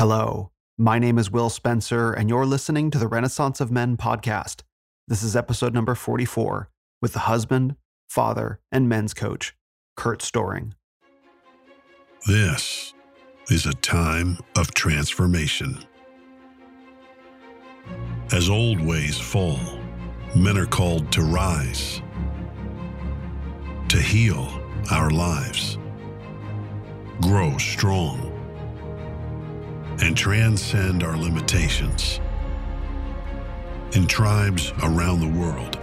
Hello, my name is Will Spencer, and you're listening to the Renaissance of Men podcast. This is episode number 44 with the husband, father, and men's coach, Curt Storring. This is a time of transformation. As old ways fall, men are called to rise, to heal our lives, grow strong, and transcend our limitations. In tribes around the world,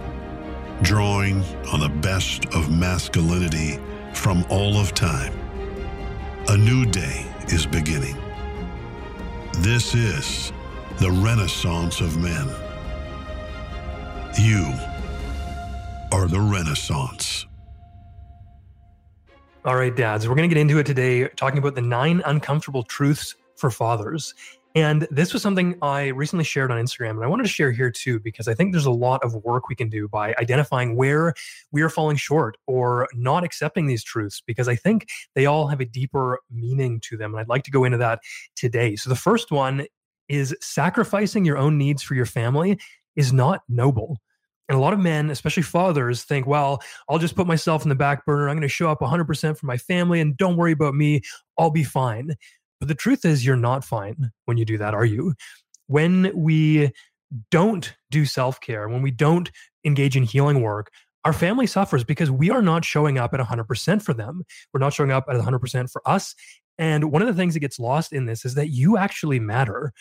drawing on the best of masculinity from all of time, a new day is beginning. This is the Renaissance of Men. You are the Renaissance. All right, dads, we're going to get into it today, talking about the nine uncomfortable truths for fathers. And this was something I recently shared on Instagram, and I wanted to share here too, because I think there's a lot of work we can do by identifying where we are falling short or not accepting these truths, because I think they all have a deeper meaning to them. And I'd like to go into that today. So the first one is sacrificing your own needs for your family is not noble. And a lot of men, especially fathers, think, well, I'll just put myself in the back burner. I'm going to show up 100% for my family and don't worry about me. I'll be fine. But the truth is, you're not fine when you do that, are you? When we don't do self care, when we don't engage in healing work, our family suffers because we are not showing up at 100% for them. We're not showing up at 100% for us. And one of the things that gets lost in this is that you actually matter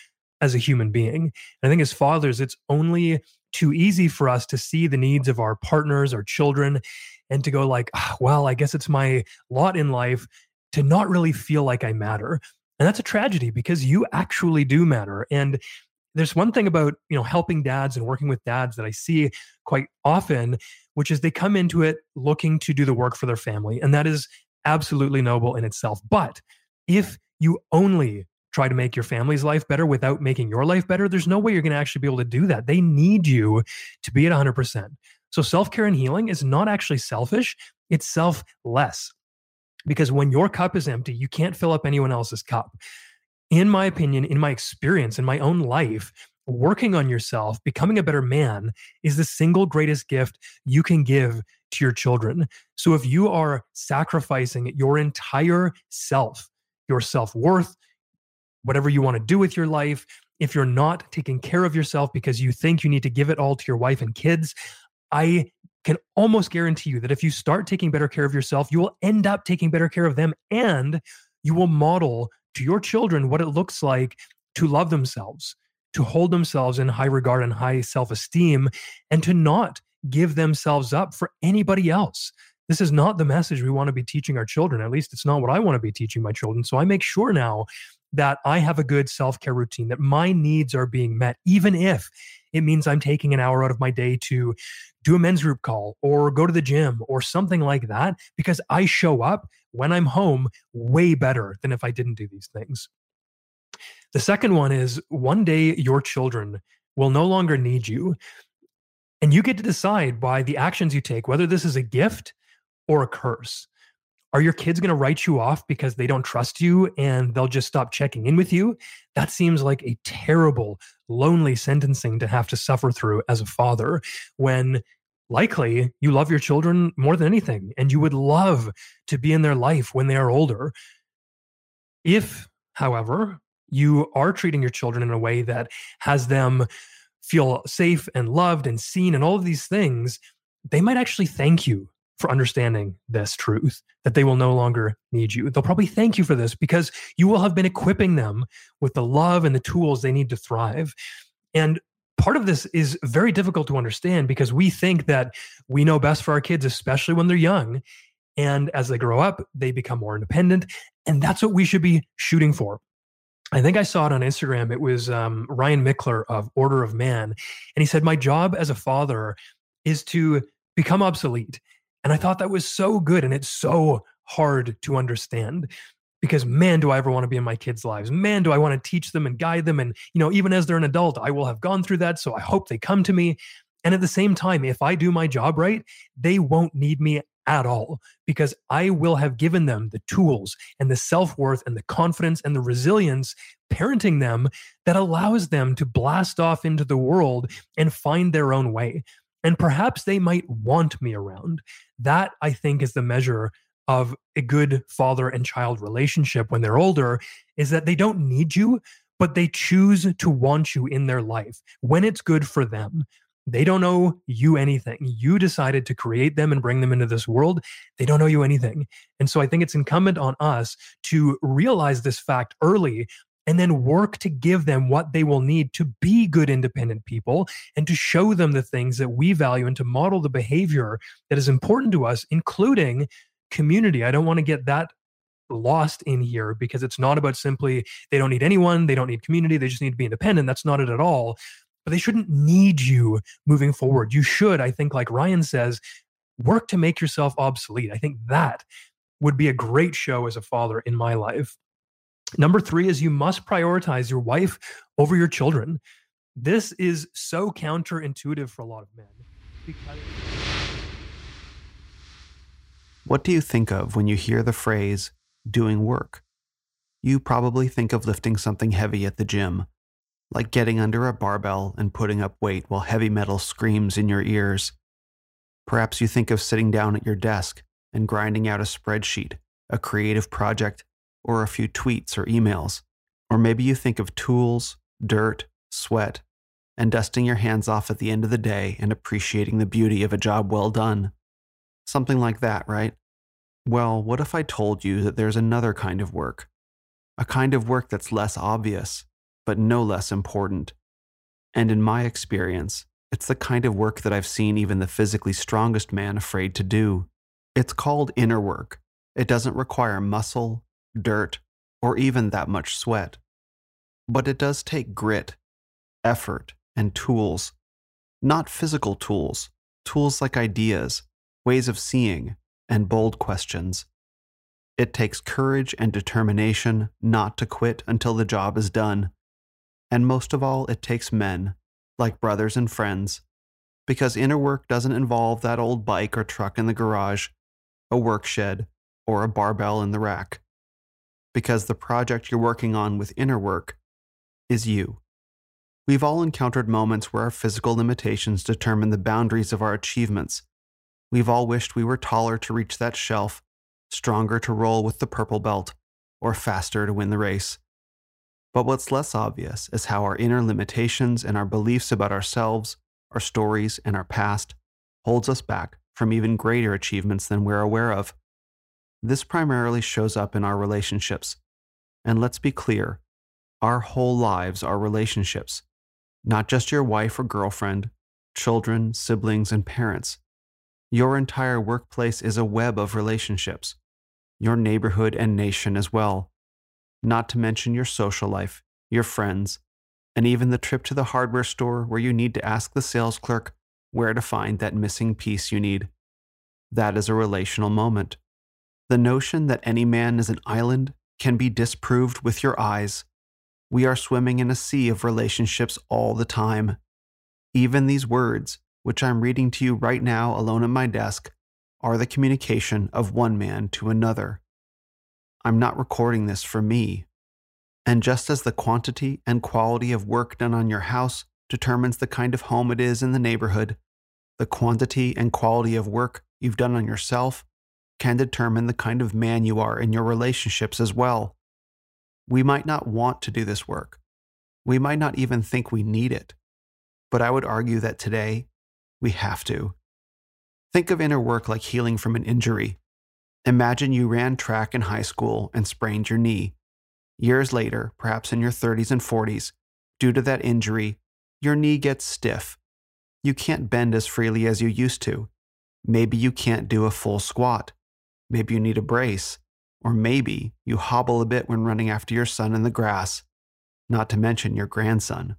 as a human being. And I think as fathers, it's only too easy for us to see the needs of our partners, our children, and to go like, oh, well, I guess it's my lot in life to not really feel like I matter. And that's a tragedy because you actually do matter. And there's one thing about, you know, helping dads and working with dads that I see quite often, which is they come into it looking to do the work for their family. And that is absolutely noble in itself. But if you only try to make your family's life better without making your life better, there's no way you're going to actually be able to do that. They need you to be at 100%. So self care and healing is not actually selfish, it's selfless because when your cup is empty, you can't fill up anyone else's cup. In my opinion, in my experience, in my own life, working on yourself, becoming a better man is the single greatest gift you can give to your children. So if you are sacrificing your entire self, your self worth, whatever you want to do with your life, if you're not taking care of yourself because you think you need to give it all to your wife and kids, I can almost guarantee you that if you start taking better care of yourself, you will end up taking better care of them and you will model to your children what it looks like to love themselves, to hold themselves in high regard and high self esteem, and to not give themselves up for anybody else. This is not the message we want to be teaching our children. At least it's not what I want to be teaching my children. So I make sure now that I have a good self care routine, that my needs are being met, even if it means I'm taking an hour out of my day to do a men's group call or go to the gym or something like that, because I show up when I'm home way better than if I didn't do these things. The second one is one day your children will no longer need you. And you get to decide by the actions you take whether this is a gift or a curse. Are your kids going to write you off because they don't trust you and they'll just stop checking in with you? That seems like a terrible, lonely sentencing to have to suffer through as a father when likely you love your children more than anything and you would love to be in their life when they are older. If, however, you are treating your children in a way that has them feel safe and loved and seen and all of these things, they might actually thank you for understanding this truth that they will no longer need you. They'll probably thank you for this because you will have been equipping them with the love and the tools they need to thrive. And part of this is very difficult to understand because we think that we know best for our kids, especially when they're young. And as they grow up, they become more independent. And that's what we should be shooting for. I think I saw it on Instagram. It was um, Ryan Michler of Order of Man. And he said, My job as a father is to become obsolete and I thought that was so good. And it's so hard to understand because man, do I ever want to be in my kids' lives. Man, do I want to teach them and guide them. And, you know, even as they're an adult, I will have gone through that. So I hope they come to me. And at the same time, if I do my job right, they won't need me at all because I will have given them the tools and the self worth and the confidence and the resilience parenting them that allows them to blast off into the world and find their own way. And perhaps they might want me around. That, I think, is the measure of a good father and child relationship when they're older is that they don't need you, but they choose to want you in their life when it's good for them. They don't owe you anything. You decided to create them and bring them into this world. They don't owe you anything. And so I think it's incumbent on us to realize this fact early and then work to give them what they will need to be good independent people and to show them the things that we value and to model the behavior that is important to us, including community. I don't want to get that lost in here because it's not about simply they don't need anyone, they don't need community, they just need to be independent. That's not it at all. But they shouldn't need you moving forward. You should, I think, like Ryan says, work to make yourself obsolete. I think that would be a great show as a father in my life. Number three is you must prioritize your wife over your children. This is so counterintuitive for a lot of men because. What do you think of when you hear the phrase doing work? You probably think of lifting something heavy at the gym, like getting under a barbell and putting up weight while heavy metal screams in your ears. Perhaps you think of sitting down at your desk and grinding out a spreadsheet, a creative project, or a few tweets or emails. Or maybe you think of tools, dirt, sweat, and dusting your hands off at the end of the day and appreciating the beauty of a job well done. Something like that, right? Well, what if I told you that there's another kind of work? A kind of work that's less obvious, but no less important. And in my experience, it's the kind of work that I've seen even the physically strongest man afraid to do. It's called inner work. It doesn't require muscle, dirt, or even that much sweat. But it does take grit, effort, and tools. Not physical tools, tools like ideas, ways of seeing, and bold questions. It takes courage and determination not to quit until the job is done. And most of all, it takes men, like brothers and friends, because inner work doesn't involve that old bike or truck in the garage, a work shed, or a barbell in the rack because the project you're working on with inner work is you. We've all encountered moments where our physical limitations determine the boundaries of our achievements. We've all wished we were taller to reach that shelf, stronger to roll with the purple belt, or faster to win the race. But what's less obvious is how our inner limitations and our beliefs about ourselves, our stories, and our past holds us back from even greater achievements than we're aware of. This primarily shows up in our relationships. And let's be clear our whole lives are relationships, not just your wife or girlfriend, children, siblings, and parents. Your entire workplace is a web of relationships, your neighborhood and nation as well, not to mention your social life, your friends, and even the trip to the hardware store where you need to ask the sales clerk where to find that missing piece you need. That is a relational moment. The notion that any man is an island can be disproved with your eyes. We are swimming in a sea of relationships all the time. Even these words, which I'm reading to you right now alone at my desk, are the communication of one man to another. I'm not recording this for me. And just as the quantity and quality of work done on your house determines the kind of home it is in the neighborhood, the quantity and quality of work you've done on yourself can determine the kind of man you are in your relationships as well. We might not want to do this work. We might not even think we need it. But I would argue that today, we have to. Think of inner work like healing from an injury. Imagine you ran track in high school and sprained your knee. Years later, perhaps in your 30s and 40s, due to that injury, your knee gets stiff. You can't bend as freely as you used to. Maybe you can't do a full squat. Maybe you need a brace, or maybe you hobble a bit when running after your son in the grass, not to mention your grandson.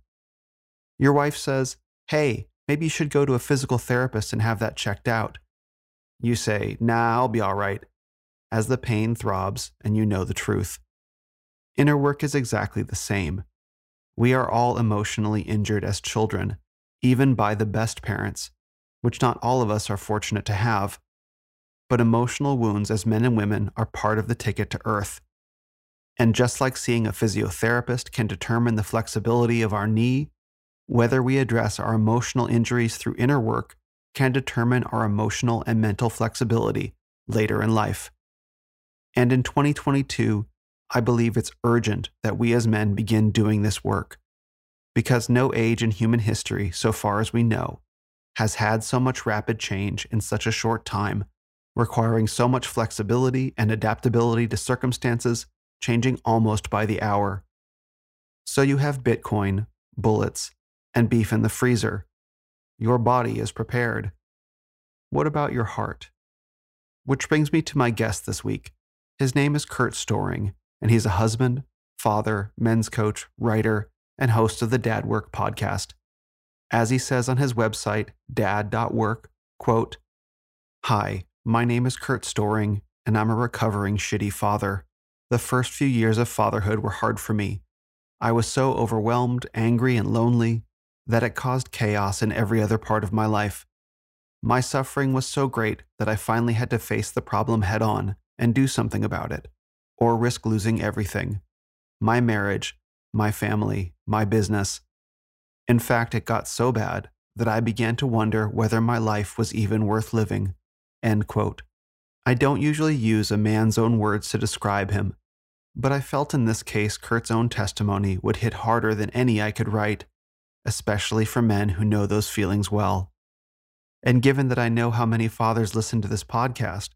Your wife says, Hey, maybe you should go to a physical therapist and have that checked out. You say, Nah, I'll be all right, as the pain throbs and you know the truth. Inner work is exactly the same. We are all emotionally injured as children, even by the best parents, which not all of us are fortunate to have. But emotional wounds as men and women are part of the ticket to Earth. And just like seeing a physiotherapist can determine the flexibility of our knee, whether we address our emotional injuries through inner work can determine our emotional and mental flexibility later in life. And in 2022, I believe it's urgent that we as men begin doing this work. Because no age in human history, so far as we know, has had so much rapid change in such a short time, requiring so much flexibility and adaptability to circumstances changing almost by the hour. So you have Bitcoin, bullets, and beef in the freezer. Your body is prepared. What about your heart? Which brings me to my guest this week. His name is Curt Storring, and he's a husband, father, men's coach, writer, and host of the Dad Work podcast. As he says on his website, dad.work, quote, Hi, my name is Curt Storring, and I'm a recovering shitty father. The first few years of fatherhood were hard for me. I was so overwhelmed, angry, and lonely that it caused chaos in every other part of my life. My suffering was so great that I finally had to face the problem head on and do something about it, or risk losing everything my marriage, my family, my business. In fact, it got so bad that I began to wonder whether my life was even worth living. End quote. I don't usually use a man's own words to describe him, but I felt in this case Curt's own testimony would hit harder than any I could write, especially for men who know those feelings well. And given that I know how many fathers listen to this podcast,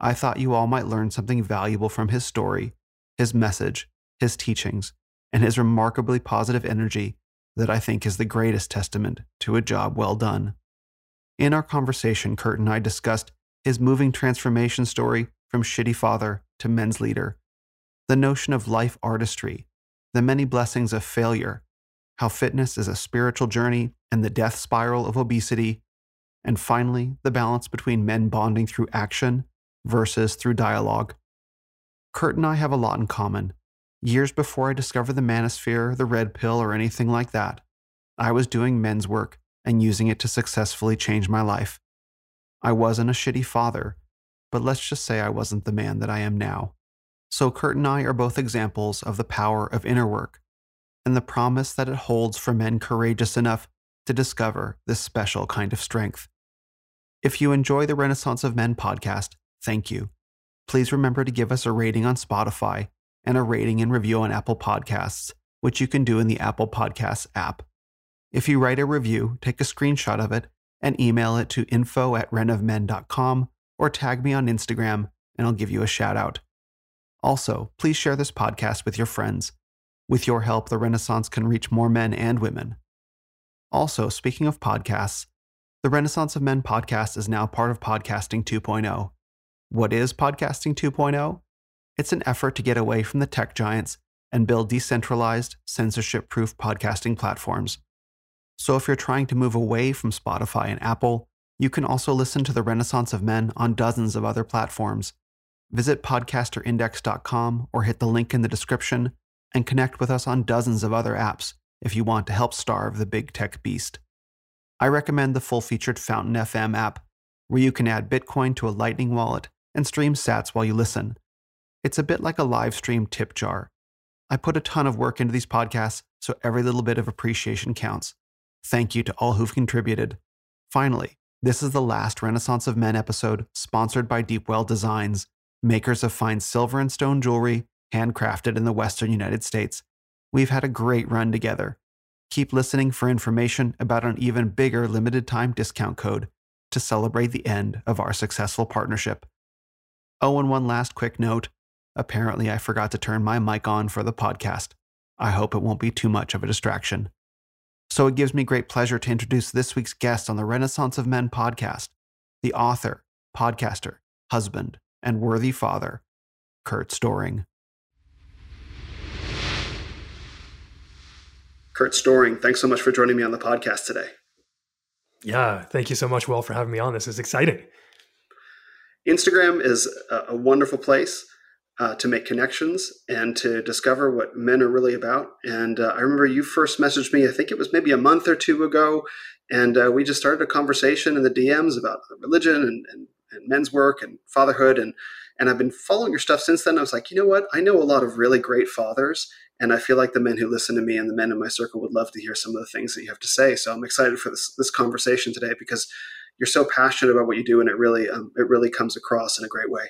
I thought you all might learn something valuable from his story, his message, his teachings, and his remarkably positive energy that I think is the greatest testament to a job well done. In our conversation, Curt and I discussed his moving transformation story from shitty father to men's leader, the notion of life artistry, the many blessings of failure, how fitness is a spiritual journey and the death spiral of obesity, and finally, the balance between men bonding through action versus through dialogue. Curt and I have a lot in common. Years before I discovered the manosphere, the red pill, or anything like that, I was doing men's work and using it to successfully change my life. I wasn't a shitty father, but let's just say I wasn't the man that I am now. So, Curt and I are both examples of the power of inner work and the promise that it holds for men courageous enough to discover this special kind of strength. If you enjoy the Renaissance of Men podcast, thank you. Please remember to give us a rating on Spotify and a rating and review on Apple Podcasts, which you can do in the Apple Podcasts app. If you write a review, take a screenshot of it and email it to info at renofmen.com or tag me on Instagram and I'll give you a shout out. Also, please share this podcast with your friends. With your help, the Renaissance can reach more men and women. Also, speaking of podcasts, the Renaissance of Men podcast is now part of Podcasting 2.0. What is Podcasting 2.0? It's an effort to get away from the tech giants and build decentralized, censorship proof podcasting platforms. So if you're trying to move away from Spotify and Apple, you can also listen to The Renaissance of Men on dozens of other platforms. Visit podcastindex.com or hit the link in the description and connect with us on dozens of other apps if you want to help starve the big tech beast. I recommend the full featured Fountain FM app, where you can add Bitcoin to a Lightning wallet and stream sats while you listen. It's a bit like a live stream tip jar. I put a ton of work into these podcasts, so every little bit of appreciation counts. Thank you to all who've contributed. Finally, this is the last Renaissance of Men episode sponsored by Deepwell Designs, makers of fine silver and stone jewelry handcrafted in the Western United States. We've had a great run together. Keep listening for information about an even bigger limited time discount code to celebrate the end of our successful partnership. Oh, and one last quick note. Apparently, I forgot to turn my mic on for the podcast. I hope it won't be too much of a distraction. So it gives me great pleasure to introduce this week's guest on the Renaissance of Men podcast, the author, podcaster, husband, and worthy father, Curt Storring. Curt Storring, thanks so much for joining me on the podcast today. Yeah, thank you so much, Will, for having me on. This is exciting. Instagram is a, a wonderful place uh, to make connections and to discover what men are really about. And uh, I remember you first messaged me, I think it was maybe a month or two ago, and uh, we just started a conversation in the DMs about religion and, and, and men's work and fatherhood and and I've been following your stuff since then. I was like, you know what? I know a lot of really great fathers, and I feel like the men who listen to me and the men in my circle would love to hear some of the things that you have to say. So I'm excited for this this conversation today because you're so passionate about what you do, and it really um, it really comes across in a great way.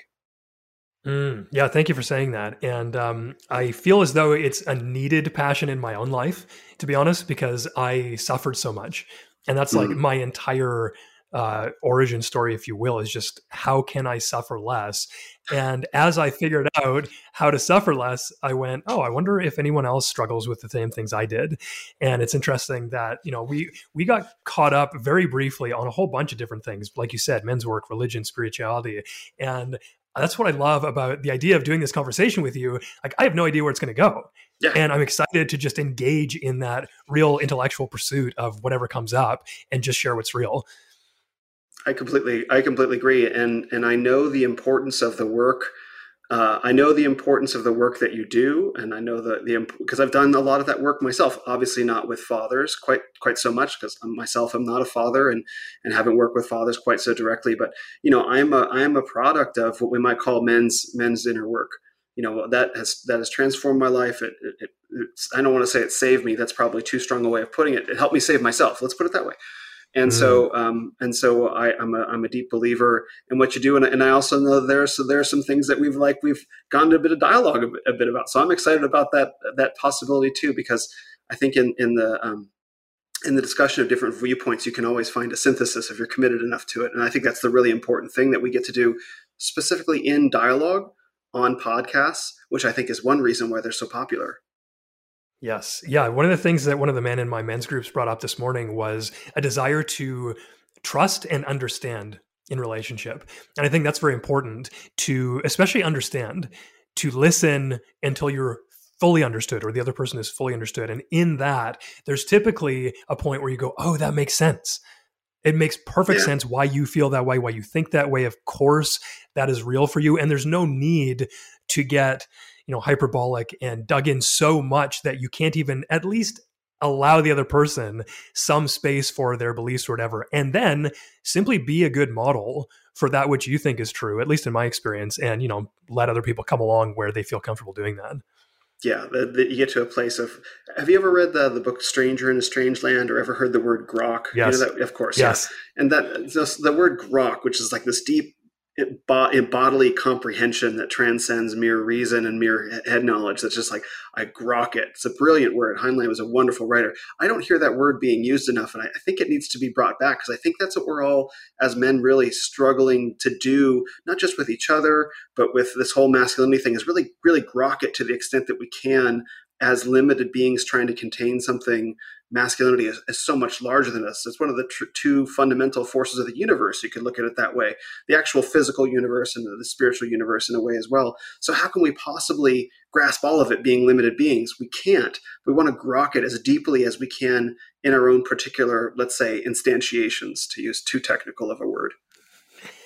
Mm, yeah, thank you for saying that. And um, I feel as though it's a needed passion in my own life, to be honest, because I suffered so much, and that's like mm. my entire uh, origin story, if you will, is just how can I suffer less? And as I figured out how to suffer less, I went, oh, I wonder if anyone else struggles with the same things I did. And it's interesting that you know we we got caught up very briefly on a whole bunch of different things, like you said, men's work, religion, spirituality, and that's what I love about the idea of doing this conversation with you. Like I have no idea where it's going to go. Yeah. And I'm excited to just engage in that real intellectual pursuit of whatever comes up and just share what's real. I completely, I completely agree, and and I know the importance of the work. Uh, I know the importance of the work that you do, and I know the the because I've done a lot of that work myself. Obviously, not with fathers quite quite so much because myself I'm not a father and and haven't worked with fathers quite so directly. But you know, I am a I am a product of what we might call men's men's inner work. You know that has that has transformed my life. It, it, it I don't want to say it saved me. That's probably too strong a way of putting it. It helped me save myself. Let's put it that way. And mm. so, um, and so I, am a, I'm a deep believer in what you do. And, and I also know there, so there are some things that we've like, we've gone to a bit of dialogue a, a, bit about. So I'm excited about that, that possibility too, because I think in, in the, um, in the discussion of different viewpoints, you can always find a synthesis if you're committed enough to it. And I think that's the really important thing that we get to do specifically in dialogue on podcasts, which I think is one reason why they're so popular. Yes. Yeah. One of the things that one of the men in my men's groups brought up this morning was a desire to trust and understand in relationship. And I think that's very important to especially understand, to listen until you're fully understood or the other person is fully understood. And in that, there's typically a point where you go, oh, that makes sense. It makes perfect yeah. sense why you feel that way, why you think that way. Of course, that is real for you. And there's no need to get you know hyperbolic and dug in so much that you can't even at least allow the other person some space for their beliefs or whatever and then simply be a good model for that which you think is true at least in my experience and you know let other people come along where they feel comfortable doing that yeah the, the, you get to a place of have you ever read the, the book stranger in a strange land or ever heard the word grok yes. You know that, of course yes yeah. and that the word grok which is like this deep bodily comprehension that transcends mere reason and mere head knowledge. That's just like I grok it. It's a brilliant word. Heinlein was a wonderful writer. I don't hear that word being used enough, and I, think it needs to be brought back because I think that's what we're all, as men, really struggling to do, not just with each other, but with this whole masculinity thing. Is really, really grok it to the extent that we can as limited beings trying to contain something masculinity is, is, so much larger than us. It's one of the tr- two fundamental forces of the universe. You could look at it that way the actual physical universe and the, the spiritual universe in a way as well. So, how can we possibly grasp all of it being limited beings? We can't. We want to grok it as deeply as we can in our own particular, let's say, instantiations, to use too technical of a word.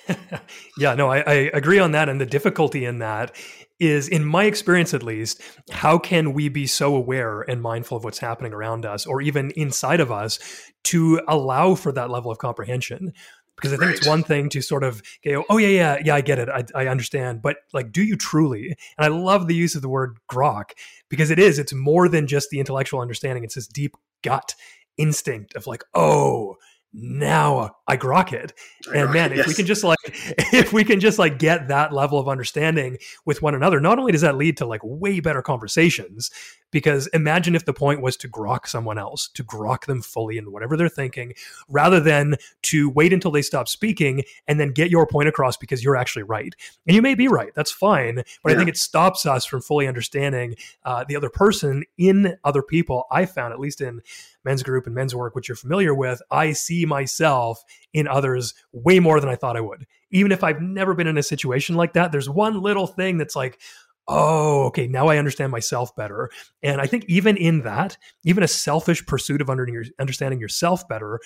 yeah, no, I, I, agree on that. And the difficulty in that is, in my experience at least, how can we be so aware and mindful of what's happening around us or even inside of us to allow for that level of comprehension? Because I think right. it's one thing to sort of go, oh, yeah, yeah, yeah, I get it. I, I understand. But like, do you truly? And I love the use of the word grok because it is, it's more than just the intellectual understanding. It's this deep gut instinct of like, oh, now I grok it. and man, if we can just like if we can just like get that level of understanding with one another, not only does that lead to like way better conversations, because imagine if the point was to grok someone else, to grok them fully in whatever they're thinking, rather than to wait until they stop speaking and then get your point across because you're actually right. And you may be right, that's fine, but yeah. I think it stops us from fully understanding uh, the other person in other people. I found, at least in men's group and men's work, which you're familiar with, I see myself in others way more than I thought I would. Even if I've never been in a situation like that, there's one little thing that's like, oh, okay, now I understand myself better. And I think even in that, even a selfish pursuit of understanding yourself better,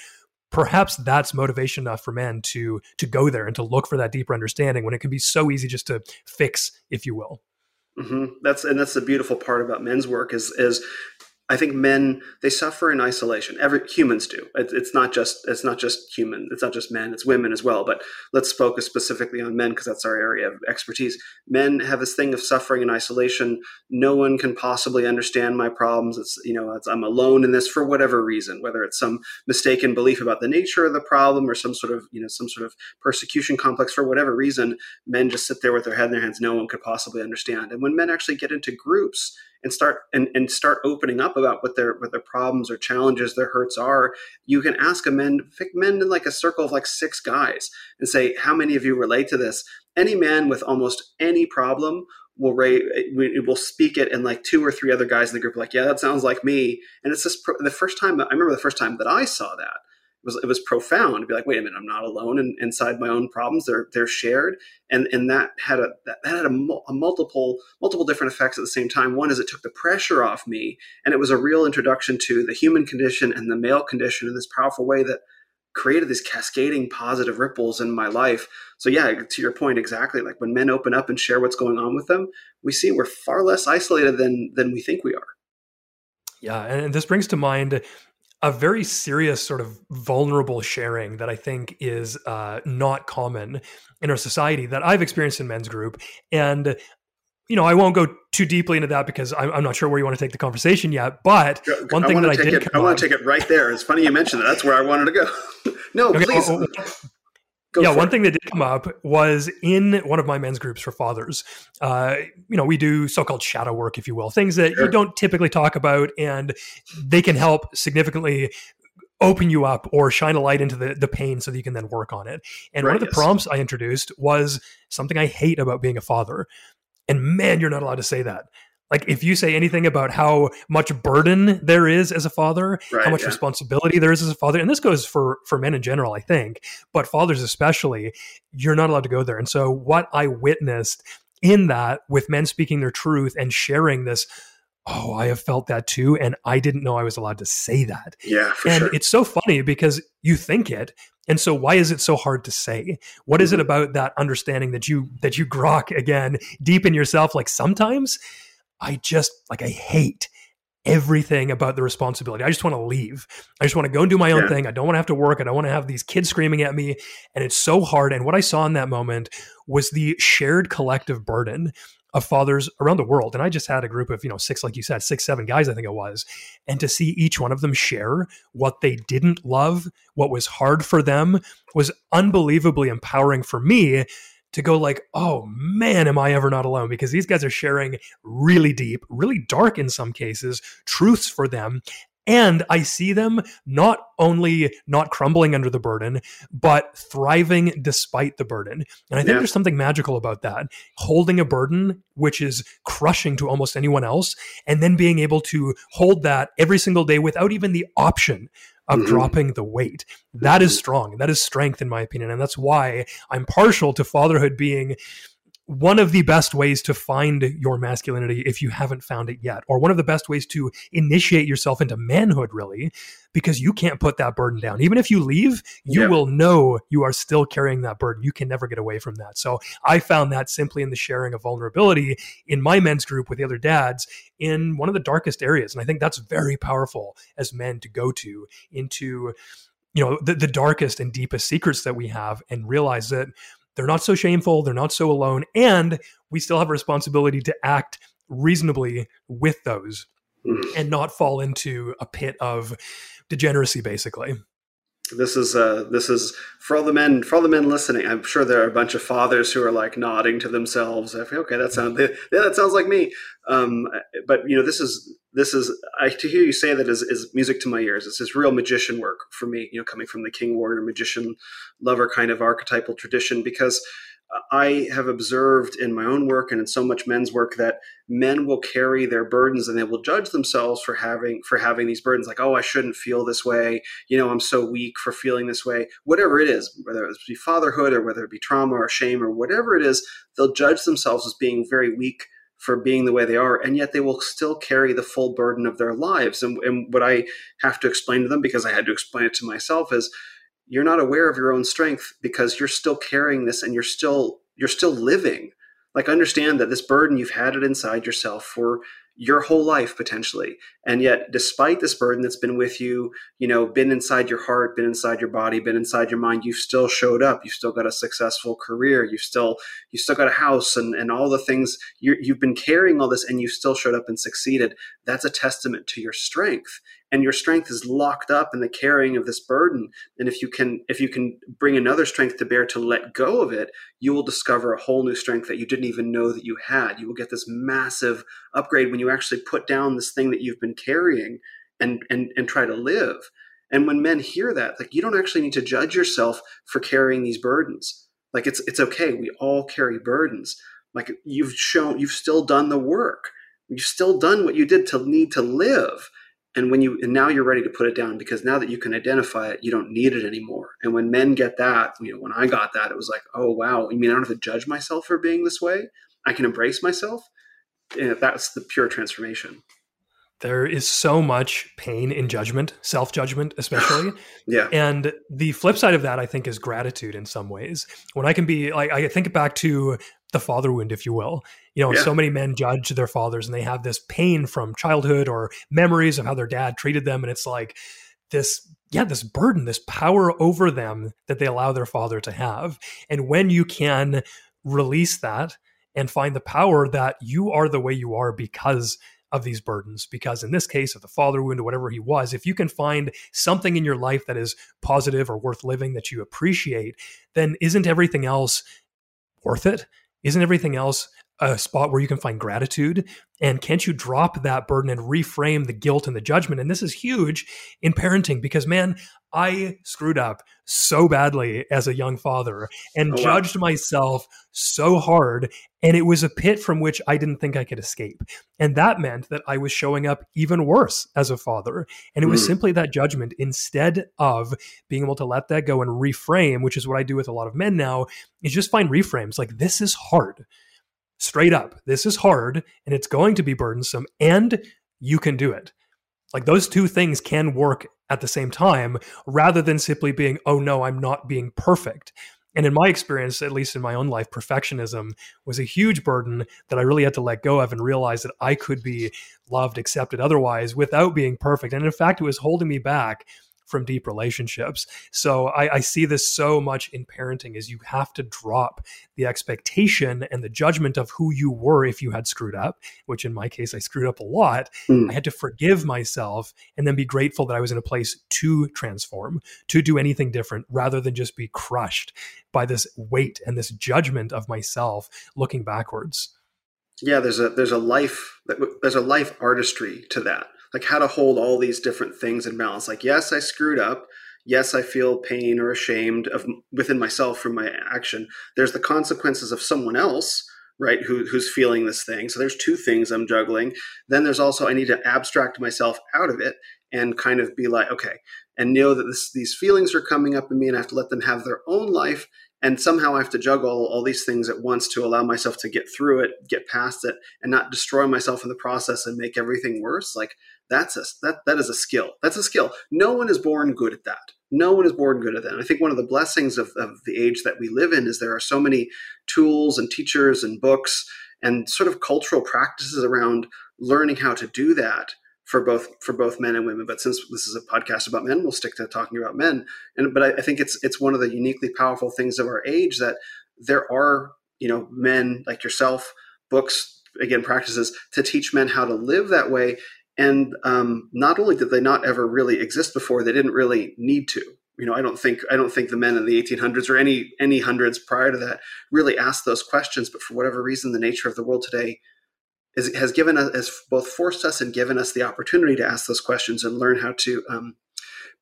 perhaps that's motivation enough for men to to go there and to look for that deeper understanding when it can be so easy just to fix, if you will. Mm-hmm. That's and that's the beautiful part about men's work is is I think men they suffer in isolation. Every humans do. It, it's not just it's not just human. It's not just men. It's women as well. But let's focus specifically on men because that's our area of expertise. Men have this thing of suffering in isolation. No one can possibly understand my problems. It's you know it's, I'm alone in this for whatever reason, whether it's some mistaken belief about the nature of the problem or some sort of you know some sort of persecution complex for whatever reason. Men just sit there with their head in their hands. No one could possibly understand. And when men actually get into groups and start and, and start opening up about what their what their problems or challenges their hurts are you can ask a men pick men in like a circle of like six guys and say how many of you relate to this? Any man with almost any problem will rate will speak it and like two or three other guys in the group like yeah that sounds like me. And it's just the first time i remember the first time that i saw that was it was profound to be like, wait a minute, I'm not alone in, inside my own problems. They're they're shared, and and that had a that, had a, a, multiple multiple different effects at the same time. One is it took the pressure off me, and it was a real introduction to the human condition and the male condition in this powerful way that created these cascading positive ripples in my life. So yeah, to your point, exactly. Like when men open up and share what's going on with them, we see we're far less isolated than than we think we are. Yeah, and this brings to mind a very serious sort of vulnerable sharing that I think is uh, not common in our society that I've experienced in men's group. And, you know, I won't go too deeply into that because I'm, I'm not sure where you want to take the conversation yet. But one I thing that I did, it, I want to take it right there. It's funny you mentioned that. That's where I wanted to go. no, okay, please. Well, Go yeah, one it. thing that did come up was in one of my men's groups for fathers. Uh, you know, we do so-called shadow work, if you will, things that sure. you don't typically talk about, and they can help significantly open you up or shine a light into the, the pain so that you can then work on it. And right, one of the yes. prompts I introduced was something I hate about being a father. And man, you're not allowed to say that. Like if you say anything about how much burden there is as a father, right, how much yeah. responsibility there is as a father, and this goes for for men in general, I think, but fathers especially, you're not allowed to go there. And so what I witnessed in that with men speaking their truth and sharing this oh, I have felt that too. And I didn't know I was allowed to say that. Yeah. and sure. it's so funny because you think it. And so why is it so hard to say? What mm-hmm. is it mm-hmm. about that understanding that you that you grok again deep in yourself? Like sometimes I just like I hate everything about the responsibility. I just want to leave. I just want to go and do my own yeah. thing. I don't want to have to work. I don't want to have these kids screaming at me. And it's so hard. And what I saw in that moment was the shared collective burden of fathers around the world. And I just had a group of, you know, six, like you said, six, seven guys, I think it was. And to see each one of them share what they didn't love, what was hard for them was unbelievably empowering for me to go like, oh man, am I ever not alone? Because these guys are sharing really deep, really dark in some cases, truths for them. And I see them not only not crumbling under the burden, but thriving despite the burden. And I think yeah. there's something magical about that. Holding a burden, which is crushing to almost anyone else, and then being able to hold that every single day without even the option of mm-hmm. dropping the weight. That is mm-hmm. strong. That is strength, in my opinion. And that's why I'm partial to fatherhood being one of the best ways to find your masculinity if you haven't found it yet, or one of the best ways to initiate yourself into manhood, really, because you can't put that burden down. Even if you leave, you yeah. will know you are still carrying that burden. You can never get away from that. So I found that simply in the sharing of vulnerability in my men's group with the other dads in one of the darkest areas. And I think that's very powerful as men to go to into you know the, the darkest and deepest secrets that we have and realize that they're not so shameful, they're not so alone, and we still have a responsibility to act reasonably with those mm. and not fall into a pit of degeneracy basically this is uh, this is for all the men for all the men listening. I'm sure there are a bunch of fathers who are like nodding to themselves. Okay, that sounds yeah, that sounds like me. Um, but you know, this is this is I to hear you say that is, is music to my ears. It's this real magician work for me. You know, coming from the king warrior magician lover kind of archetypal tradition because I have observed in my own work and in so much men's work that men will carry their burdens and they will judge themselves for having for having these burdens like oh I shouldn't feel this way. You know I'm so weak for feeling this way. Whatever it is whether it be fatherhood or whether it be trauma or shame or whatever it is they'll judge themselves as being very weak for being the way they are and yet they will still carry the full burden of their lives and, and what I have to explain to them because I had to explain it to myself is you're not aware of your own strength because you're still carrying this and you're still you're still living. Like understand that this burden you've had it inside yourself for your whole life potentially. And yet despite this burden that's been with you you know been inside your heart been inside your body been inside your mind you've still showed up. You've still got a successful career. You've still you still got a house and, and all the things you you've been carrying all this and you still showed up and succeeded. That's a testament to your strength and your strength is locked up in the carrying of this burden and if you can if you can bring another strength to bear to let go of it you will discover a whole new strength that you didn't even know that you had. You will get this massive upgrade when you actually put down this thing that you've been carrying and and and try to live. And when men hear that like you don't actually need to judge yourself for carrying these burdens. Like it's it's okay. We all carry burdens. Like you've shown you've still done the work. You've still done what you did to need to live and when you and now you're ready to put it down because now that you can identify it you don't need it anymore. And when men get that you know when i got that it was like oh wow. You mean i don't have to judge myself for being this way? I can embrace myself? And that's the pure transformation. There is so much pain in judgment self-judgment especially. Yeah. And the flip side of that i think is gratitude in some ways. When i can be like i think back to the father wound, if you will. You know, yeah. so many men judge their fathers and they have this pain from childhood or memories of how their dad treated them. And it's like this, yeah, this burden, this power over them that they allow their father to have. And when you can release that and find the power that you are the way you are because of these burdens because in this case of the father wound or whatever he was if you can find something in your life that is positive or worth living that you appreciate then isn't everything else worth it isn't everything else a spot where you can find gratitude? And can't you drop that burden and reframe the guilt and the judgment? And this is huge in parenting because, man, I screwed up so badly as a young father and oh, judged myself so hard. And it was a pit from which I didn't think I could escape. And that meant that I was showing up even worse as a father. And it was mm. simply that judgment instead of being able to let that go and reframe, which is what I do with a lot of men now, is just find reframes like, this is hard straight up, this is hard and it's going to be burdensome, and you can do it. Like those two things can work at the same time rather than simply being, oh no, I'm not being perfect. And in my experience, at least in my own life, perfectionism was a huge burden that I really had to let go of and realize that I could be loved, accepted otherwise without being perfect. And in fact, it was holding me back from deep relationships. So I, I see this so much in parenting is you have to drop the expectation and the judgment of who you were if you had screwed up, which in my case, I screwed up a lot. Mm. I had to forgive myself and then be grateful that I was in a place to transform, to do anything different rather than just be crushed by this weight and this judgment of myself looking backwards. Yeah, there's a there's a life there's a life artistry to that like how to hold all these different things in balance. Like, yes, I screwed up. Yes, I feel pain or ashamed of within myself from my action. There's the consequences of someone else, right? Who, who's feeling this thing. So there's two things I'm juggling. Then there's also I need to abstract myself out of it and kind of be like, okay, and know that this, these feelings are coming up in me, and I have to let them have their own life and somehow I have to juggle all these things at once to allow myself to get through it, get past it, and not destroy myself in the process and make everything worse. Like that's a that that is a skill. That's a skill. No one is born good at that. No one is born good at that. And I think one of the blessings of, of the age that we live in is there are so many tools and teachers and books and sort of cultural practices around learning how to do that for both for both men and women. But since this is a podcast about men, we'll stick to talking about men. And but I, I think it's it's one of the uniquely powerful things of our age that there are you know men like yourself, books again practices to teach men how to live that way. And um, not only did they not ever really exist before, they didn't really need to. You know, I don't think I don't think the men in the 1800s or any any hundreds prior to that really asked those questions. But for whatever reason, the nature of the world today is, has given us, has both forced us and given us the opportunity to ask those questions and learn how to um,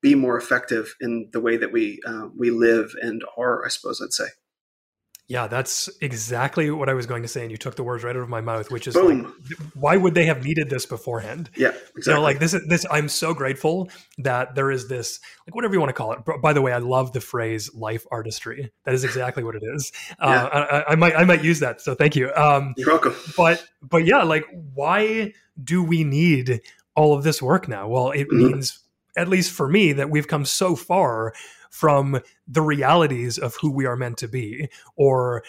be more effective in the way that we uh, we live and are. I suppose I'd say. Yeah, that's exactly what I was going to say, and you took the words right out of my mouth. Which is, like, why would they have needed this beforehand? Yeah, exactly. You know, like this. Is this I'm so grateful that there is this, like whatever you want to call it. By the way, I love the phrase "life artistry." That is exactly what it is. Yeah. Uh, I, I, might I might use that. So thank you. Um, You're welcome. But but yeah, like why do we need all of this work now? Well, it mm-hmm. means at least for me that we've come so far from the realities of who we are meant to be or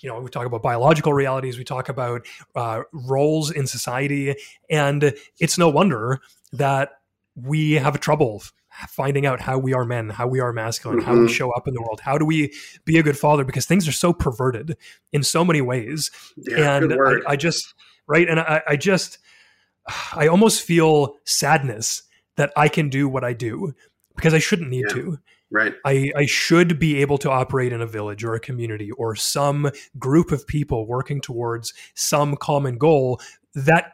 you know, we talk about biological realities, we talk about uh, roles in society, and it's no wonder that we have trouble finding out how we are men, how we are masculine, mm-hmm. how we mm-hmm. show up in the world. How do we be a good father? Because things are so perverted in so many ways. Yeah, and I, I, just, right. And I, I just, I almost feel sadness that I can do what I do because I shouldn't need yeah. to. Right. I, I should be able to operate in a village or a community or some group of people working towards some common goal that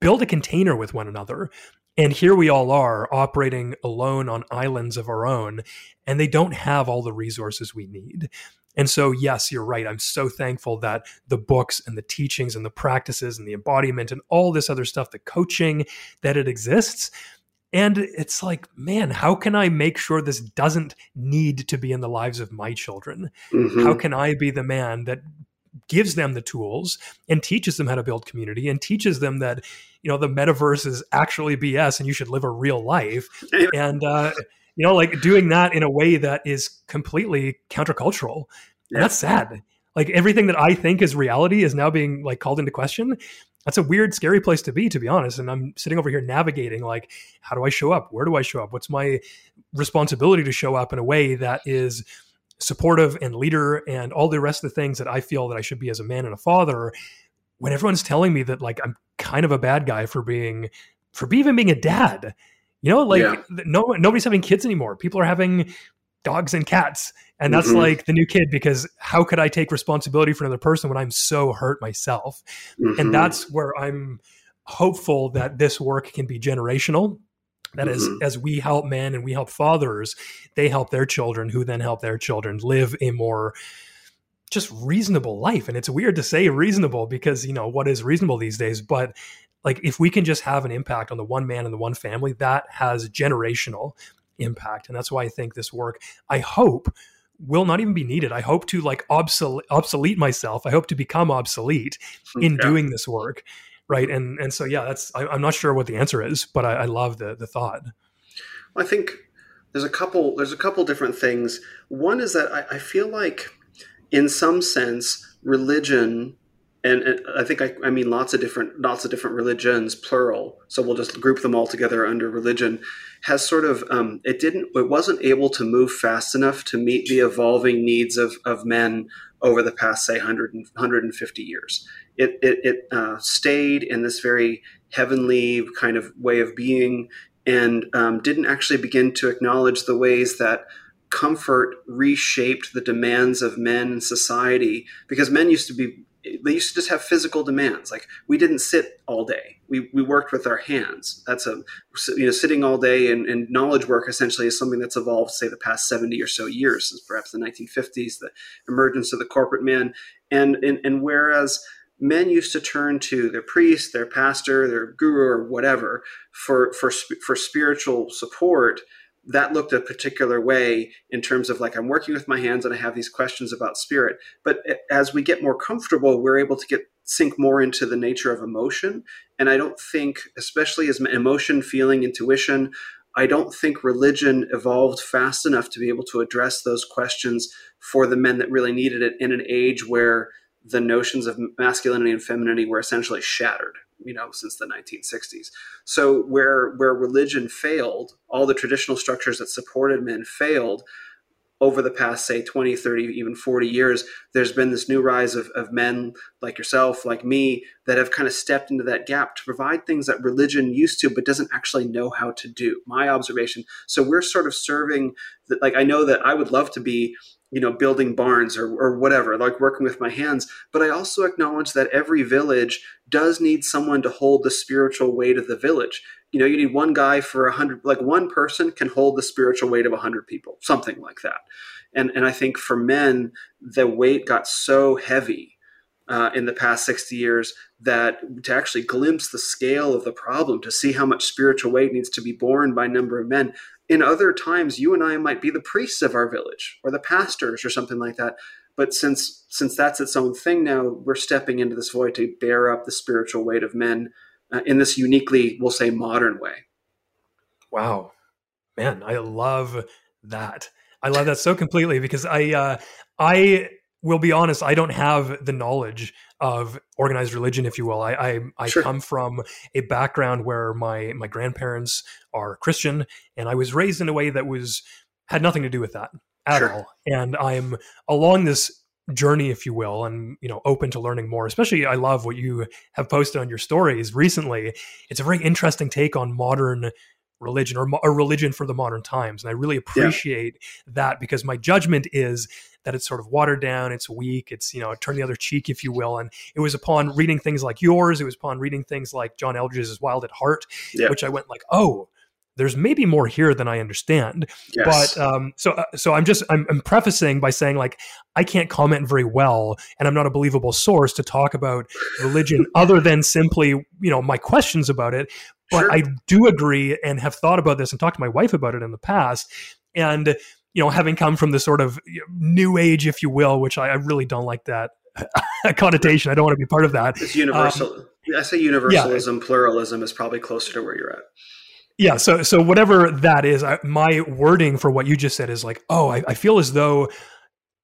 build a container with one another. And here we all are operating alone on islands of our own, and they don't have all the resources we need. And so, yes, you're right. I'm so thankful that the books and the teachings and the practices and the embodiment and all this other stuff, the coaching, that it exists. And it's like, man, how can I make sure this doesn't need to be in the lives of my children? Mm-hmm. How can I be the man that gives them the tools and teaches them how to build community and teaches them that, you know, the metaverse is actually BS and you should live a real life. and, uh, you know, like doing that in a way that is completely countercultural. Yeah. That's sad. Like everything that I think is reality is now being like called into question that's a weird, scary place to be, to be honest. And I'm sitting over here navigating like, how do I show up? Where do I show up? What's my responsibility to show up in a way that is supportive and leader and all the rest of the things that I feel that I should be as a man and a father when everyone's telling me that like I'm kind of a bad guy for being for even being a dad. You know, like yeah. no nobody's having kids anymore. People are having dogs and cats. And that's mm-hmm. like the new kid because how could I take responsibility for another person when I'm so hurt myself? Mm-hmm. And that's where I'm hopeful that this work can be generational. That mm-hmm. is, as we help men and we help fathers, they help their children, who then help their children live a more just reasonable life. And it's weird to say reasonable because, you know, what is reasonable these days? But like, if we can just have an impact on the one man and the one family, that has generational impact. And that's why I think this work, I hope, will not even be needed. I hope to like obsolete, obsolete myself. I hope to become obsolete in yeah. doing this work. Right. And and so yeah, that's I, am not sure what the answer is, but I, I love the the thought. I think there's a couple there's a couple different things. One is that I, I feel like in some sense religion and, and I think I, I, mean lots of different lots of different religions, plural. So we'll just group them all together under religion. Has sort of um, it didn't it wasn't able to move fast enough to meet the evolving needs of, of men over the past say 100 and, 150 years. It it, it uh, stayed in this very heavenly kind of way of being and um, didn't actually begin to acknowledge the ways that comfort reshaped the demands of men and society because men used to be they used to just have physical demands. Like we didn't sit all day. We, we worked with our hands. That's a, you know, sitting all day and, and knowledge work essentially is something that's evolved, say the past 70 or so years since perhaps the 1950s, the emergence of the corporate man. And, and, and whereas men used to turn to their priest, their pastor, their guru or whatever for, for, for spiritual support, that looked a particular way in terms of like I'm working with my hands and I have these questions about spirit. But as we get more comfortable, we're able to get sink more into the nature of emotion. And I don't think, especially as emotion, feeling, intuition, I don't think religion evolved fast enough to be able to address those questions for the men that really needed it in an age where the notions of masculinity and femininity were essentially shattered you know since the 1960s so where where religion failed all the traditional structures that supported men failed over the past say 20 30 even 40 years there's been this new rise of, of men like yourself like me that have kind of stepped into that gap to provide things that religion used to but doesn't actually know how to do. My observation so we're sort of serving like i know that i would love to be you know building barns or, or whatever like working with my hands. But i also acknowledge that every village does need someone to hold the spiritual weight of the village. You know you need one guy for a hundred like one person can hold the spiritual weight of a hundred people something like that. And and i think for men the weight got so heavy uh, in the past 60 years that to actually glimpse the scale of the problem to see how much spiritual weight needs to be borne by number of men in other times you and i might be the priests of our village or the pastors or something like that. But since since that's its own thing now we're stepping into this void to bear up the spiritual weight of men uh, in this uniquely we'll say modern way. Wow. Man i love that. I love that so completely because i uh i will be honest, I don't have the knowledge of organized religion, if you will. I I, I sure. come from a background where my my grandparents are Christian, and I was raised in a way that was had nothing to do with that at sure. all. And I'm along this journey, if you will, and you know, open to learning more. Especially, I love what you have posted on your stories recently. It's a very interesting take on modern religion or a religion for the modern times, and I really appreciate yeah. that because my judgment is that it's sort of watered down, it's weak, it's you know, turn the other cheek, if you will. And it was upon reading things like yours, it was upon reading things like John Eldredge's Wild at Heart, yeah. which I went like, oh there's maybe more here than I understand. Yes. But um, so uh, so I'm just I'm, I'm, prefacing by saying like I can't comment very well, and I'm not a believable source to talk about religion other than simply you know my questions about it. But sure. I do agree and have thought about this and talked to my wife about it in the past, and you know having come from the sort of new age, if you will, which I, I really don't like that connotation. I don't want to be part of that. It's universal. Um, I say universalism, yeah. pluralism is probably closer to where you're at yeah so so whatever that is I, my wording for what you just said is like oh I, I, feel as though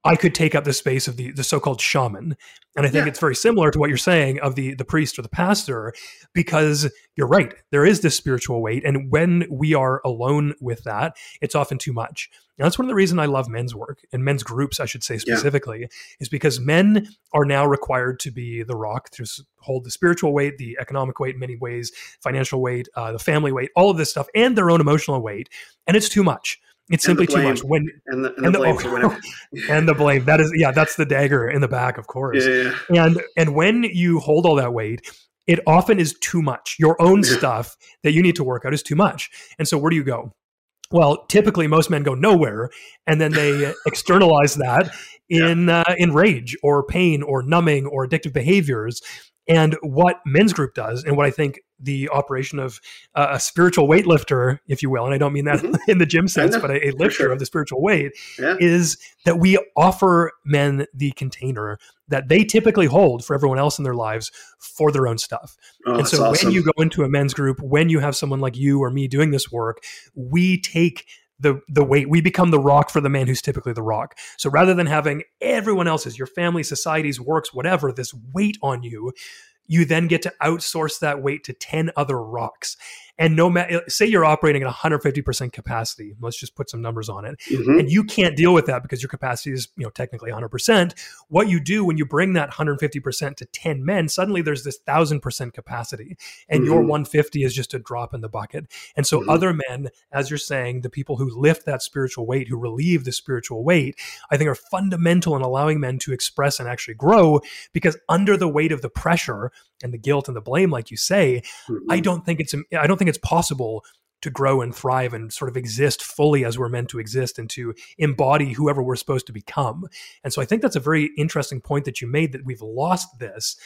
i could take up the space of the the so-called shaman and i think yeah. it's very similar to what you're saying of the the priest or the pastor because you're right there is this spiritual weight and when we are alone with that it's often too much and that's one of the reasons I love men's work and men's groups, I should say specifically, yeah. is because men are now required to be the rock to hold the spiritual weight, the economic weight in many ways, financial weight, uh, the family weight, all of this stuff, and their own emotional weight. And it's too much. It's simply too much. When and the, and and the, blame oh, and the blame that is yeah, that's the dagger in the back, of course. Yeah, yeah. And and when you hold all that weight, it often is too much. Your own stuff that you need to work out is too much. And so where do you go? Well, typically most men go nowhere, and then they externalize that in yeah. uh, in rage or pain or numbing or addictive behaviors. And what men's group does, and what I think the operation of uh, a spiritual weightlifter, if you will, and I don't mean that mm-hmm. in the gym sense, but a, a lifter sure. of the spiritual weight, yeah. is that we offer men the container that they typically hold for everyone else in their lives for their own stuff. Oh, and so awesome. when you go into a men's group, when you have someone like you or me doing this work, we take the the weight we become the rock for the man who's typically the rock so rather than having everyone else's your family society's works whatever this weight on you you then get to outsource that weight to 10 other rocks and no matter, say you're operating at 150% capacity, let's just put some numbers on it, mm-hmm. and you can't deal with that because your capacity is, you know, technically 100%. What you do when you bring that 150% to 10 men, suddenly there's this 1000% capacity, and mm-hmm. your 150 is just a drop in the bucket. And so, mm-hmm. other men, as you're saying, the people who lift that spiritual weight, who relieve the spiritual weight, I think are fundamental in allowing men to express and actually grow because under the weight of the pressure and the guilt and the blame, like you say, I don't think it's, I don't think it's possible to grow and thrive and sort of exist fully as we're meant to exist and to embody whoever we're supposed to become. And so I think that's a very interesting point that you made that we've lost this.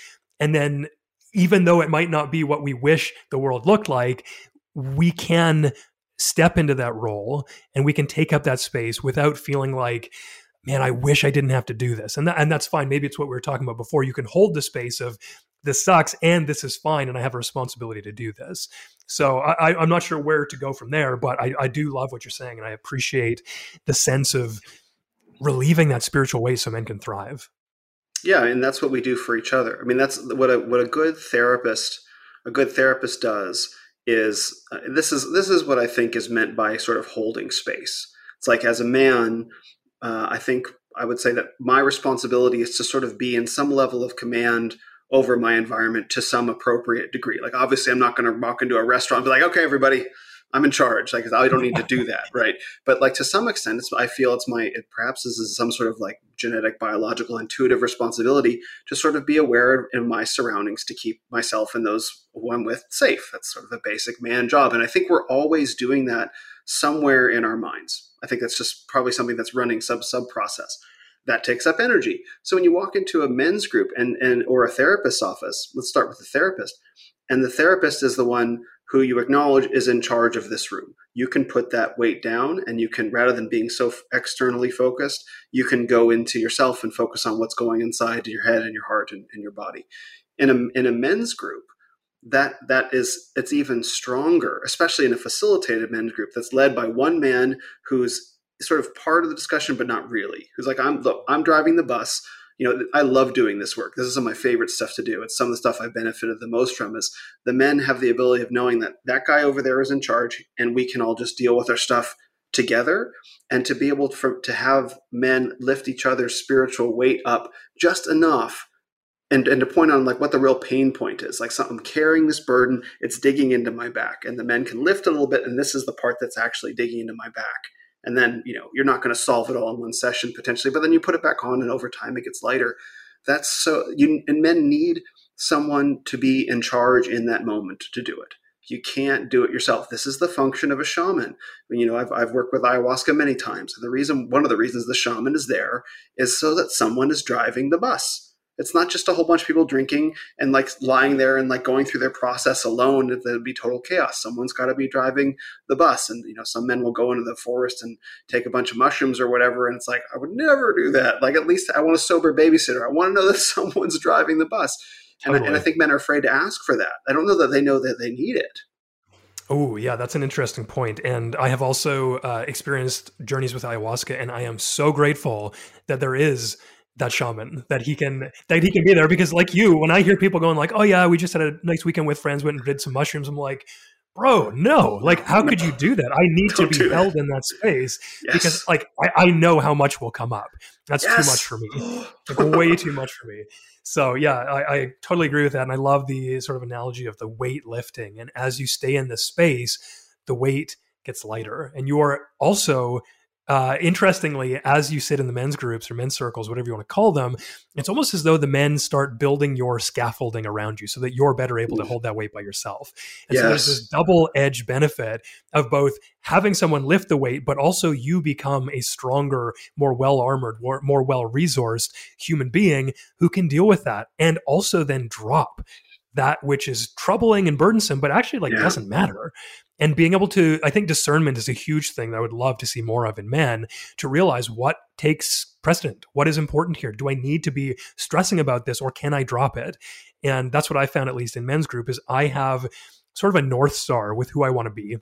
And then even though it might not be what we wish the world looked like, we can step into that role and we can take up that space without feeling like man, I wish I didn't have to do this. And that, and that's fine. Maybe it's what we were talking about before. You can hold the space of this sucks and this is fine and I have a responsibility to do this. So I, am not sure where to go from there, but I, I do love what you're saying and I appreciate the sense of relieving that spiritual weight so men can thrive. Yeah, and that's what we do for each other. I mean, that's what a what a good therapist a good therapist does is uh, this is this is what I think is meant by sort of holding space. It's like as a man, uh, I think I would say that my responsibility is to sort of be in some level of command over my environment to some appropriate degree. Like obviously I'm not going to walk into a restaurant and be like, okay, everybody, I'm in charge. Like I don't need to do that, right? But like to some extent, I feel it's my it, perhaps this is some sort of like genetic, biological, intuitive responsibility to sort of be aware in my surroundings to keep myself and those who I'm with safe. That's sort of a basic man job, and I think we're always doing that somewhere in our minds. I think that's just probably something that's running sub sub process that takes up energy. So when you walk into a men's group and, and or a therapist's office, let's start with the therapist, and the therapist is the one who you acknowledge is in charge of this room. You can put that weight down and you can, rather than being so externally focused, you can go into yourself and focus on what's going inside your head and your heart and, and your body. In a, in a men's group, that that is it's even stronger, especially in a facilitated men's group that's led by one man who's sort of part of the discussion, but not really. Who's like, I'm look, I'm driving the bus. You know, I love doing this work. This is some of my favorite stuff to do. It's some of the stuff I benefited the most from. Is the men have the ability of knowing that that guy over there is in charge, and we can all just deal with our stuff together and to be able to, have men lift each other's spiritual weight up just enough and and to point on like what the real pain point is like so i'm carrying this burden it's digging into my back and the men can lift a little bit and this is the part that's actually digging into my back and then you know you're not going to solve it all in one session potentially but then you put it back on and over time it gets lighter. That's so you and men need someone to be in charge in that moment to do it. You can't do it yourself. This is the function of a shaman. You know i've, I've worked with ayahuasca many times and the reason one of the reasons the shaman is there is so that someone is driving the bus it's not just a whole bunch of people drinking and like lying there and like going through their process alone. There'd be total chaos. Someone's got to be driving the bus, and you know, some men will go into the forest and take a bunch of mushrooms or whatever. And it's like, I would never do that. Like, at least I want a sober babysitter. I want to know that someone's driving the bus. Totally. And, and I think men are afraid to ask for that. I don't know that they know that they need it. Oh, yeah, that's an interesting point. And I have also uh, experienced journeys with ayahuasca, and I am so grateful that there is that shaman that he can that he can be there. Because like you when i hear people going like oh yeah we just had a nice weekend with friends went and did some mushrooms i'm like bro no. Like how could you do that? I need Don't to be held in that space yes. because like I, I, know how much will come up. That's yes. too much for me. Like way too much for me. So yeah I, I totally agree with that and i love the sort of analogy of the weight lifting and as you stay in this space the weight gets lighter and you're also uh, interestingly, as you sit in the men's groups or men's circles, whatever you want to call them, it's almost as though the men start building your scaffolding around you so that you're better able to hold that weight by yourself. And yes. so there's this double edged benefit of both having someone lift the weight, but also you become a stronger, more well armored, more, more well resourced human being who can deal with that and also then drop that which is troubling and burdensome, but actually like yeah. doesn't matter and being able to i think discernment is a huge thing that i would love to see more of in men to realize what takes precedent what is important here. Do i need to be stressing about this or can i drop it? And that's what i found at least in men's group is i have sort of a north star with who i want to be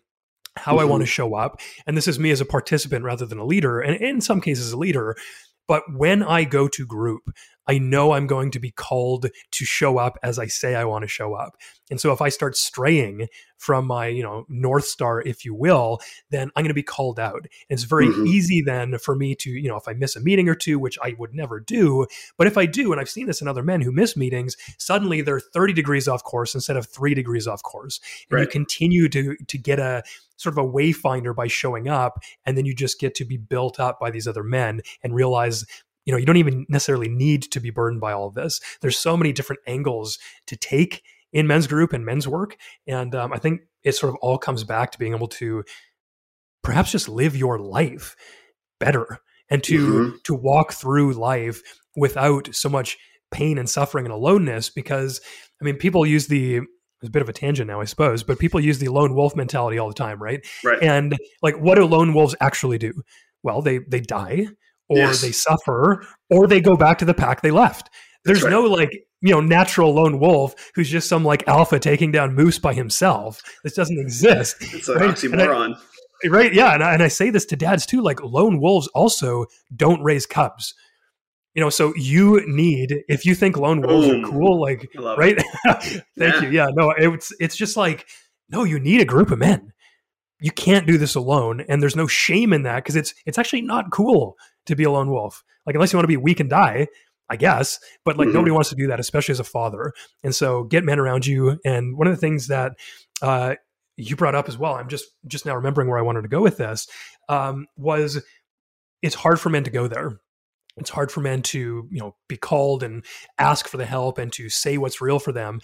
how mm-hmm. i want to show up and this is me as a participant rather than a leader and in some cases a leader. But when I go to group, I know I'm going to be called to show up as I say I want to show up. And so if I start straying from my, you know, North Star, if you will, then I'm going to be called out. And it's very mm-hmm. easy then for me to, you know, if I miss a meeting or two, which I would never do, but if I do, and I've seen this in other men who miss meetings, suddenly they're 30 degrees off course instead of three degrees off course. And right. you continue to to get a sort of a wayfinder by showing up and then you just get to be built up by these other men and realize you know you don't even necessarily need to be burdened by all of this there's so many different angles to take in men's group and men's work and um, i think it sort of all comes back to being able to perhaps just live your life better and to mm-hmm. to walk through life without so much pain and suffering and aloneness because i mean people use the it's a bit of a tangent now, I suppose, but people use the lone wolf mentality all the time, right? Right. And like, what do lone wolves actually do? Well, they they die, or yes. they suffer, or they go back to the pack they left. There's right. no like you know natural lone wolf who's just some like alpha taking down moose by himself. This doesn't exist. It's an right? oxymoron. I, right? Yeah, and I, and I say this to dads too. Like lone wolves also don't raise cubs you know so you need if you think lone wolves Boom. are cool like right thank yeah. you yeah no it's it's just like no you need a group of men you can't do this alone and there's no shame in that because it's it's actually not cool to be a lone wolf. Like unless you want to be weak and die i guess but like mm-hmm. nobody wants to do that especially as a father. And so get men around you and one of the things that uh, you brought up as well i'm just just now remembering where i wanted to go with this um, was it's hard for men to go there. It's hard for men to you know be called and ask for the help and to say what's real for them.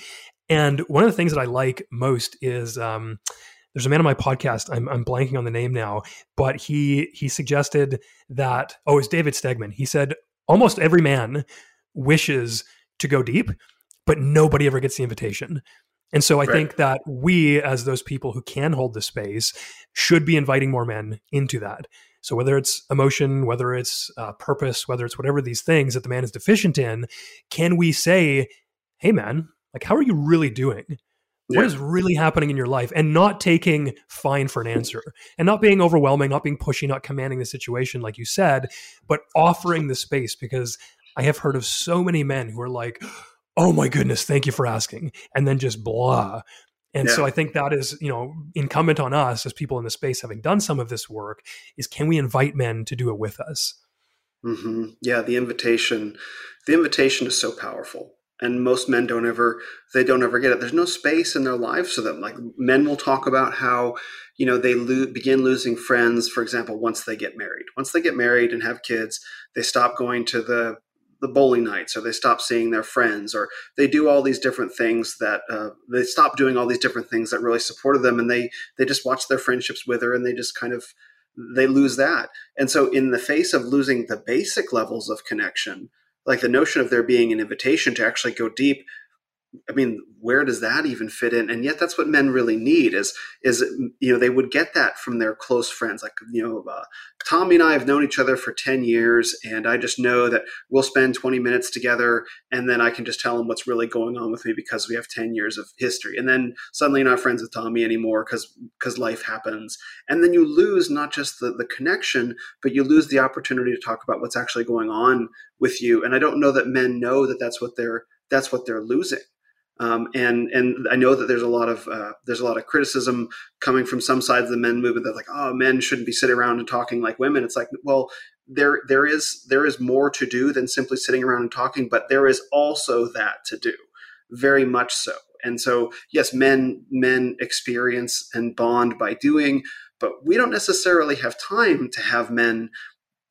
And one of the things that i like most is um, there's a man on my podcast I'm, I'm blanking on the name now but he he suggested that oh it's david stegman he said almost every man wishes to go deep but nobody ever gets the invitation and so I right. think that we, as those people who can hold the space, should be inviting more men into that. So whether it's emotion, whether it's uh, purpose, whether it's whatever these things that the man is deficient in, can we say, "Hey, man, like how are you really doing? What is really happening in your life and not taking fine for an answer and not being overwhelming, not being pushy, not commanding the situation, like you said, but offering the space because I have heard of so many men who are like, oh my goodness, thank you for asking. And then just blah. And yeah. so I think that is, you know, incumbent on us as people in the space having done some of this work is can we invite men to do it with us? Mm-hmm. Yeah, the invitation, the invitation is so powerful and most men don't ever they don't ever get it. There's no space in their lives for them. Like men will talk about how you know they lo- begin losing friends for example once they get married. Once they get married and have kids they stop going to the the bowling nights or they stop seeing their friends or they do all these different things that uh, they stop doing all these different things that really supported them and they they just watch their friendships wither and they just kind of they lose that. And so in the face of losing the basic levels of connection like the notion of there being an invitation to actually go deep I mean, where does that even fit in? And yet, that's what men really need is is you know they would get that from their close friends. Like you know, uh, Tommy and I have known each other for ten years, and I just know that we'll spend twenty minutes together, and then I can just tell him what's really going on with me because we have ten years of history. And then suddenly you're not friends with Tommy anymore because because life happens, and then you lose not just the the connection, but you lose the opportunity to talk about what's actually going on with you. And I don't know that men know that that's what they're that's what they're losing. Um, and and I know that there's a lot of uh, there's a lot of criticism coming from some sides of the men movement that like oh men shouldn't be sitting around and talking like women. It's like well there there is there is more to do than simply sitting around and talking, but there is also that to do, very much so. And so yes, men men experience and bond by doing, but we don't necessarily have time to have men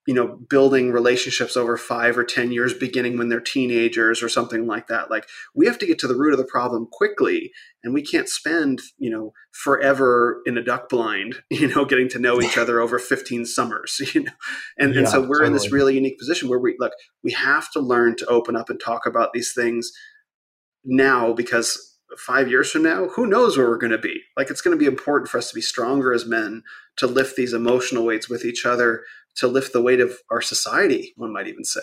you know building relationships over five or ten years beginning when they're teenagers or something like that like we have to get to the root of the problem quickly and we can't spend you know forever in a duck blind you know getting to know each other over 15 summers you know and, yeah, and so we're totally. in this really unique position where we look we have to learn to open up and talk about these things now because five years from now, who knows where we're going to be? Like, it's going to be important for us to be stronger as men, to lift these emotional weights with each other, to lift the weight of our society, one might even say.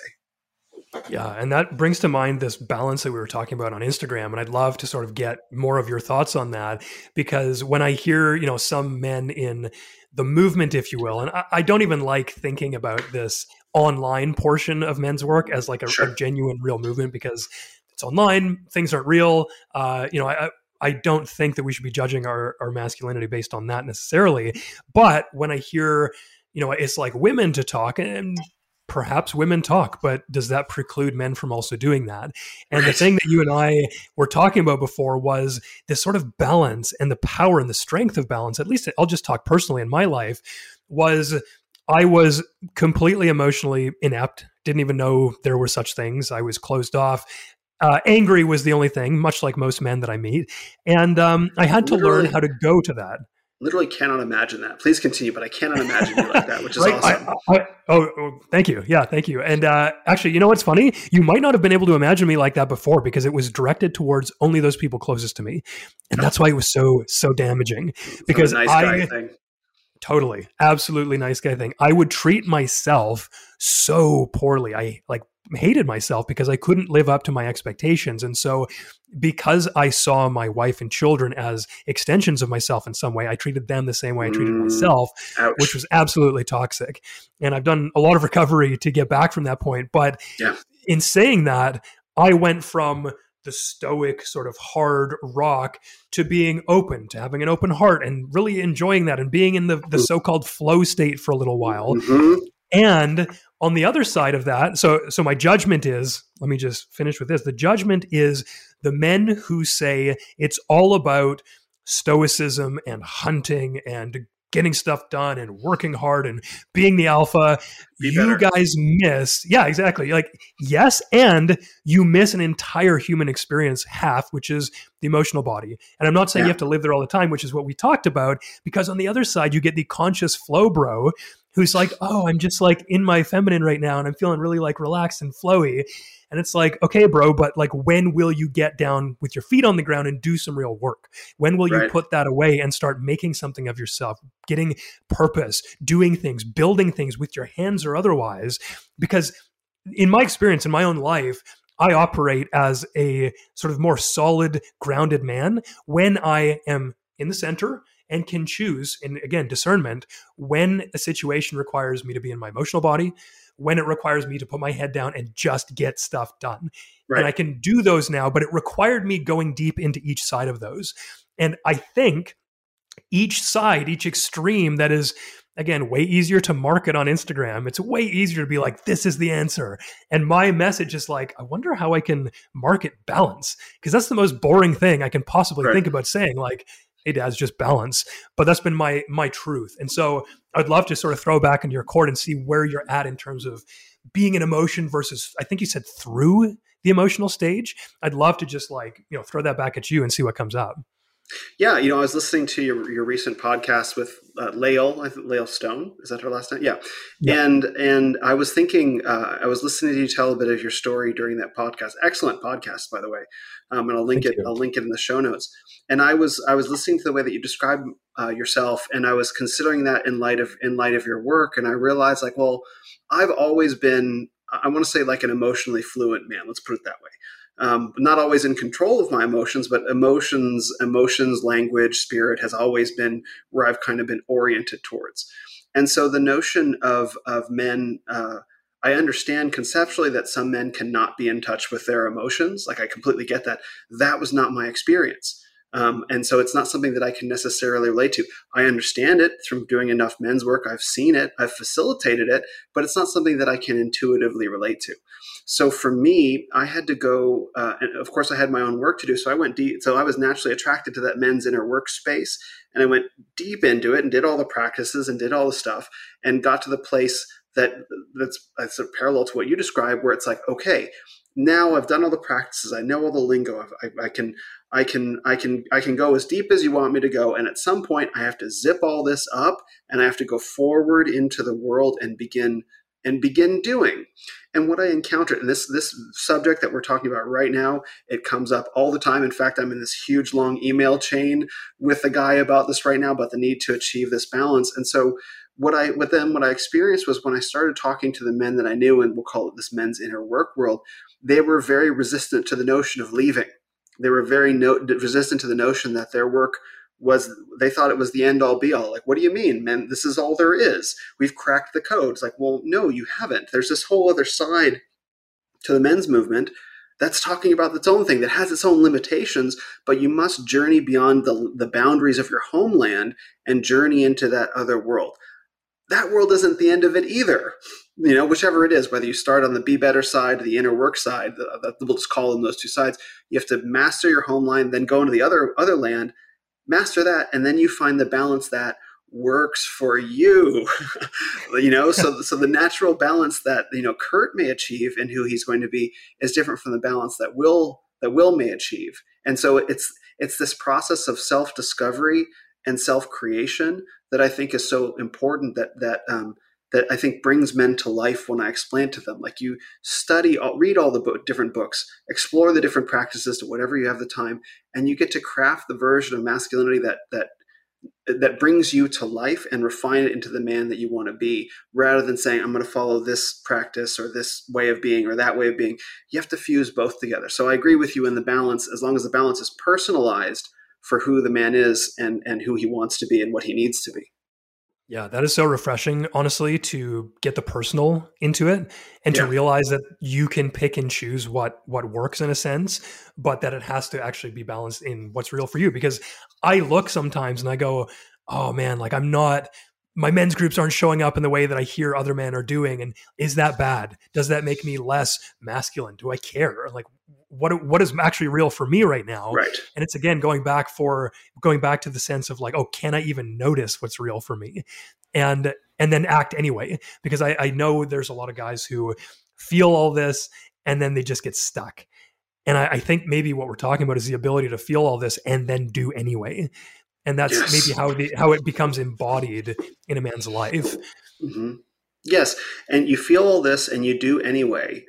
Yeah, and that brings to mind this balance that we were talking about on Instagram, and I'd love to sort of get more of your thoughts on that because when I hear, you know, some men in the movement, if you will, and I, I don't even like thinking about this online portion of men's work as like a, sure. a genuine, real movement because it's online, things aren't real. Uh, you know, I, I don't think that we should be judging our, our masculinity based on that necessarily. But when I hear you know, it's like women to talk and perhaps women talk, but does that preclude men from also doing that? And the thing that you and I were talking about before was this sort of balance and the power and the strength of balance. At least I'll just talk personally in my life was I was completely emotionally inept, didn't even know there were such things. I was closed off. Uh, angry was the only thing, much like most men that I meet. And um, I had to Literally. learn how to go to that literally cannot imagine that. Please continue, but I cannot imagine you like that, which is right? awesome. I, I, oh, oh, thank you. Yeah, thank you. And uh, actually, you know what's funny? You might not have been able to imagine me like that before because it was directed towards only those people closest to me, and that's why it was so so damaging. Because nice I totally, absolutely nice guy thing. I would treat myself so poorly. I like hated myself because I couldn't live up to my expectations. And so, because I saw my wife and children as extensions of myself in some way, I treated them the same way I treated mm, myself, ouch. which was absolutely toxic. And I've done a lot of recovery to get back from that point. But yeah. in saying that, I went from the stoic sort of hard rock to being open to having an open heart and really enjoying that and being in the, the mm. so-called flow state for a little while mm-hmm. and on the other side of that so so my judgment is let me just finish with this. The judgment is the men who say it's all about stoicism and hunting and getting stuff done and working hard and being the alpha. Be you guys miss yeah exactly like yes and you miss an entire human experience half which is the emotional body. And i'm not saying yeah. you have to live there all the time which is what we talked about because on the other side you get the conscious flow bro who's like, oh, I'm just like in my feminine right now and I'm feeling really like relaxed and flowy. And it's like, okay, bro, but like, when will you get down with your feet on the ground and do some real work? When will right. you put that away and start making something of yourself, getting purpose, doing things, building things with your hands or otherwise? Because in my experience, in my own life, I operate as a sort of more solid, grounded man when I am in the center and can choose, and again, discernment, when a situation requires me to be in my emotional body, when it requires me to put my head down and just get stuff done. Right. And I can do those now, but it required me going deep into each side of those. And I think each side, each extreme that is again way easier to market on Instagram. It's way easier to be like this is the answer. And my message is like I wonder how I can market balance because that's the most boring thing I can possibly right. think about saying like hey dad's just balance but that's been my my truth. And so i'd love to sort of throw back into your court and see where you're at in terms of being an emotion versus i think you said through the emotional stage. I'd love to just like you know throw that back at you and see what comes up yeah, you know, I was listening to your, your recent podcast with uh, Lael, I think Lael Stone. Is that her last name? Yeah. yeah. And and I was thinking, uh, I was listening to you tell a bit of your story during that podcast. Excellent podcast, by the way. Um, and I'll link Thank it. You. I'll link it in the show notes. And I was I was listening to the way that you describe uh, yourself, and I was considering that in light of in light of your work, and I realized like, well, I've always been I want to say like an emotionally fluent man. Let's put it that way um, not always in control of my emotions, but emotions, emotions, language, spirit has always been where I've kind of been oriented towards. And so the notion of of men, uh, I understand conceptually that some men cannot be in touch with their emotions. Like I completely get that. That was not my experience. Um, and so it's not something that I can necessarily relate to. I understand it from doing enough men's work. I've seen it, I've facilitated it, but it's not something that I can intuitively relate to. So for me, I had to go, uh, and of course, I had my own work to do. So I went deep. So I was naturally attracted to that men's inner workspace, and I went deep into it and did all the practices and did all the stuff, and got to the place that that's, that's parallel to what you described, where it's like, okay, now I've done all the practices. I know all the lingo. I, I, can I can I can I can go as deep as you want me to go and at some point I have to zip all this up and I have to go forward into the world and begin and begin doing. And what I encountered in this this subject that we're talking about right now, it comes up all the time. In fact, I'm in this huge long email chain with a guy about this right now about the need to achieve this balance. And so what I with them what I experienced was when I started talking to the men that I knew and we'll call it this men's inner work world, they were very resistant to the notion of leaving they were very no, resistant to the notion that their work was they thought it was the end all be all. Like what do you mean man? This is all there is. We've cracked the code it's like well no you haven't. There's this whole other side to the men's movement that's talking about its own thing that has its own limitations but you must journey beyond the, the boundaries of your homeland and journey into that other world. That world isn't the end of it either. You know, whichever it is, whether you start on the be better side, the inner work side, the, the, we'll just call them those two sides. You have to master your home line, then go into the other other land, master that, and then you find the balance that works for you. you know, so so the natural balance that you know Curt may achieve and who he's going to be is different from the balance that Will that Will may achieve. And so it's it's this process of self discovery and self creation that I think is so important that that um, that I think brings men to life when I explain to them. Like you study, uh, read all the book, different books, explore the different practices to whatever you have the time, and you get to craft the version of masculinity that that that brings you to life and refine it into the man that you want to be rather than saying i'm going to follow this practice or this way of being or that way of being. You have to fuse both together. So i agree with you in the balance as long as the balance is personalized for who the man is and and who he wants to be and what he needs to be yeah, that is so refreshing, honestly, to get the personal into it and yeah. to realize that you can pick and choose what what works in a sense, but that it has to actually be balanced in what's real for you. Because I look sometimes and I go, oh man, like I'm not my men's groups aren't showing up in the way that I hear other men are doing. And is that bad? Does that make me less masculine? Do I care? Like what what is actually real for me right now. Right. And it's again going back for going back to the sense of like oh can i even notice what's real for me? And and then act anyway because i i know there's a lot of guys who feel all this and then they just get stuck. And I, I think maybe what we're talking about is the ability to feel all this and then do anyway. And that's yes. maybe how the how it becomes embodied in a man's life. Mm-hmm. yes. And you feel all this and you do anyway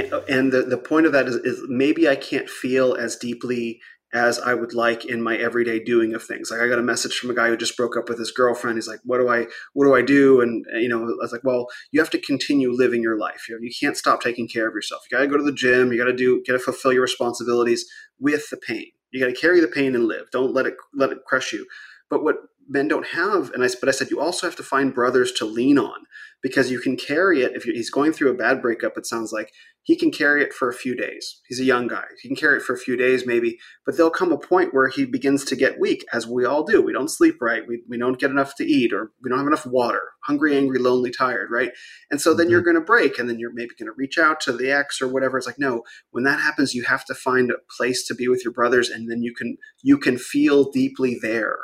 and, and the, the point of that is, is maybe I can't feel as deeply as I would like in my everyday doing of things. Like I got a message from a guy who just broke up with his girlfriend. He's like, "What do I what do I do?" And you know, I was like, "Well, you have to continue living your life. You know, you can't stop taking care of yourself. You got to go to the gym. You got to do, got to fulfill your responsibilities with the pain. You got to carry the pain and live. Don't let it let it crush you." But what men don't have, and I but I said you also have to find brothers to lean on because you can carry it if he's going through a bad breakup. It sounds like he can carry it for a few days. He's a young guy. He can carry it for a few days, maybe, but there'll come a point where he begins to get weak, as we all do. We don't sleep right. We, we don't get enough to eat, or we don't have enough water. Hungry, angry, lonely, tired, right? And so then mm-hmm. you're going to break, and then you're maybe going to reach out to the ex or whatever. It's like, no, when that happens, you have to find a place to be with your brothers, and then you can you can feel deeply there.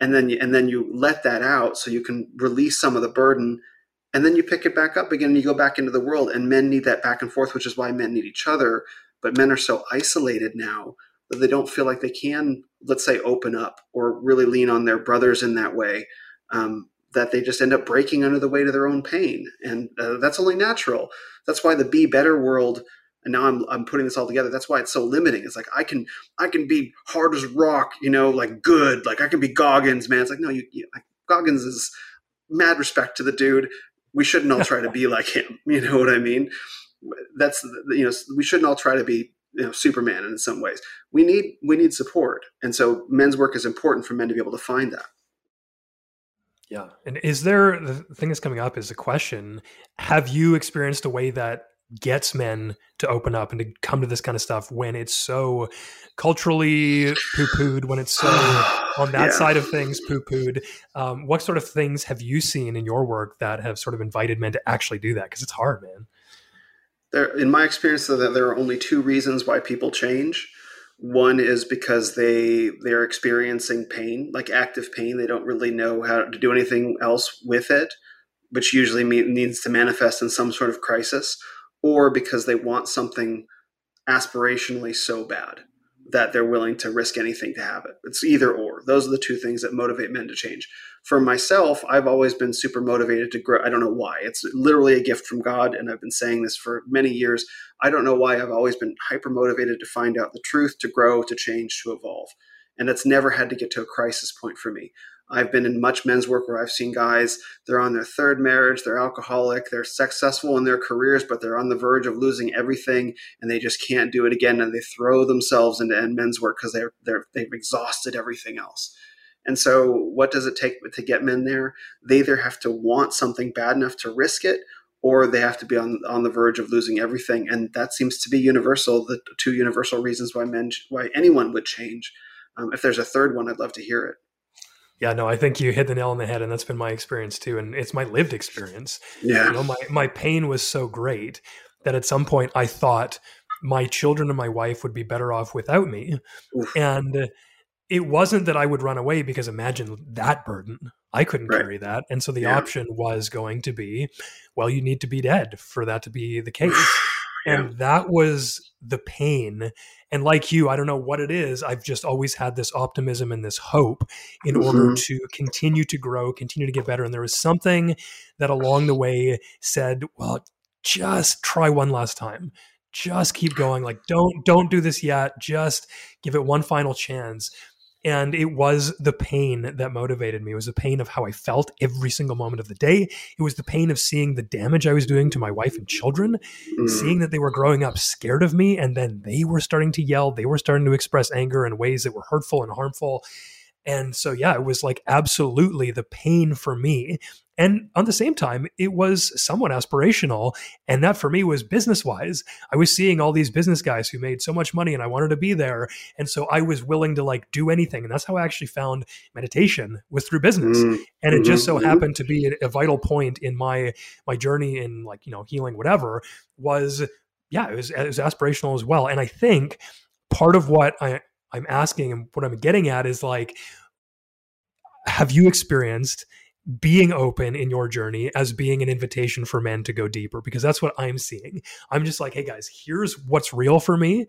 And then, you, and then you let that out so you can release some of the burden and then you pick it back up again and you go back into the world. And men need that back and forth which is why men need each other. But men are so isolated now that they don't feel like they can let's say open up or really lean on their brothers in that way um, that they just end up breaking under the weight of their own pain. And uh, that's only natural. That's why the be better world and now I'm, I'm putting this all together that's why it's so limiting it's like i can i can be hard as rock you know like good like i can be goggins man it's like no you, you like, goggins is mad respect to the dude we shouldn't all try to be like him. You know what I mean? That's you know we shouldn't all try to be you know Superman in some ways. We need we need support, and so men's work is important for men to be able to find that. Yeah, and is there the thing that's coming up is a question: Have you experienced a way that gets men to open up and to come to this kind of stuff when it's so culturally poo-pooed, when it's so on that yeah. side of things poo-pooed. Um, what sort of things have you seen in your work that have sort of invited men to actually do that? Because it's hard, man. There, in my experience, that there are only two reasons why people change. One is because they they're experiencing pain, like active pain. They don't really know how to do anything else with it, which usually means needs to manifest in some sort of crisis, or because they want something aspirationally so bad that they're willing to risk anything to have it. It's either or. Those are the two things that motivate men to change. For myself, I've always been super motivated to grow. I don't know why. It's literally a gift from God, and I've been saying this for many years. I don't know why I've always been hyper motivated to find out the truth, to grow, to change, to evolve. And it's never had to get to a crisis point for me. I've been in much men's work where I've seen guys, they're on their third marriage, they're alcoholic, they're successful in their careers, but they're on the verge of losing everything and they just can't do it again. And they throw themselves into men's work because they're, they're, they've exhausted everything else. And so, what does it take to get men there? They either have to want something bad enough to risk it, or they have to be on on the verge of losing everything. And that seems to be universal. The two universal reasons why men, why anyone would change. Um, if there's a third one, I'd love to hear it. Yeah, no, I think you hit the nail on the head, and that's been my experience too, and it's my lived experience. Yeah, you know, my my pain was so great that at some point I thought my children and my wife would be better off without me, Oof. and it wasn't that I would run away because imagine that burden. I couldn't right. carry that, and so the yeah. option was going to be, well, you need to be dead for that to be the case. and that was the pain and like you i don't know what it is i've just always had this optimism and this hope in mm-hmm. order to continue to grow continue to get better. And there was something that along the way said well just try one last time. Just keep going. Like don't don't do this yet. Just give it one final chance and it was the pain that motivated me. It was the pain of how I felt every single moment of the day. It was the pain of seeing the damage I was doing to my wife and children, mm. seeing that they were growing up scared of me, and then they were starting to yell. They were starting to express anger in ways that were hurtful and harmful. And so, yeah, it was like absolutely the pain for me. And on the same time, it was somewhat aspirational. And that for me was business wise. I was seeing all these business guys who made so much money and I wanted to be there. And so I was willing to like do anything. And that's how I actually found meditation was through business. Mm-hmm. And it just so mm-hmm. happened to be a, a vital point in my my journey in like, you know, healing, whatever, was yeah, it was, it was aspirational as well. And I think part of what I, I'm asking and what I'm getting at is like, have you experienced being open in your journey as being an invitation for men to go deeper because that's what I'm seeing. I'm just like, hey guys, here's what's real for me.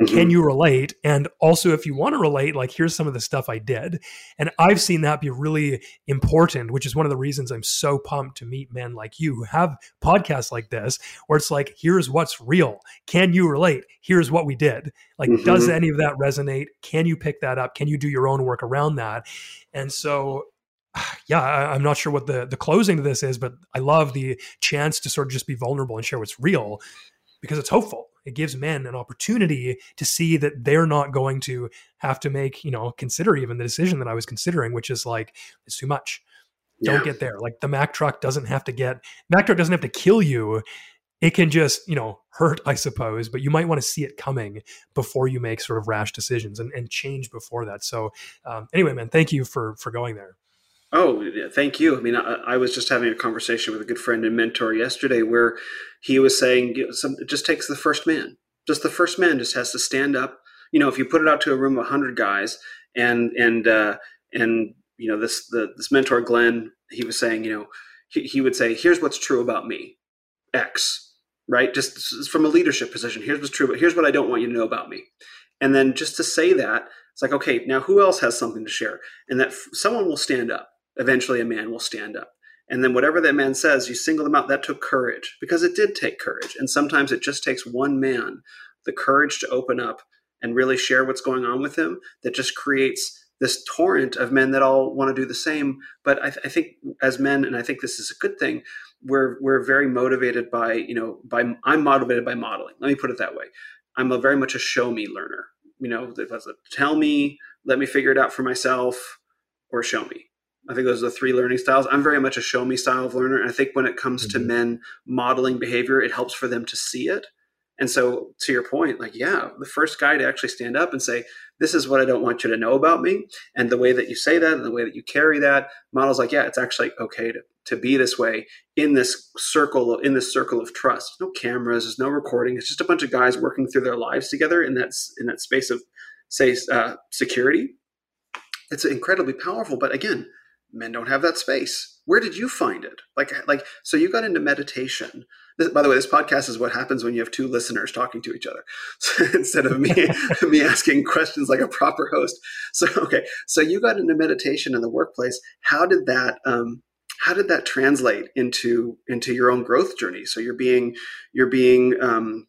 Mm-hmm. Can you relate? And also, if you want to relate, like, here's some of the stuff I did. And I've seen that be really important, which is one of the reasons I'm so pumped to meet men like you who have podcasts like this, where it's like, here's what's real. Can you relate? Here's what we did. Like, mm-hmm. does any of that resonate? Can you pick that up? Can you do your own work around that? And so yeah, I, am not sure what the the closing to this is, but I love the chance to sort of just be vulnerable and share what's real because it's hopeful. It gives men an opportunity to see that they're not going to have to make, you know, consider even the decision that I was considering, which is like it's too much. Don't yeah. get there. Like the Mack truck doesn't have to get Mack truck doesn't have to kill you. It can just, you know, hurt, I suppose, but you might want to see it coming before you make sort of rash decisions and, and change before that. So um, anyway, man, thank you for for going there. Oh, thank you. I mean, I, I, was just having a conversation with a good friend and mentor yesterday where he was saying you know, some, it just takes the first man. Just the first man just has to stand up. You know, if you put it out to a room of hundred guys, and and uh, and you know this the, this mentor Glenn, he was saying, you know, he, he would say, "Here's what's true about me, X." Right, just from a leadership position. Here's what's true, but here's what I don't want you to know about me. And then just to say that, it's like, okay, now who else has something to share? And that f- someone will stand up eventually a man will stand up. And then whatever that man says, you single them out. That took courage because it did take courage. And sometimes it just takes one man, the courage to open up and really share what's going on with him that just creates this torrent of men that all want to do the same. But I, th- I, think as men, and I think this is a good thing, we're we're very motivated by you know by I'm motivated by modeling. Let me put it that way. I'm a very much a show me learner. You know, tell me, let me figure it out for myself, or show me. I think those are the three learning styles. I'm very much a show me style of learner. And I think when it comes mm-hmm. to men modeling behavior, it helps for them to see it. And so, to your point, like, yeah, the first guy to actually stand up and say, This is what I don't want you to know about me. And the way that you say that and the way that you carry that, models like, Yeah, it's actually okay to, to be this way in this circle, in this circle of trust. No cameras, there's no recording. It's just a bunch of guys working through their lives together in that, in that space of, say, uh, security. It's incredibly powerful. But again, men don't have that space. Where did you find it? Like like so you got into meditation. This, by the way this podcast is what happens when you have two listeners talking to each other so instead of me me asking questions like a proper host. So okay so you got into meditation in the workplace. How did that um, how did that translate into into your own growth journey? So you're being you're being um,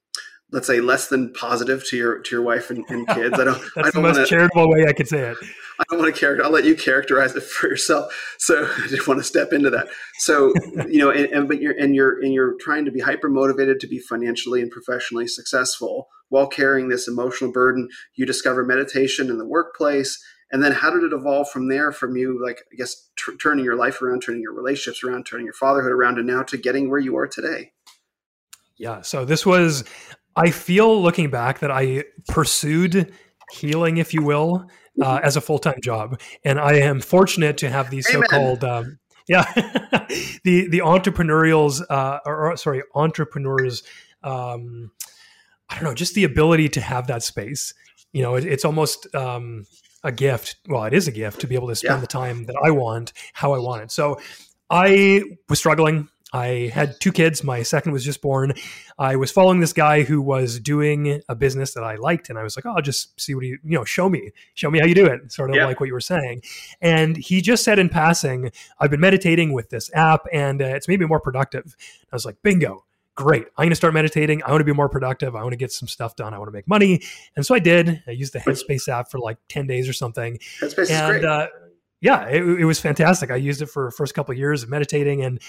let's say less than positive to your to your wife and, and kids. I don't. That's I don't the most wanna, charitable way I could say it. I don't want to character. I'll let you characterize it for yourself. So I just want to step into that. So you know, and, and but you're and you're and you're trying to be hyper motivated to be financially and professionally successful while carrying this emotional burden. You discover meditation in the workplace. And then how did it evolve from there from you, like, I guess, t- turning your life around, turning your relationships around, turning your fatherhood around, and now to getting where you are today? Yeah. So this was, I feel looking back that I pursued healing, if you will, uh, mm-hmm. as a full time job, and I am fortunate to have these so called. Um, yeah, the the entrepreneurials, uh, or, or, sorry, entrepreneurs. Um, I don't know, just the ability to have that space. You know, it, it's almost um, a gift. Well, it is a gift to be able to spend yeah. the time that I want, how I want it. So, I was struggling I had two kids. My second was just born. I was following this guy who was doing a business that I liked, and I was like, "Oh, I'll just see what he, you know, show me, show me how you do it." Sort of yeah. like what you were saying. And he just said in passing, "I've been meditating with this app, and uh, it's made me more productive." I was like, "Bingo." Great. I'm going to start meditating. I want to be more productive. I want to get some stuff done. I want to make money. And so I did. I used the Headspace app for like 10 days or something. Headspace and, is great. Uh, yeah, it, it, was fantastic. I used it for first couple of years of meditating, and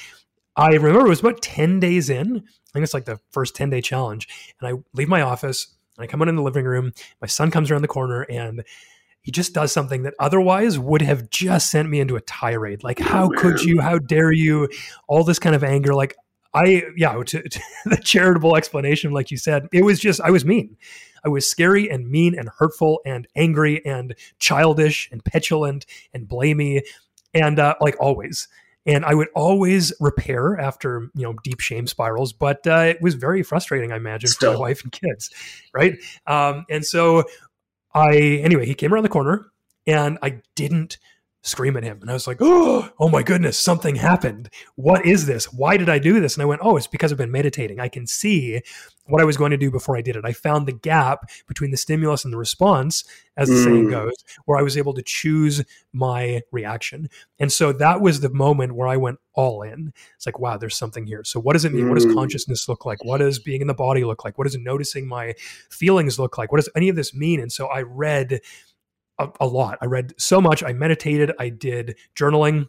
I remember it was about 10 days in. I think it's like the first 10 day challenge. And I leave my office and I come out in the living room. My son comes around the corner and he just does something that otherwise would have just sent me into a tirade. Like, how could you? How dare you? All this kind of anger. Like, I, yeah, to, to the charitable explanation, like you said, it was just, I was mean. I was scary and mean and hurtful and angry and childish and petulant and blamey and uh, like always and I would always repair after you know deep shame spirals. But uh, it was very frustrating, I imagine, Still. for my wife and kids, right? Um, and so I anyway, he came around the corner, and I didn't scream at him. And I was like, oh, oh my goodness, something happened. What is this? Why did I do this? And I went, oh, it's because I've been meditating. I can see what I was going to do before I did it. I found the gap between the stimulus and the response, as the mm. saying goes, where I was able to choose my reaction. And so that was the moment where I went all in. It's like, wow, there's something here. So what does it mean? Mm. What does mm. consciousness look like? What does being in the body look like? What does noticing my feelings look like? What does any of this mean? And so I read a, a lot. I read so much. I meditated. I did journaling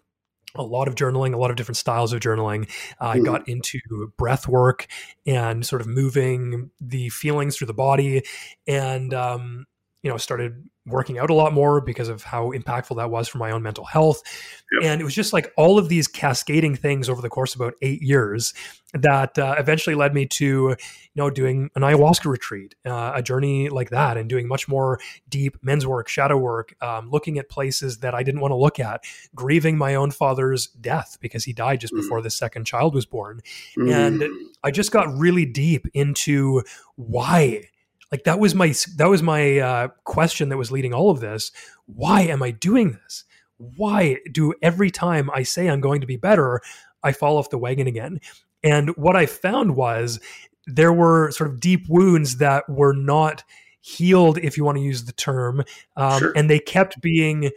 a lot of journaling, a lot of different styles of journaling. Uh, I got into breath work and sort of moving the feelings through the body, and um, you know, started working out a lot more because of how impactful that was for my own mental health. Yep. And it was just like all of these cascading things over the course of about eight years that uh, eventually led me to, you know, doing an ayahuasca retreat, uh, a journey like that, and doing much more deep men's work, shadow work, um, looking at places that I didn't want to look at, grieving my own father's death because he died just mm. before the second child was born. Mm. And I just got really deep into why like that was my that was my uh, question that was leading all of this. Why am i doing this? Why do every time i say i'm going to be better i fall off the wagon again? And what i found was there were sort of deep wounds that were not healed if you want to use the term um, sure. and they kept being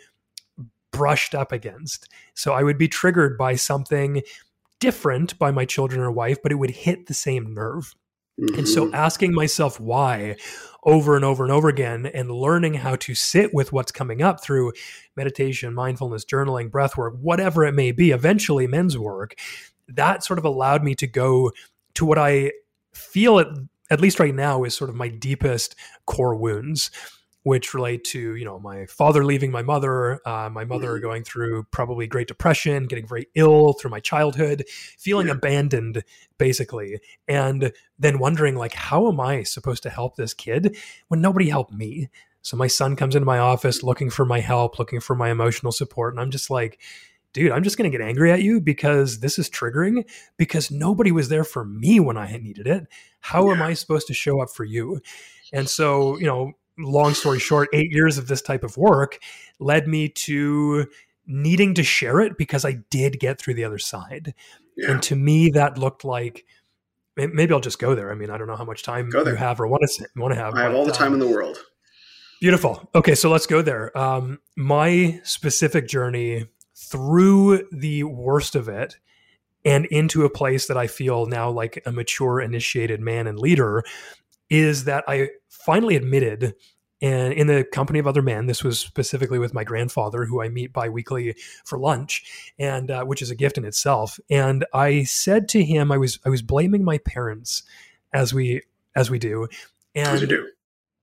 brushed up against. So i would be triggered by something different by my children or wife but it would hit the same nerve Mm-hmm. And so mm-hmm. asking myself why over and over and over again and learning how to sit with what's coming up through meditation, mindfulness, journaling, breath work, whatever it may be, eventually men's work, that sort of allowed me to go to what I feel at, at least right now is sort of my deepest core wounds which relate to you know my father leaving my mother uh, my mother mm-hmm. going through probably great depression getting very ill through my childhood feeling yeah. abandoned basically and then wondering like how am i supposed to help this kid when nobody helped me so my son comes into my office looking for my help looking for my emotional support and i'm just like dude i'm just going to get angry at you because this is triggering because nobody was there for me when i needed it how yeah. am i supposed to show up for you and so you know long story short, eight years of this type of work led me to needing to share it because I did get through the other side. Yeah. And to me, that looked like maybe I'll just go there. I mean, I don't know how much time you have or want to want to have. I have all the time um, in the world. Beautiful. Okay, so let's go there. Um, my specific journey through the worst of it and into a place that I feel now like a mature, initiated man and leader is that I finally admitted and in the company of other men this was specifically with my grandfather who i meet bi-weekly for lunch and uh, which is a gift in itself and i said to him i was i was blaming my parents as we as we do and do.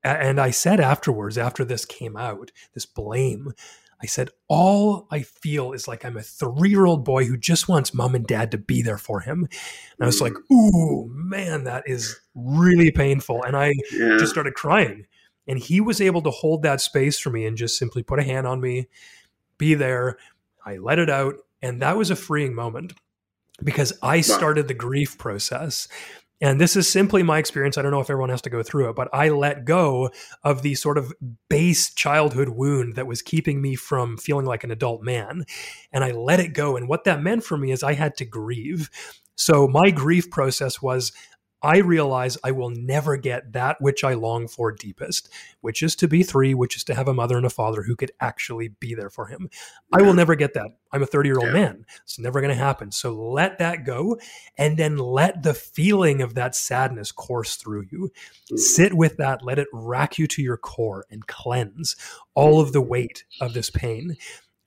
and i said afterwards after this came out this blame I said, all I feel is like I'm a three year old boy who just wants mom and dad to be there for him. And I was like, mm. ooh, man, that is really painful. And I yeah. just started crying. And he was able to hold that space for me and just simply put a hand on me, be there. I let it out. And that was a freeing moment because I started the grief process. And this is simply my experience. I don't know if everyone has to go through it, but I let go of the sort of base childhood wound that was keeping me from feeling like an adult man. And I let it go. And what that meant for me is I had to grieve. So my grief process was I realize I will never get that which I long for deepest, which is to be three, which is to have a mother and a father who could actually be there for him. I will never get that. I'm a 30 year old man. It's never going to happen. So let that go and then let the feeling of that sadness course through you. Mm. Sit with that, let it rack you to your core and cleanse all of the weight of this pain.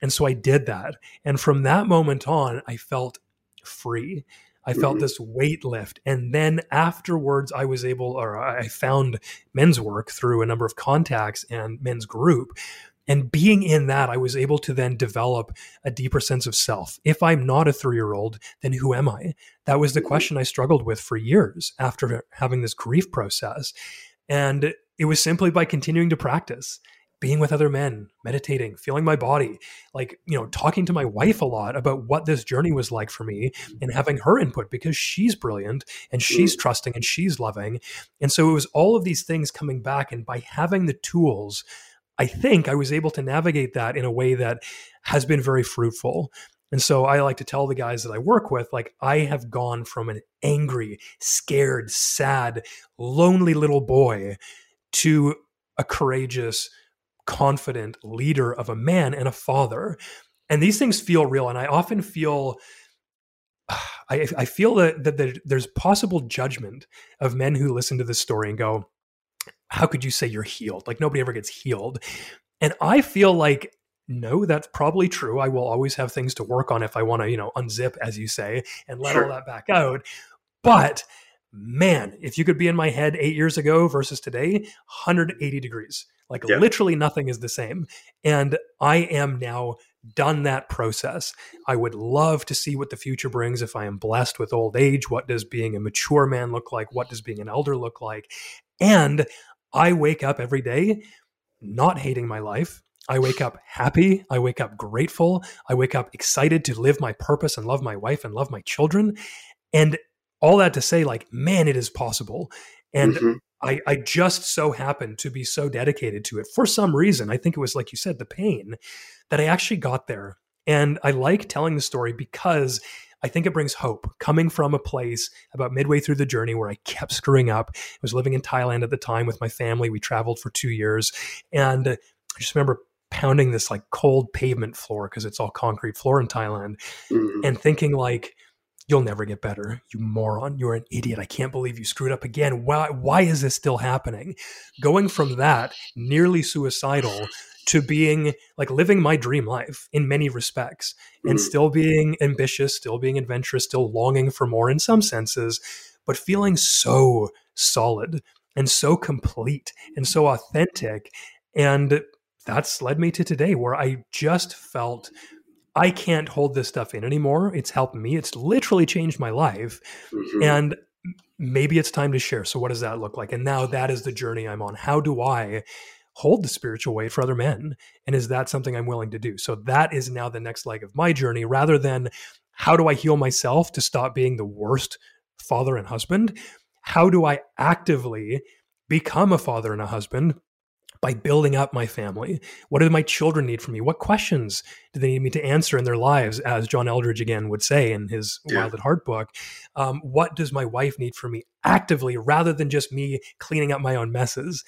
And so I did that. And from that moment on, I felt free. I felt mm-hmm. this weight lift. And then afterwards, I was able, or I found men's work through a number of contacts and men's group. And being in that, I was able to then develop a deeper sense of self. If I'm not a three year old, then who am I? That was the mm-hmm. question I struggled with for years after having this grief process. And it was simply by continuing to practice being with other men, meditating, feeling my body, like, you know, talking to my wife a lot about what this journey was like for me and having her input because she's brilliant and she's mm. trusting and she's loving. And so it was all of these things coming back. And by having the tools, I think I was able to navigate that in a way that has been very fruitful. And so I like to tell the guys that I work with, like, I have gone from an angry, scared, sad, lonely little boy to a courageous, confident leader of a man and a father. And these things feel real. And I often feel. I, I feel that, that there's possible judgment of men who listen to this story and go, How could you say you're healed? Like, nobody ever gets healed. And I feel like no, that's probably true. I will always have things to work on if I want to, you know, unzip, as you say, and let sure. all that back out. But man, if you could be in my head eight years ago versus today, 180 degrees. Like yeah. literally nothing is the same. And I am now done that process. I would love to see what the future brings if I am blessed with old age. What does being a mature man look like? What does being an elder look like? And I wake up every day not hating my life, I wake up happy. I wake up grateful. I wake up excited to live my purpose and love my wife and love my children. And all that to say, like, man, it is possible. And mm-hmm. I, I just so happened to be so dedicated to it for some reason. I think it was, like you said, the pain that I actually got there. And I like telling the story because I think it brings hope coming from a place about midway through the journey where I kept screwing up. I was living in Thailand at the time with my family. We traveled for two years. And I just remember pounding this like cold pavement floor because it's all concrete floor in Thailand mm-hmm. and thinking like you'll never get better. You moron. You're an idiot. I can't believe you screwed up again. Why why is this still happening? Going from that nearly suicidal to being like living my dream life in many respects and mm-hmm. still being ambitious still being adventurous still longing for more in some senses but feeling so solid and so complete and so authentic and that's led me to today where I just felt I can't hold this stuff in anymore. It's helped me. It's literally changed my life. Mm-hmm. And maybe it's time to share. So, what does that look like? And now that is the journey I'm on. How do I hold the spiritual weight for other men? And is that something I'm willing to do? So, that is now the next leg of my journey rather than how do I heal myself to stop being the worst father and husband? How do I actively become a father and a husband by building up my family? What do my children need from me? What questions do they need me to answer in their lives, as John Eldredge again would say in his yeah. Wild at Heart book? Um, what does my wife need from me actively rather than just me cleaning up my own messes?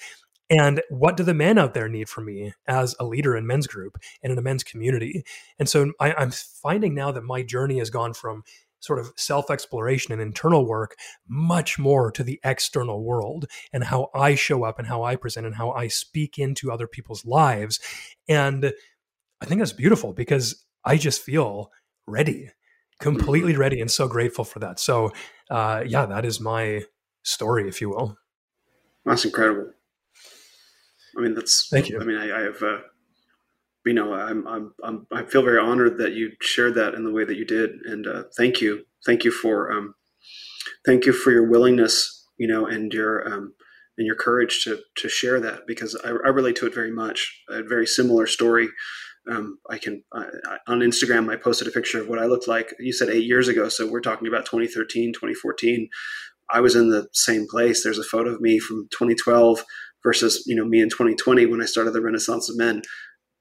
And what do the men out there need from me as a leader in men's group and in a men's community? And so I, I'm finding now that my journey has gone from sort of self exploration and internal work much more to the external world and how I show up and how I present and how I speak into other people's lives. And I think that's beautiful because I just feel ready, completely mm-hmm. ready, and so grateful for that. So, uh, yeah, that is my story, if you will. That's incredible. I mean, that's thank you. I mean, I, I have, uh, you know, I'm, I'm, I'm, i feel very honored that you shared that in the way that you did, and uh, thank you, thank you for, um, thank you for your willingness, you know, and your, um, and your courage to to share that because I, I relate to it very much. A very similar story. Um, I can I, on Instagram I posted a picture of what I looked like. You said eight years ago, so we're talking about 2013, 2014. I was in the same place. There's a photo of me from 2012 versus you know me in 2020 when I started the Renaissance of Men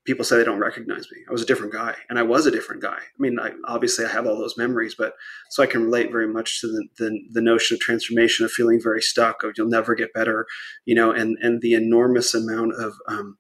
people say they don't recognize me. I was a different guy, and I was a different guy. I mean, I, obviously I have all those memories, but so I can relate very much to the, the, the notion of transformation, of feeling very stuck, of you'll never get better, you know, and and the enormous amount of um,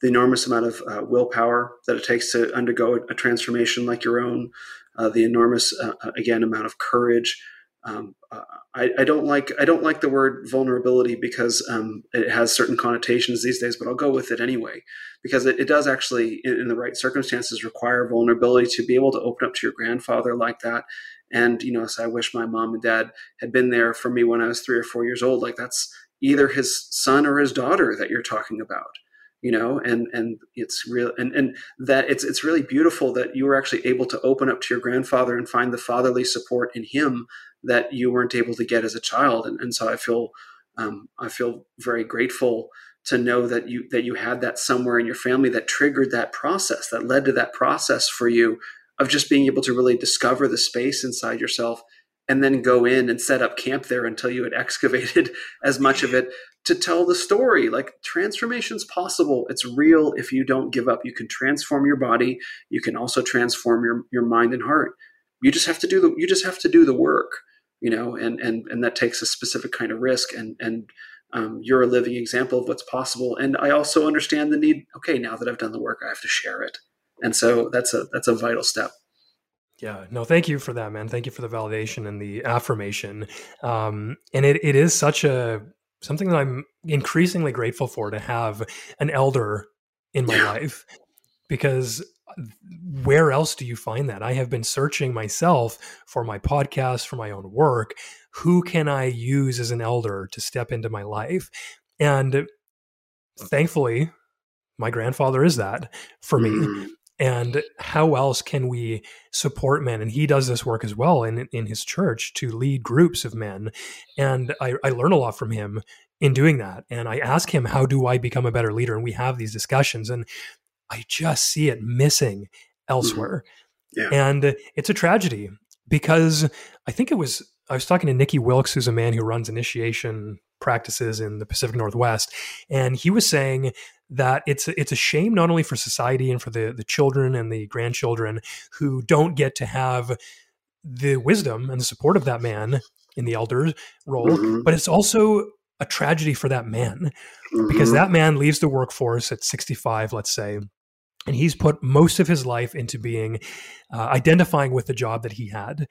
the enormous amount of uh, willpower that it takes to undergo a, a transformation like your own, uh, the enormous uh, uh again amount of courage. Um, uh, I, I, don't like I don't like the word vulnerability because um, it has certain connotations these days, but I'll go with it anyway because it, it does actually, in, in, the right circumstances, require vulnerability to be able to open up to your grandfather like that. And you know, so I wish my mom and dad had been there for me when I was three or four years old. Like that's either his son or his daughter that you're talking about you know and and it's real and and that it's it's really beautiful that you were actually able to open up to your grandfather and find the fatherly support in him that you weren't able to get as a child. And, and so i feel um, i feel very grateful to know that you that you had that somewhere in your family that triggered that process that led to that process for you of just being able to really discover the space inside yourself and then go in and set up camp there until you had excavated as much of it to tell the story. Like transformation's possible. It's real if you don't give up. You can transform your body. You can also transform your, your mind and heart. You just have to do the you just have to do the work, you know, and and and that takes a specific kind of risk and and um, you're a living example of what's possible. And I also understand the need. Okay, now that I've done the work, I have to share it, and so that's a that's a vital step. Yeah, no, thank you for that, man. Thank you for the validation and the affirmation. Um, and it, it is such a something that I'm increasingly grateful for to have an elder in my life because where else do you find that? I have been searching myself for my podcast, for my own work. Who can I use as an elder to step into my life? And thankfully, my grandfather is that for me. And how else can we support men? And he does this work as well in, in his church to lead groups of men. And I, I learn a lot from him in doing that. And i ask him how do i become a better leader? And we have these discussions and i just see it missing elsewhere. Mm-hmm. yeah. and it's a tragedy because i think it was i was talking to nikki wilkes who's a man who runs initiation practices in the pacific northwest and he was saying that it's it's a shame not only for society and for the the children and the grandchildren who don't get to have the wisdom and the support of that man in the elder role, mm-hmm. but it's also a tragedy for that man mm-hmm. because that man leaves the workforce at 65, let's say, and he's put most of his life into being uh, identifying with the job that he had.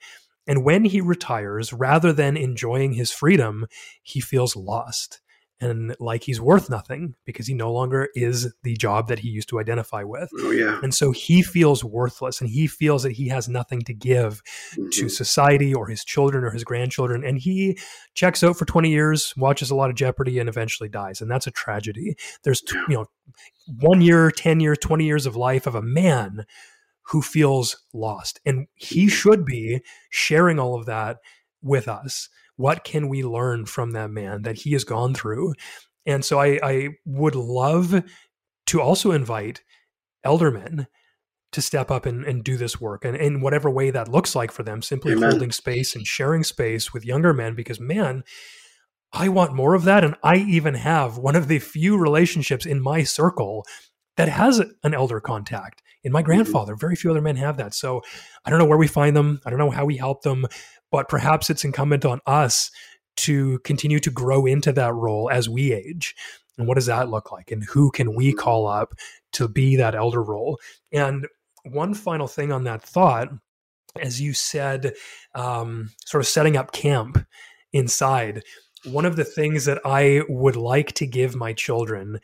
And when he retires, rather than enjoying his freedom, he feels lost and like he's worth nothing because he no longer is the job that he used to identify with. Oh, yeah. And so he feels worthless and he feels that he has nothing to give mm-hmm. to society or his children or his grandchildren. And he checks out for 20 years, watches a lot of Jeopardy, and eventually dies. And that's a tragedy. There's, you know, one year, 10 years, 20 years of life of a man who feels lost. And he should be sharing all of that with us what can we learn from that man that he has gone through? And so I, I would love to also invite eldermen to step up and, and do this work and in whatever way that looks like for them, simply Amen. holding space and sharing space with younger men because man, I want more of that. And I even have one of the few relationships in my circle that has an elder contact in my mm-hmm. grandfather. Very few other men have that. So I don't know where we find them. I don't know how we help them, but perhaps it's incumbent on us to continue to grow into that role as we age. And what does that look like? And who can we call up to be that elder role? And one final thing on that thought, as you said, um, sort of setting up camp inside, one of the things that I would like to give my children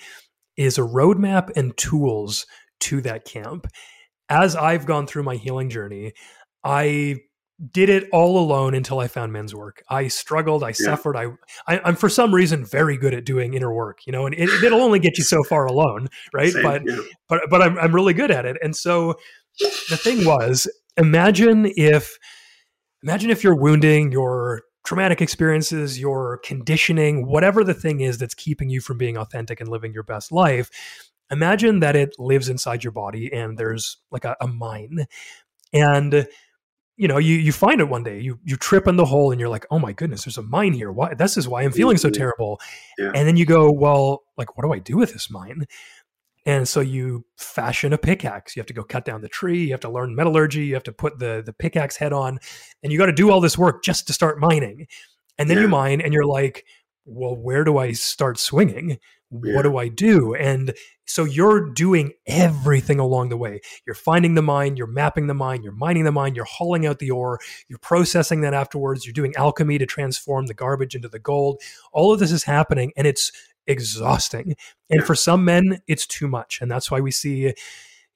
is a roadmap and tools to that camp. As I've gone through my healing journey, I did it all alone until I found men's work. I struggled, I yeah. suffered. I, I, am for some reason very good at doing inner work, you know, and it, will only get you so far alone, right? Same, but yeah. but but I'm I'm really good at it. And so the thing was, imagine if imagine if your wounding, your traumatic experiences, your conditioning, whatever the thing is that's keeping you from being authentic and living your best life. Imagine that it lives inside your body and there's like a, a mine. And you know, you you find it one day, you you trip in the hole, and you're like, oh my goodness, there's a mine here. Why? This is why I'm feeling so terrible. Yeah. And then you go, well, like, what do I do with this mine? And so you fashion a pickaxe. You have to go cut down the tree. You have to learn metallurgy. You have to put the the pickaxe head on, and you got to do all this work just to start mining. And then yeah. you mine, and you're like, well, where do I start swinging? What do I do? And so you're doing everything along the way. You're finding the mine, you're mapping the mine, you're mining the mine, you're hauling out the ore, you're processing that afterwards, you're doing alchemy to transform the garbage into the gold. All of this is happening and it's exhausting. And for some men, it's too much. And that's why we see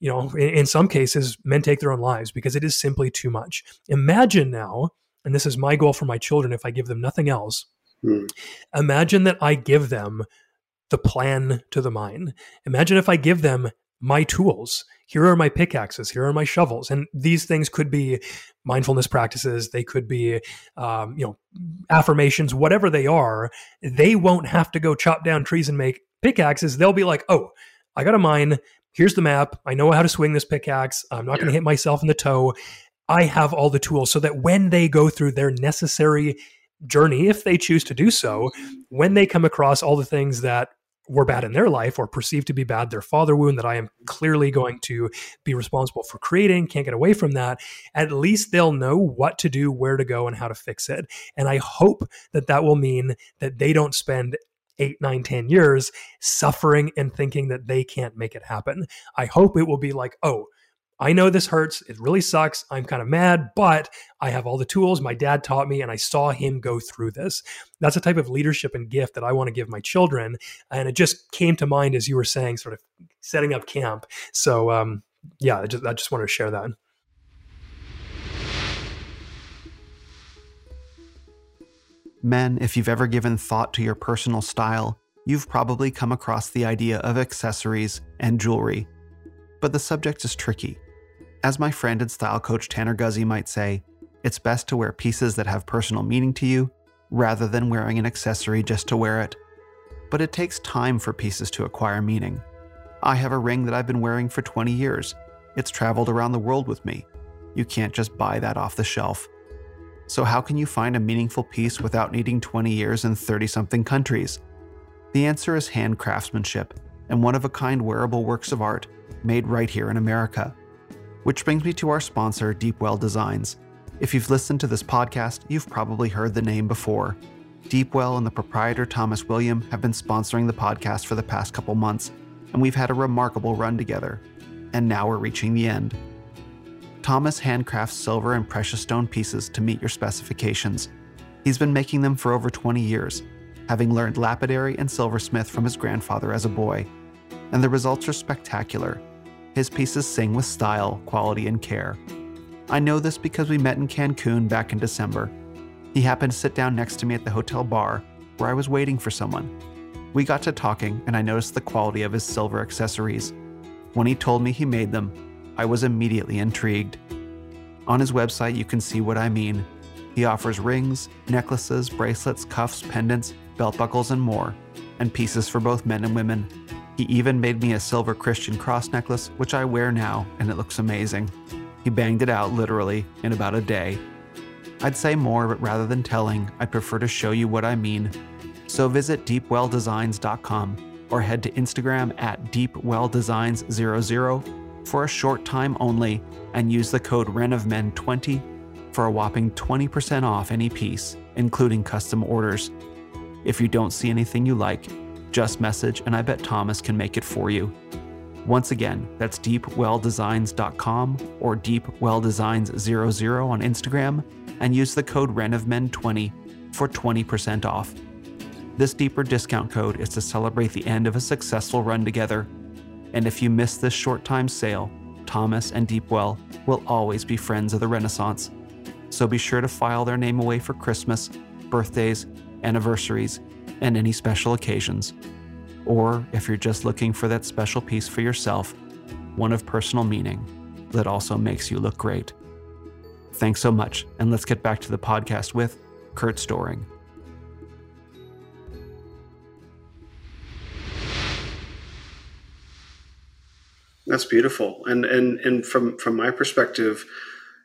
you know, in, in some cases, men take their own lives because it is simply too much. Imagine now, and this is my goal for my children if I give them nothing else. Hmm. Imagine that I give them the plan to the mine. Imagine if I give them my tools. Here are my pickaxes. Here are my shovels. And these things could be mindfulness practices. They could be, um, you know, affirmations, whatever they are. They won't have to go chop down trees and make pickaxes. They'll be like, oh, I got a mine. Here's the map. I know how to swing this pickaxe. I'm not yeah. going to hit myself in the toe. I have all the tools so that when they go through their necessary journey, if they choose to do so, when they come across all the things that were bad in their life or perceived to be bad, their father wound that I am clearly going to be responsible for creating, can't get away from that, at least they'll know what to do, where to go, and how to fix it. And I hope that that will mean that they don't spend eight, nine, ten years suffering and thinking that they can't make it happen. I hope it will be like, oh, I know this hurts. It really sucks. I'm kind of mad, but I have all the tools my dad taught me and I saw him go through this. That's a type of leadership and gift that I want to give my children. And it just came to mind as you were saying, sort of setting up camp. So, um, yeah, I just, I just wanted to share that. Men, if you've ever given thought to your personal style, you've probably come across the idea of accessories and jewelry. But the subject is tricky. As my friend and style coach Tanner Guzy might say, it's best to wear pieces that have personal meaning to you rather than wearing an accessory just to wear it. But it takes time for pieces to acquire meaning. I have a ring that I've been wearing for 20 years. It's traveled around the world with me. You can't just buy that off the shelf. So, how can you find a meaningful piece without needing 20 years in 30 something countries? The answer is hand craftsmanship and one of a kind wearable works of art made right here in America. Which brings me to our sponsor, Deepwell Designs. If you've listened to this podcast, you've probably heard the name before. Deepwell and the proprietor Thomas William have been sponsoring the podcast for the past couple months, and we've had a remarkable run together. And now we're reaching the end. Thomas handcrafts silver and precious stone pieces to meet your specifications. He's been making them for over 20 years, having learned lapidary and silversmith from his grandfather as a boy. And the results are spectacular his pieces sing with style, quality, and care. I know this because we met in Cancun back in December. He happened to sit down next to me at the hotel bar where I was waiting for someone. We got to talking, and I noticed the quality of his silver accessories. When he told me he made them, I was immediately intrigued. On his website, you can see what I mean. He offers rings, necklaces, bracelets, cuffs, pendants, belt buckles, and more, and pieces for both men and women. He even made me a silver Christian cross necklace, which I wear now, and it looks amazing. He banged it out literally in about a day. I'd say more, but rather than telling, I'd prefer to show you what I mean. So visit deepwelldesigns.com or head to Instagram at deepwelldesigns00 for a short time only and use the code RENOFMEN20 for a whopping 20% off any piece, including custom orders. If you don't see anything you like, just message, and I bet Thomas can make it for you. Once again, that's deepwelldesigns.com or deepwelldesigns00 on Instagram and use the code RENOFMEN20 for 20% off. This deeper discount code is to celebrate the end of a successful run together. And if you miss this short time sale, Thomas and Deepwell will always be friends of the Renaissance. So be sure to file their name away for Christmas, birthdays, anniversaries, and any special occasions. Or if you're just looking for that special piece for yourself, one of personal meaning that also makes you look great. Thanks so much, and let's get back to the podcast with Curt Storring. That's beautiful, and and and from from my perspective,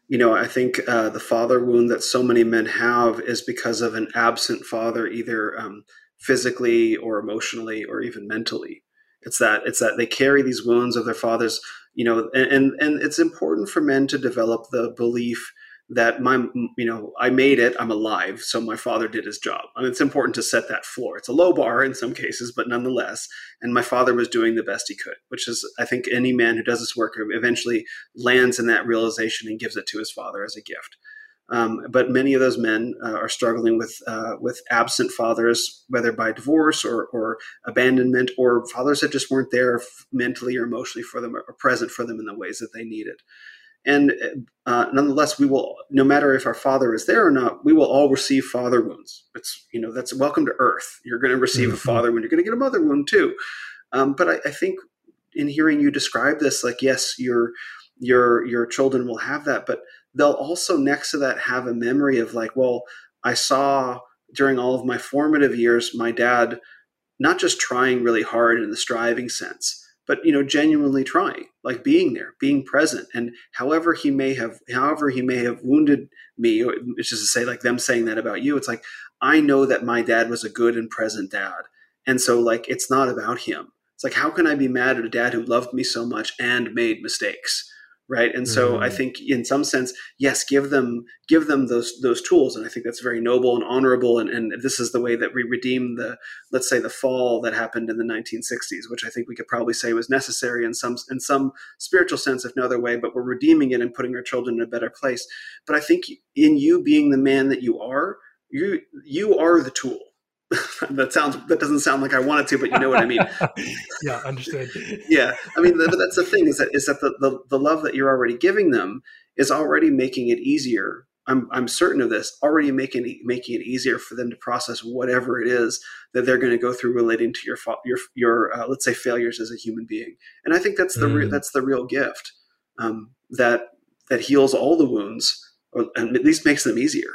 you know, I think uh, the father wound that so many men have is because of an absent father, either um, physically or emotionally or even mentally. It's that it's that they carry these wounds of their fathers, you know, and and, and it's important for men to develop the belief that my you know i made it i'm alive so my father did his job. I mean, it's important to set that floor. It's a low bar in some cases but nonetheless and my father was doing the best he could which is i think any man who does this work eventually lands in that realization and gives it to his father as a gift um, but many of those men uh, are struggling with uh, with absent fathers, whether by divorce or, or abandonment, or fathers that just weren't there mentally or emotionally for them, or present for them in the ways that they needed. And uh, nonetheless, we will, no matter if our father is there or not, we will all receive father wounds. It's you know that's welcome to Earth. You're going to receive mm-hmm. a father wound. You're going to get a mother wound too. Um, but I, I think in hearing you describe this, like yes, your your your children will have that, but they'll also next to that have a memory of like, well, I saw during all of my formative years my dad not just trying really hard in the striving sense, but you know genuinely trying like being there being present. And however he may have however he may have wounded me it's just to say like them saying that about you it's like i know that my dad was a good and present dad. And so like it's not about him. It's like how can i be mad at a dad who loved me so much and made mistakes right? And so mm-hmm. i think in some sense yes give them give them those those tools. And i think that's very noble and honorable. And, and this is the way that we redeem the let's say the fall that happened in the 1960s which i think we could probably say was necessary in some in some spiritual sense if no other way but we're redeeming it and putting our children in a better place. But i think in you being the man that you are you you are the tool that sounds that doesn't sound like I wanted to, but you know what I mean. yeah, understood. yeah, I mean, but that's the thing is that is that the, the the love that you're already giving them is already making it easier. I'm I'm certain of this. Already making it, making it easier for them to process whatever it is that they're going to go through relating to your your your uh, let's say failures as a human being. And I think that's the mm. re- that's the real gift um, that that heals all the wounds, or and at least makes them easier.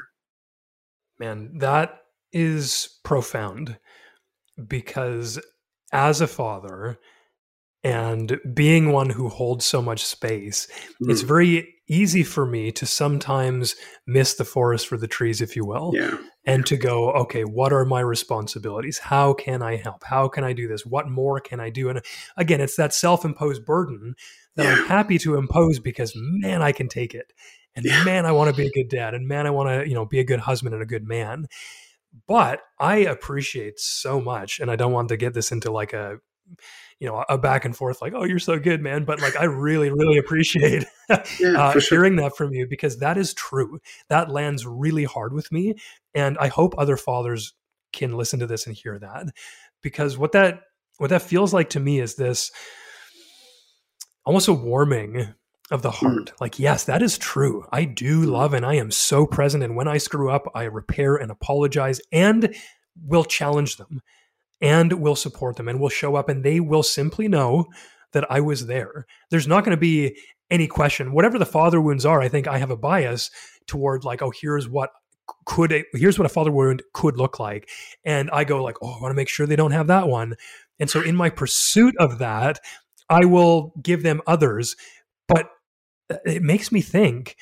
Man, that is profound because as a father and being one who holds so much space, mm. it's very easy for me to sometimes miss the forest for the trees, if you will, yeah. and to go, okay, what are my responsibilities? How can I help? How can I do this? What more can I do? And again, it's that self imposed burden that yeah. I'm happy to impose because, man, I can take it. And yeah. man, I want to be a good dad. And man, I want to, you know, be a good husband and a good man. But I appreciate so much, and I don't want to get this into like a you know a back and forth like oh you're so good man but like i really really appreciate yeah, uh, sure. hearing that from you because that is true that lands really hard with me and i hope other fathers can listen to this and hear that because what that what that feels like to me is this almost a warming of the heart. Mm. Like, yes, that is true. I do love and I am so present. And when I screw up, I repair and apologize and will challenge them and will support them and will show up and they will simply know that I was there. There's not going to be any question. Whatever the father wounds are, I think I have a bias toward like, oh, here's what could here's what a father wound could look like. And I go like, oh, I want to make sure they don't have that one. And so in my pursuit of that, I will give them others. But it makes me think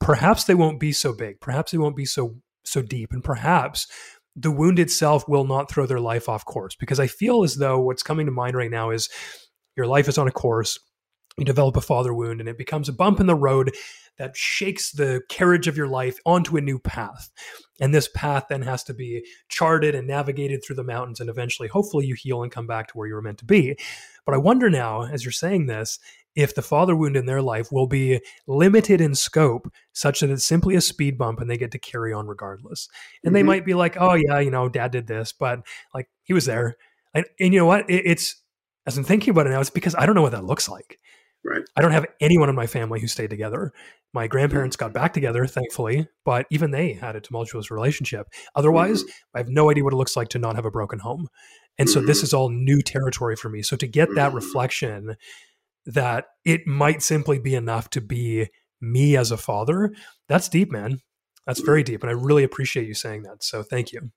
perhaps they won't be so big perhaps they won't be so so deep and perhaps the wound itself will not throw their life off course because i feel as though what's coming to mind right now is your life is on a course you develop a father wound and it becomes a bump in the road that shakes the carriage of your life onto a new path. And this path then has to be charted and navigated through the mountains and eventually hopefully you heal and come back to where you were meant to be. But i wonder now as you're saying this if the father wound in their life will be limited in scope such that it's simply a speed bump and they get to carry on regardless. And mm-hmm. they might be like, oh, yeah, you know, dad did this, but like he was there. And, and you know what? It, it's, as I'm thinking about it now, it's because I don't know what that looks like. Right. I don't have anyone in my family who stayed together. My grandparents got back together, thankfully, but even they had a tumultuous relationship. Otherwise, mm-hmm. I have no idea what it looks like to not have a broken home. And so mm-hmm. this is all new territory for me. So to get that mm-hmm. reflection that it might simply be enough to be me as a father, that's deep, man. That's very deep. And I really appreciate you saying that. So thank you.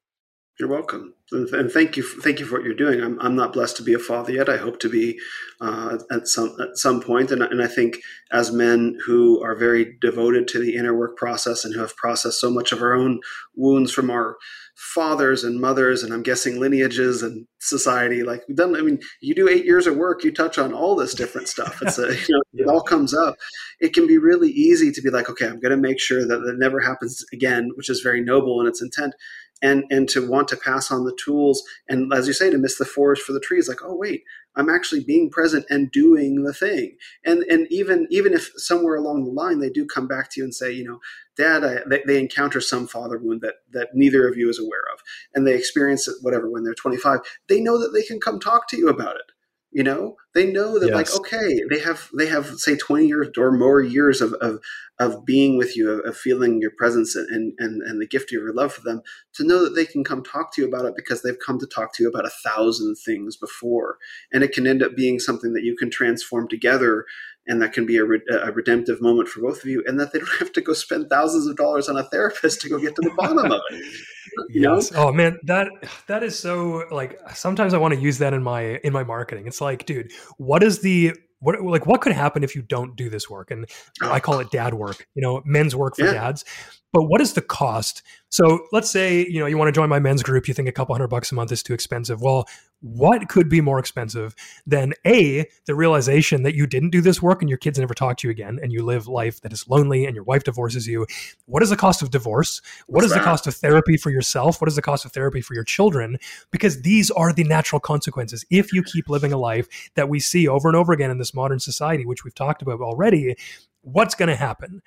You're welcome, and thank you. Thank you for what you're doing. I'm, I'm not blessed to be a father yet. I hope to be uh, at some at some point. And, and I think as men who are very devoted to the inner work process and who have processed so much of our own wounds from our fathers and mothers, and I'm guessing lineages and society, like we've. I mean, you do eight years of work, you touch on all this different stuff. It's a, you know, it all comes up. It can be really easy to be like, okay, I'm going to make sure that that never happens again, which is very noble in its intent and and to want to pass on the tools and as you say to miss the forest for the trees like oh wait i'm actually being present and doing the thing. And and even even if somewhere along the line they do come back to you and say you know dad I, they, they encounter some father wound that that neither of you is aware of and they experience it whatever when they're 25 they know that they can come talk to you about it you know they know that yes. like okay they have they have say 20 years or more years of of, of being with you of, of, feeling your presence and, and and the gift of your love for them to know that they can come talk to you about it because they've come to talk to you about a thousand things before and it can end up being something that you can transform together and that can be a, re- a, redemptive moment for both of you and that they don't have to go spend thousands of dollars on a therapist to go get to the bottom of it. You yes. know oh man that that is so like sometimes i want to use that in my in my marketing. It's like dude what is the what like what could happen if you don't do this work? And i oh. call it dad work you know men's work for yeah. dads but what is the cost? So let's say you know you want to join my men's group you think a couple hundred bucks a month is too expensive. Well what could be more expensive than a the realization that you didn't do this work and your kids never talk to you again and you live life that is lonely and your wife divorces you? What is the cost of divorce? What What's is that? the cost of therapy for yourself? What is the cost of therapy for your children? Because these are the natural consequences. If you keep living a life that we see over and over again in this modern society which we've talked about already what's going to happen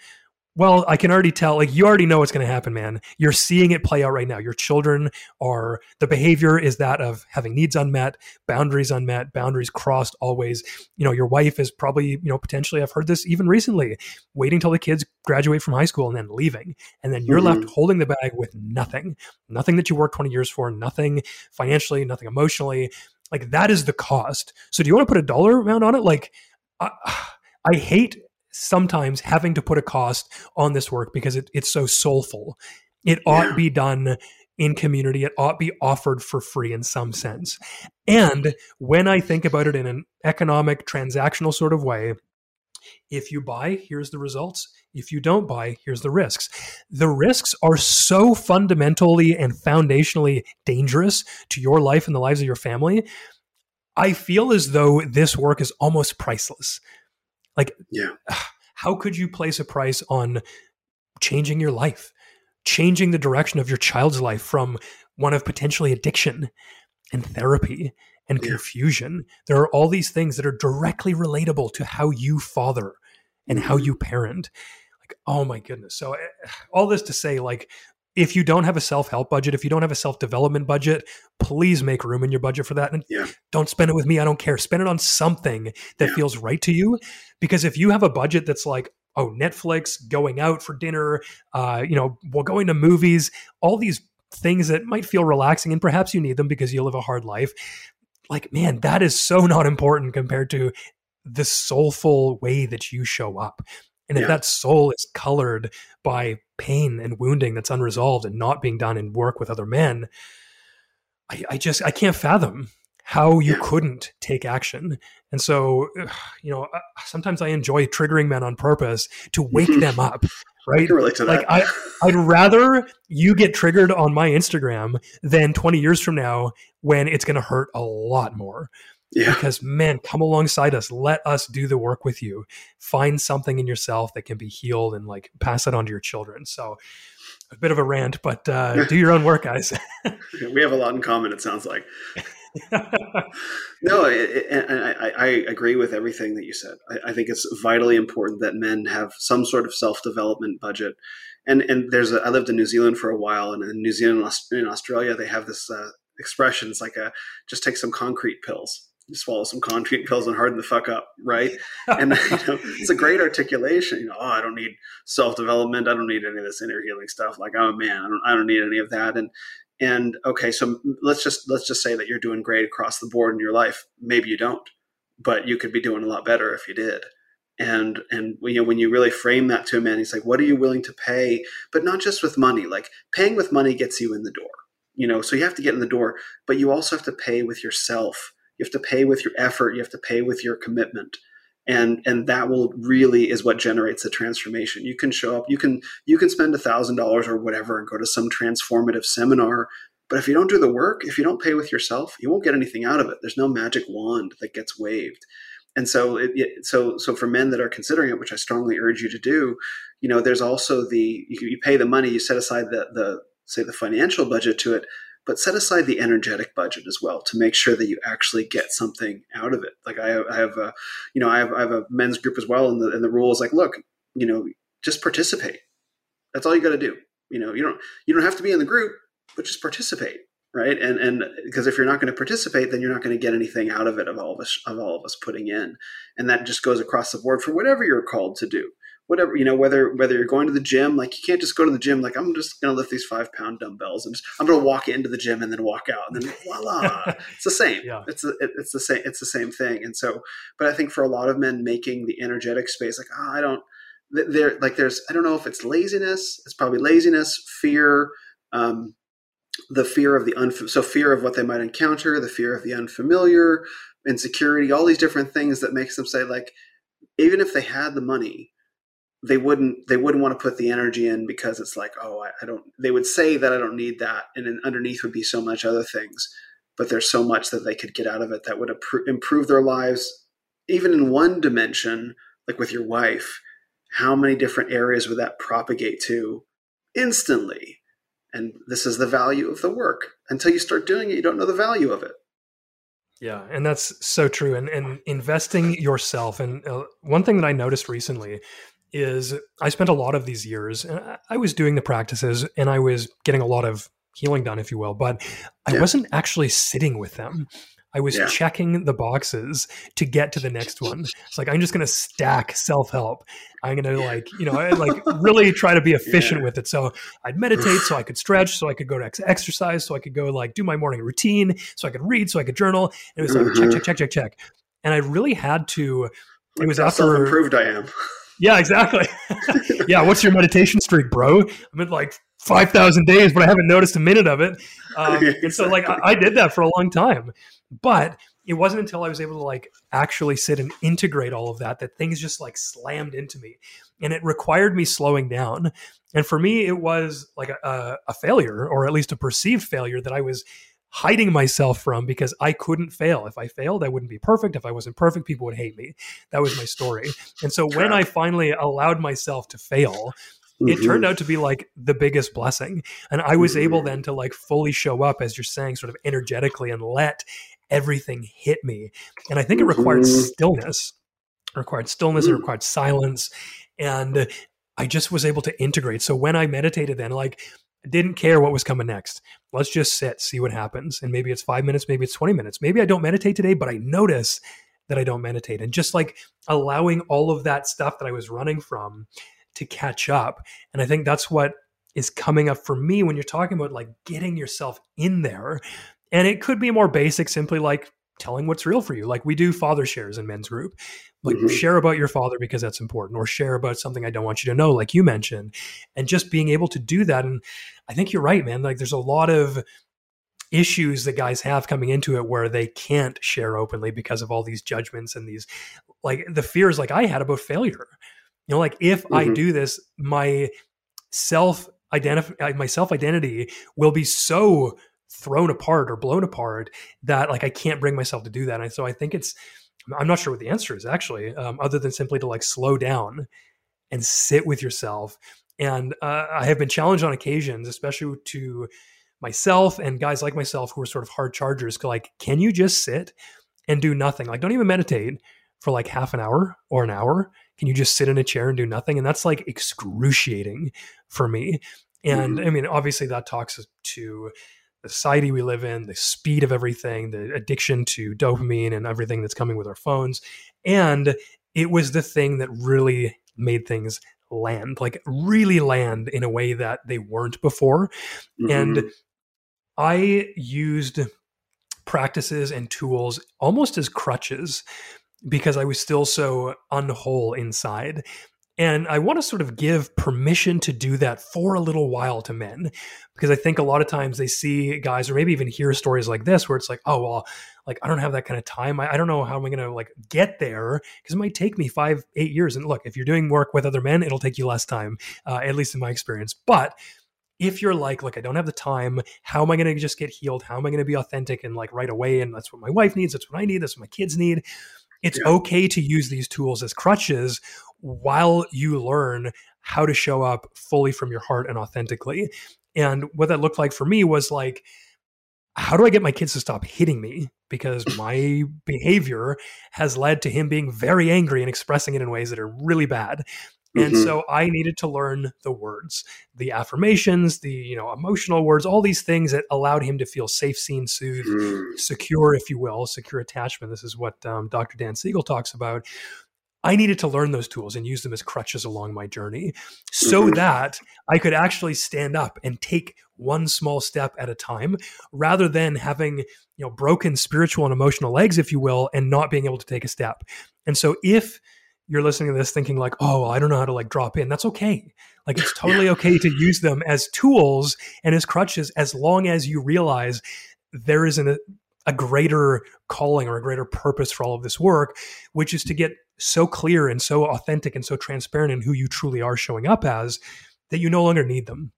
well, I can already tell, like, you already know what's going to happen, man. You're seeing it play out right now. Your children are, the behavior is that of having needs unmet, boundaries unmet, boundaries crossed always. You know, your wife is probably, you know, potentially, I've heard this even recently, waiting till the kids graduate from high school and then leaving. And then you're mm-hmm. left holding the bag with nothing, nothing that you worked 20 years for, nothing financially, nothing emotionally. Like, that is the cost. So, do you want to put a dollar amount on it? Like, I, I hate sometimes having to put a cost on this work because it, it's so soulful. It ought yeah. be done in community. It ought be offered for free in some sense. And when I think about it in an economic, transactional sort of way, if you buy, here's the results. If you don't buy, here's the risks. The risks are so fundamentally and foundationally dangerous to your life and the lives of your family. I feel as though this work is almost priceless. Like, yeah. how could you place a price on changing your life, changing the direction of your child's life from one of potentially addiction and therapy and yeah. confusion? There are all these things that are directly relatable to how you father and how mm-hmm. you parent. Like, oh my goodness. So, eh, all this to say, like, if you don't have a self-help budget if you don't have a self-development budget please make room in your budget for that and yeah. don't spend it with me i don't care spend it on something that yeah. feels right to you because if you have a budget that's like oh netflix going out for dinner uh, you know well going to movies all these things that might feel relaxing and perhaps you need them because you live a hard life like man that is so not important compared to the soulful way that you show up and if yeah. that soul is colored by pain and wounding that's unresolved and not being done in work with other men, I, I just I can't fathom how you couldn't take action. And so, you know, uh, sometimes I enjoy triggering men on purpose to wake them up. Right? I like I, I'd rather you get triggered on my Instagram than 20 years from now when it's going to hurt a lot more. Yeah. Because man, come alongside us. Let us do the work with you. Find something in yourself that can be healed and like pass it on to your children. So a bit of a rant, but uh, do your own work, guys. we have a lot in common. It sounds like. no, and I, I, agree with everything that you said. I, I, think it's vitally important that men have some sort of self development budget. And and there's a, I lived in New Zealand for a while, and in New Zealand in Australia they have this uh, expression. It's like a just take some concrete pills swallow some concrete pills and harden the fuck up, right? and you know, it's a great articulation. You know, oh, I don't need self development. I don't need any of this inner healing stuff. Like, oh man, I don't, I don't need any of that. And and okay, so let's just let's just say that you're doing great across the board in your life. Maybe you don't, but you could be doing a lot better if you did. And and you know when you really frame that to a man, he's like, what are you willing to pay? But not just with money. Like paying with money gets you in the door. You know, so you have to get in the door, but you also have to pay with yourself you have to pay with your effort. You have to pay with your commitment. And, and that will really is what generates the transformation. You can show up, you can you can spend a thousand dollars or whatever and go to some transformative seminar, but if you don't do the work, if you don't pay with yourself, you won't get anything out of it. There's no magic wand that gets waved and so it, it, so so for men that are considering it which i strongly urge you to do you know there's also the you, you, pay the money you set aside the the say the financial budget to it but set aside the energetic budget as well to make sure that you actually get something out of it. Like I I have a, you know, I have, I have a men's group as well, and the and the rule is like, look, you know, just participate. That's all you got to do. You know, you don't you don't have to be in the group, but just participate, right? And and because if you're not going to participate, then you're not going to get anything out of it of all of us of all of us putting in, and that just goes across the board for whatever you're called to do whatever you know whether whether you're going to the gym like you can't just go to the gym like i'm just going to lift these five pound dumbbells and just, i'm going to walk into the gym and then walk out and then voila it's the same yeah. it's a, it's the same it's the same thing and so but i think for a lot of men making the energetic space like oh, i don't there like there's i don't know if it's laziness it's probably laziness fear um, the fear of the unf- so fear of what they might encounter the fear of the unfamiliar insecurity all these different things that makes them say like even if they had the money they wouldn't they wouldn't want to put the energy in because it's like oh I, I don't they would say that i don't need that and then underneath would be so much other things but there's so much that they could get out of it that would improve their lives even in one dimension like with your wife how many different areas would that propagate to instantly? And this is the value of the work. Until you start doing it you don't know the value of it. Yeah and that's so true and and investing yourself and uh, one thing that i noticed recently is i spent a lot of these years and i was doing the practices and i was getting a lot of healing done if you will but i yeah. wasn't actually sitting with them I was yeah. checking the boxes to get to the next one. It's like I'm just going to stack self help. I'm going to like you know I, like really try to be efficient yeah. with it. So I'd meditate, so I could stretch, so I could go to ex- exercise, so I could go like do my morning routine, so I could read, so I could journal. And it was like mm-hmm. check, check, check, check, check. And I really had to. It was after improved I am. Yeah, exactly. yeah, what's your meditation streak, bro? I'm at like five thousand days, but I haven't noticed a minute of it. Um, and so, like, I, I, did that for a long time, but it wasn't until I was able to like actually sit and integrate all of that that things just like slammed into me, and it required me slowing down. And for me, it was like a, a failure, or at least a perceived failure that I was hiding myself from because I couldn't fail. If I failed, I wouldn't be perfect. If I wasn't perfect, people would hate me. That was my story. And so when I finally allowed myself to fail, it mm-hmm. turned out to be like the biggest blessing. And I was mm-hmm. able then to like fully show up, as you're saying, sort of energetically and let everything hit me. And I think it required mm-hmm. stillness, it required stillness, it mm. required silence. And I just was able to integrate. So when I meditated then, like didn't care what was coming next. Let's just sit, see what happens. And maybe it's five minutes, maybe it's 20 minutes. Maybe I don't meditate today, but I notice that I don't meditate. And just like allowing all of that stuff that I was running from to catch up. And I think that's what is coming up for me when you're talking about like getting yourself in there. And it could be more basic, simply like telling what's real for you. Like we do father shares in men's group. Like mm-hmm. share about your father because that's important, or share about something I don't want you to know, like you mentioned. And just being able to do that. And I think you're right, man. Like there's a lot of issues that guys have coming into it where they can't share openly because of all these judgments and these like the fears like I had about failure. You know, like if mm-hmm. I do this, my self identify my self identity will be so thrown apart or blown apart that like I can't bring myself to do that. And so I think it's I'm not sure what the answer is actually, um, other than simply to like slow down and sit with yourself. And uh, I have been challenged on occasions, especially to myself and guys like myself who are sort of hard chargers. Like, can you just sit and do nothing? Like, don't even meditate for like half an hour or an hour. Can you just sit in a chair and do nothing? And that's like excruciating for me. And mm-hmm. I mean, obviously, that talks to the society we live in, the speed of everything, the addiction to dopamine and everything that's coming with our phones. And it was the thing that really made things land, like really land in a way that they weren't before. Mm-hmm. And I used practices and tools almost as crutches because I was still so unwhole inside. And I want to sort of give permission to do that for a little while to men because I think a lot of times they see guys or maybe even hear stories like this where it's like, oh, well, like I don't have that kind of time. I, I don't know how am I going to like get there because it might take me five, eight years. And look, if you're doing work with other men, it'll take you less time, uh, at least in my experience. But if you're like, look, I don't have the time, how am I going to just get healed? How am I going to be authentic and like right away? And that's what my wife needs. That's what I need. That's what my kids need. It's yeah. okay to use these tools as crutches while you learn how to show up fully from your heart and authentically. And what that looked like for me was like, how do I get my kids to stop hitting me? Because my behavior has led to him being very angry and expressing it in ways that are really bad. And mm-hmm. so I needed to learn the words, the affirmations, the you know emotional words, all these things that allowed him to feel safe, seen, soothed, mm. secure, if you will, secure attachment. This is what um, Dr. Dan Siegel talks about I needed to learn those tools and use them as crutches along my journey so mm-hmm. that I could actually stand up and take one small step at a time rather than having, you know, broken spiritual and emotional legs, if you will, and not being able to take a step. And so if you're listening to this thinking like, oh, I don't know how to like drop in, that's okay. Like it's totally yeah. okay to use them as tools and as crutches as long as you realize there is an, a greater calling or a greater purpose for all of this work, which is to get so clear and so authentic and so transparent in who you truly are showing up as that you no longer need them.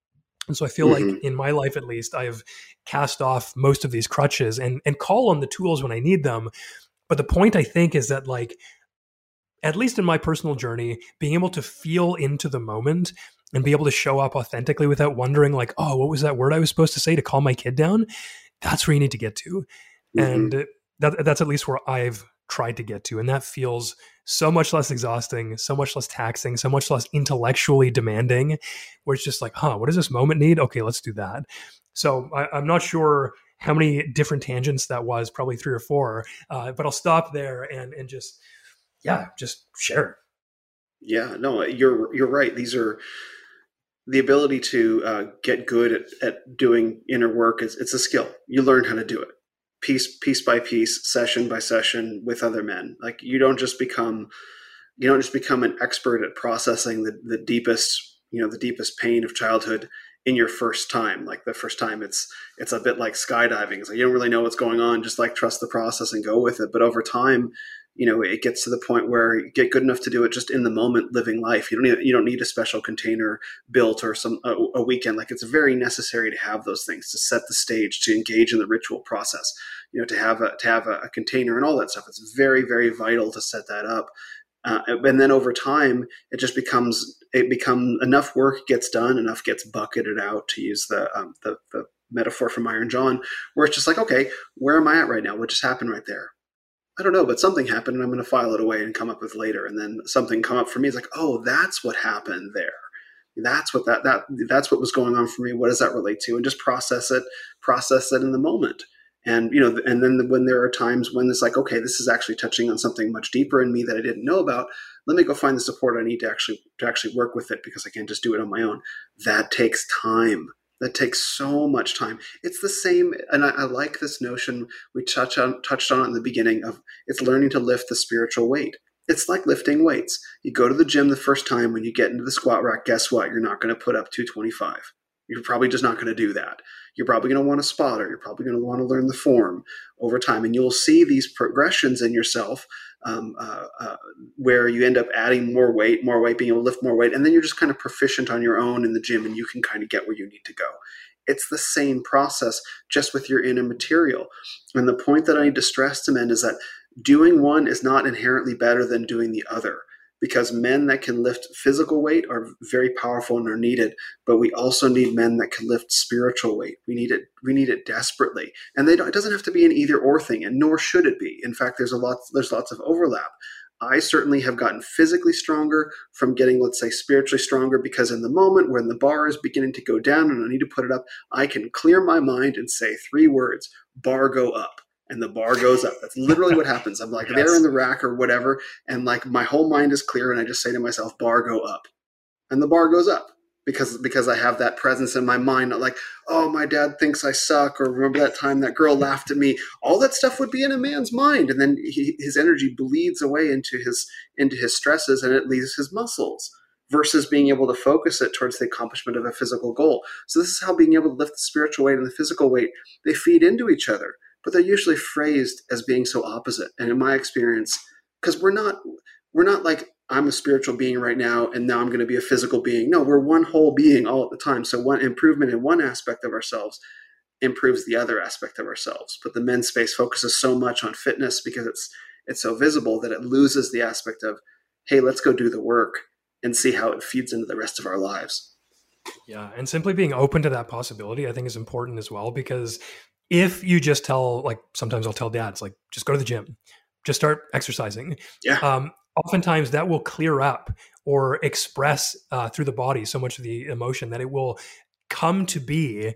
And so I feel mm-hmm. like in my life at least, I've cast off most of these crutches and and call on the tools when I need them. But the point I think is that like at least in my personal journey, being able to feel into the moment and be able to show up authentically without wondering like, oh, what was that word I was supposed to say to calm my kid down? That's where you need to get to. Mm-hmm. And that, that's at least where I've tried to get to. And that feels so much less exhausting, so much less taxing, so much less intellectually demanding, where it's just like, huh, what does this moment need? Okay, let's do that. So I, am not sure how many different tangents that was, probably three or four, uh, but I'll stop there and, and just, yeah, just share. Yeah, no, you're, you're right. These are, the ability to uh, get good at, at doing inner work is it's a skill. You learn how to do it piece piece by piece, session by session with other men. Like you don't just become you don't just become an expert at processing the, the deepest you know the deepest pain of childhood in your first time. Like the first time it's it's a bit like skydiving. It's like you don't really know what's going on just like trust the process and go with it. But over time you know it gets to the point where you get good enough to do it just in the moment living life. You don't need, you don't need a special container built or some a, a, weekend. Like it's very necessary to have those things to set the stage to engage in the ritual process you know to have a to have a, a container and all that stuff. It's very very vital to set that up. Uh, and then over time it just becomes it become enough work gets done enough gets bucketed out to use the um, the, the metaphor from Iron John where it's just like okay where am I at right now? What just happened right there I don't know, but something happened and I'm going to file it away and come up with later. And then something come up for me. It's like, oh, that's what happened there. That's what that, that, that's what was going on for me. What does that relate to? And just process it, process it in the moment. And, you know, and then when there are times when it's like, okay, this is actually touching on something much deeper in me that I didn't know about. Let me go find the support I need to actually, to actually work with it because I can't just do it on my own. That takes time that takes so much time. It's the same, and I, I, like this notion we touch on, touched on in the beginning of it's learning to lift the spiritual weight. It's like lifting weights. You go to the gym the first time when you get into the squat rack. Guess what? You're not going to put up 225. You're probably just not going to do that. You're probably going to want a spotter. You're probably going to want to learn the form over time, and you'll see these progressions in yourself um, uh, uh, where you end up adding more weight, more weight, being able to lift more weight, and then you're just kind of proficient on your own in the gym and you can kind of get where you need to go. It's the same process, just with your inner material. And the point that I need to stress to men is that doing one is not inherently better than doing the other because men that can lift physical weight are very powerful and are needed but we also need men that can lift spiritual weight. We need it we need it desperately. And they it doesn't have to be an either or thing and nor should it be. In fact there's a lot there's lots of overlap. I certainly have gotten physically stronger from getting, let's say, spiritually stronger because in the moment when the bar is beginning to go down and I need to put it up, I can clear my mind and say three words bar go up and the bar goes up. That's literally what happens. I'm like yes. there in the rack or whatever, and like my whole mind is clear, and I just say to myself, "Bar go up," and the bar goes up because because I have that presence in my mind. Not like, oh, my dad thinks I suck, or remember that time that girl laughed at me. All that stuff would be in a man's mind, and then he, his energy bleeds away into his into his stresses, and it leaves his muscles versus being able to focus it towards the accomplishment of a physical goal. So this is how being able to lift the spiritual weight and the physical weight they feed into each other but they're usually phrased as being so opposite. And in my experience, because we're not we're not like I'm a spiritual being right now and now I'm going to be a physical being. No, we're one whole being all at the time. So one improvement in one aspect of ourselves improves the other aspect of ourselves. But the men's space focuses so much on fitness because it's it's so visible that it loses the aspect of, hey, let's go do the work and see how it feeds into the rest of our lives. Yeah, and simply being open to that possibility, I think, is important as well because if you just tell like sometimes i'll tell dads like just go to the gym. Just start exercising. Yeah. Um, oftentimes that will clear up or express uh, through the body so much of the emotion that it will come to be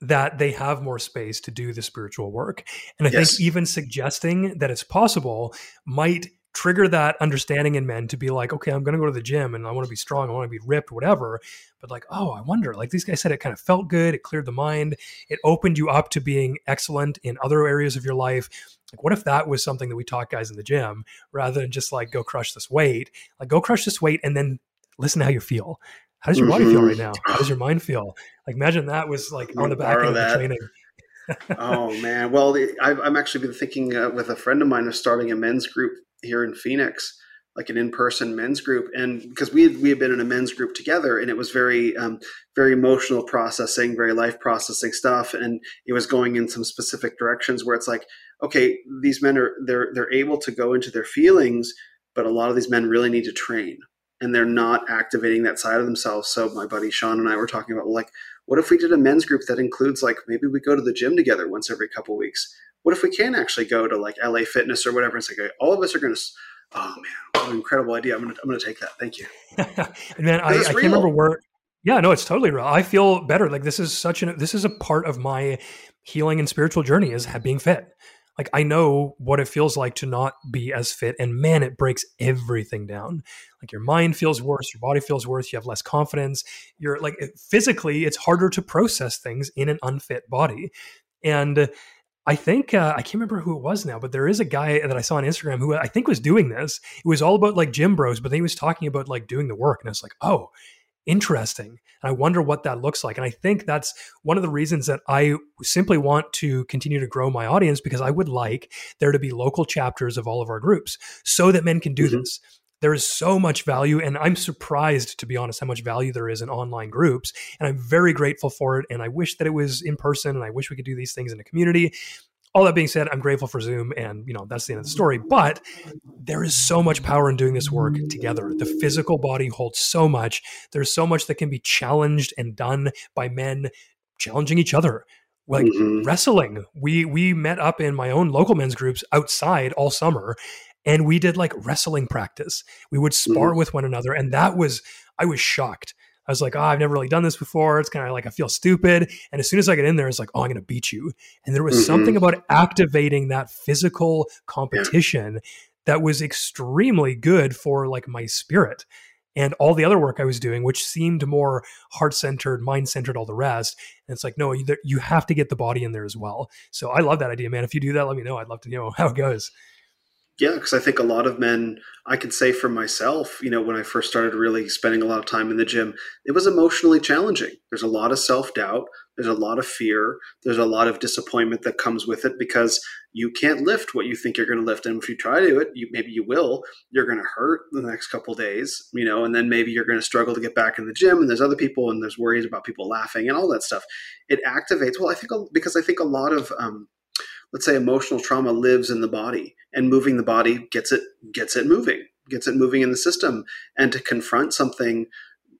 that they have more space to do the spiritual work. And i yes. think even suggesting that it's possible might trigger that understanding in men to be like, okay, I'm going to go to the gym and I want to be strong, I want to be ripped, whatever. But like, oh, I wonder. Like these guys said, it kind of felt good. It cleared the mind. It opened you up to being excellent in other areas of your life. Like, what if that was something that we taught guys in the gym rather than just like go crush this weight? Like, go crush this weight and then listen to how you feel. How does your body feel right now? How does your mind feel? Like, imagine that was like on the back end of the training. oh man, well, I've, I'm actually been thinking uh, with a friend of mine of starting a men's group here in Phoenix, like an in-person men's group, and because we had, we had been in a men's group together, and it was very um, very emotional processing, very life processing stuff, and it was going in some specific directions where it's like, okay, these men are they're they're able to go into their feelings, but a lot of these men really need to train, and they're not activating that side of themselves. So my buddy Sean and I were talking about like, what if we did a men's group that includes like maybe we go to the gym together once every couple weeks? What if we can actually go to like LA Fitness or whatever? It's like uh, all of us are going to. Oh man, what an incredible idea! I'm gonna I'm gonna take that. Thank you. and man, I, I can't remember where. Yeah, no, it's totally real. I feel better. Like this is such an this is a part of my healing and spiritual journey is being fit. Like I know what it feels like to not be as fit, and man, it breaks everything down. Like your mind feels worse, your body feels worse, you have less confidence. You're like physically, it's harder to process things in an unfit body, and I think uh, I can't remember who it was now, but there is a guy that I saw on Instagram who I think was doing this. It was all about like gym bros, but then he was talking about like doing the work, and I was like, oh, interesting. And I wonder what that looks like. And I think that's one of the reasons that I simply want to continue to grow my audience because I would like there to be local chapters of all of our groups so that men can do mm-hmm. this there is so much value and i'm surprised to be honest how much value there is in online groups and i'm very grateful for it and i wish that it was in person and i wish we could do these things in a community all that being said i'm grateful for zoom and you know that's the end of the story but there is so much power in doing this work together the physical body holds so much there's so much that can be challenged and done by men challenging each other like mm-hmm. wrestling we we met up in my own local men's groups outside all summer and we did like wrestling practice. We would spar mm-hmm. with one another, and that was I was shocked. I was like, oh, I've never really done this before. It's kind of like I feel stupid. And as soon as I get in there, it's like, oh, I'm going to beat you. And there was mm-hmm. something about activating that physical competition yeah. that was extremely good for like my spirit and all the other work I was doing, which seemed more heart centered, mind centered, all the rest. And it's like, no, you, you have to get the body in there as well. So I love that idea, man. If you do that, let me know. I'd love to know how it goes. Yeah, because I think a lot of men, I can say for myself, you know, when I first started really spending a lot of time in the gym, it was emotionally challenging. There's a lot of self doubt, there's a lot of fear, there's a lot of disappointment that comes with it because you can't lift what you think you're going to lift. And if you try to do it, you, maybe you will, you're going to hurt the next couple days, you know, and then maybe you're going to struggle to get back in the gym. And there's other people, and there's worries about people laughing and all that stuff. It activates. Well, I think because I think a lot of um, let's say emotional trauma lives in the body and moving the body gets it gets it moving gets it moving in the system. And to confront something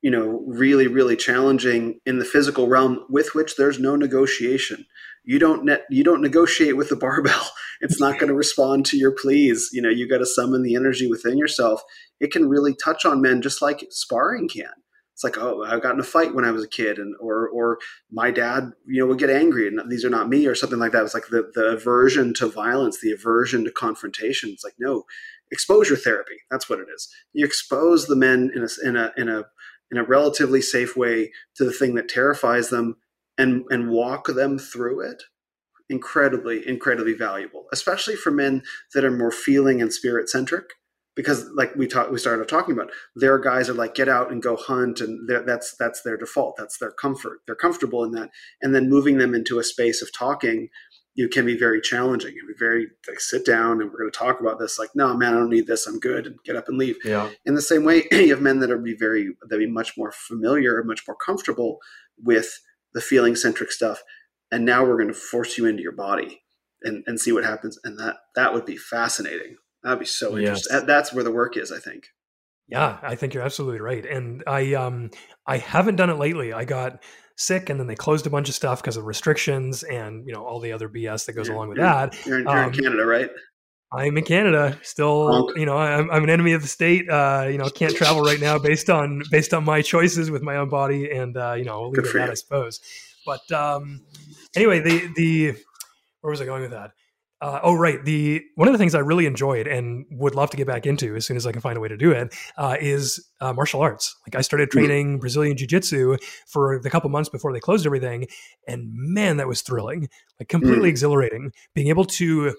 you know really really challenging in the physical realm with which there's no negotiation. You don't you don't negotiate with the barbell. It's not going to respond to your pleas. You know you got to summon the energy within yourself. It can really touch on men just like sparring can it's like oh i got in a fight when i was a kid and or or my dad you know would get angry and these are not me or something like that. It's like the, the aversion to violence the aversion to confrontation. It's like no exposure therapy. That's what it is. You expose the men in a in a in a in a relatively safe way to the thing that terrifies them and and walk them through it. Incredibly incredibly valuable especially for men that are more feeling and spirit centric because like we talked we started talking about their guys are like get out and go hunt and that's that's their default. That's their comfort. They're comfortable in that. And then moving them into a space of talking you can be very challenging and be very like sit down and we're going to talk about this. Like no man i don't need this. I'm good. And get up and leave. Yeah. In the same way you have men that are be very that be much more familiar much more comfortable with the feeling centric stuff and now we're going to force you into your body and, and see what happens. And that that would be fascinating That'd be so yes. interesting. That's where the work is, I think. Yeah, I think you're absolutely right. And I um I haven't done it lately. I got sick and then they closed a bunch of stuff because of restrictions and you know all the other BS that goes you're, along with you're, that. You're, in, you're um, in Canada, right? I'm in Canada. Still, you know, I'm, I'm an enemy of the state. Uh, you know, can't travel right now based on based on my choices with my own body, and uh, you know, we'll leave it at that, I suppose. But um, anyway, the the where was I going with that? Uh, oh, right. The one of the things I really enjoyed and would love to get back into as soon as I can find a way to do it uh, is uh, martial arts. Like I started training Brazilian Jiu Jitsu for the couple months before they closed everything, and man, that was thrilling. Like completely mm. exhilarating. Being able to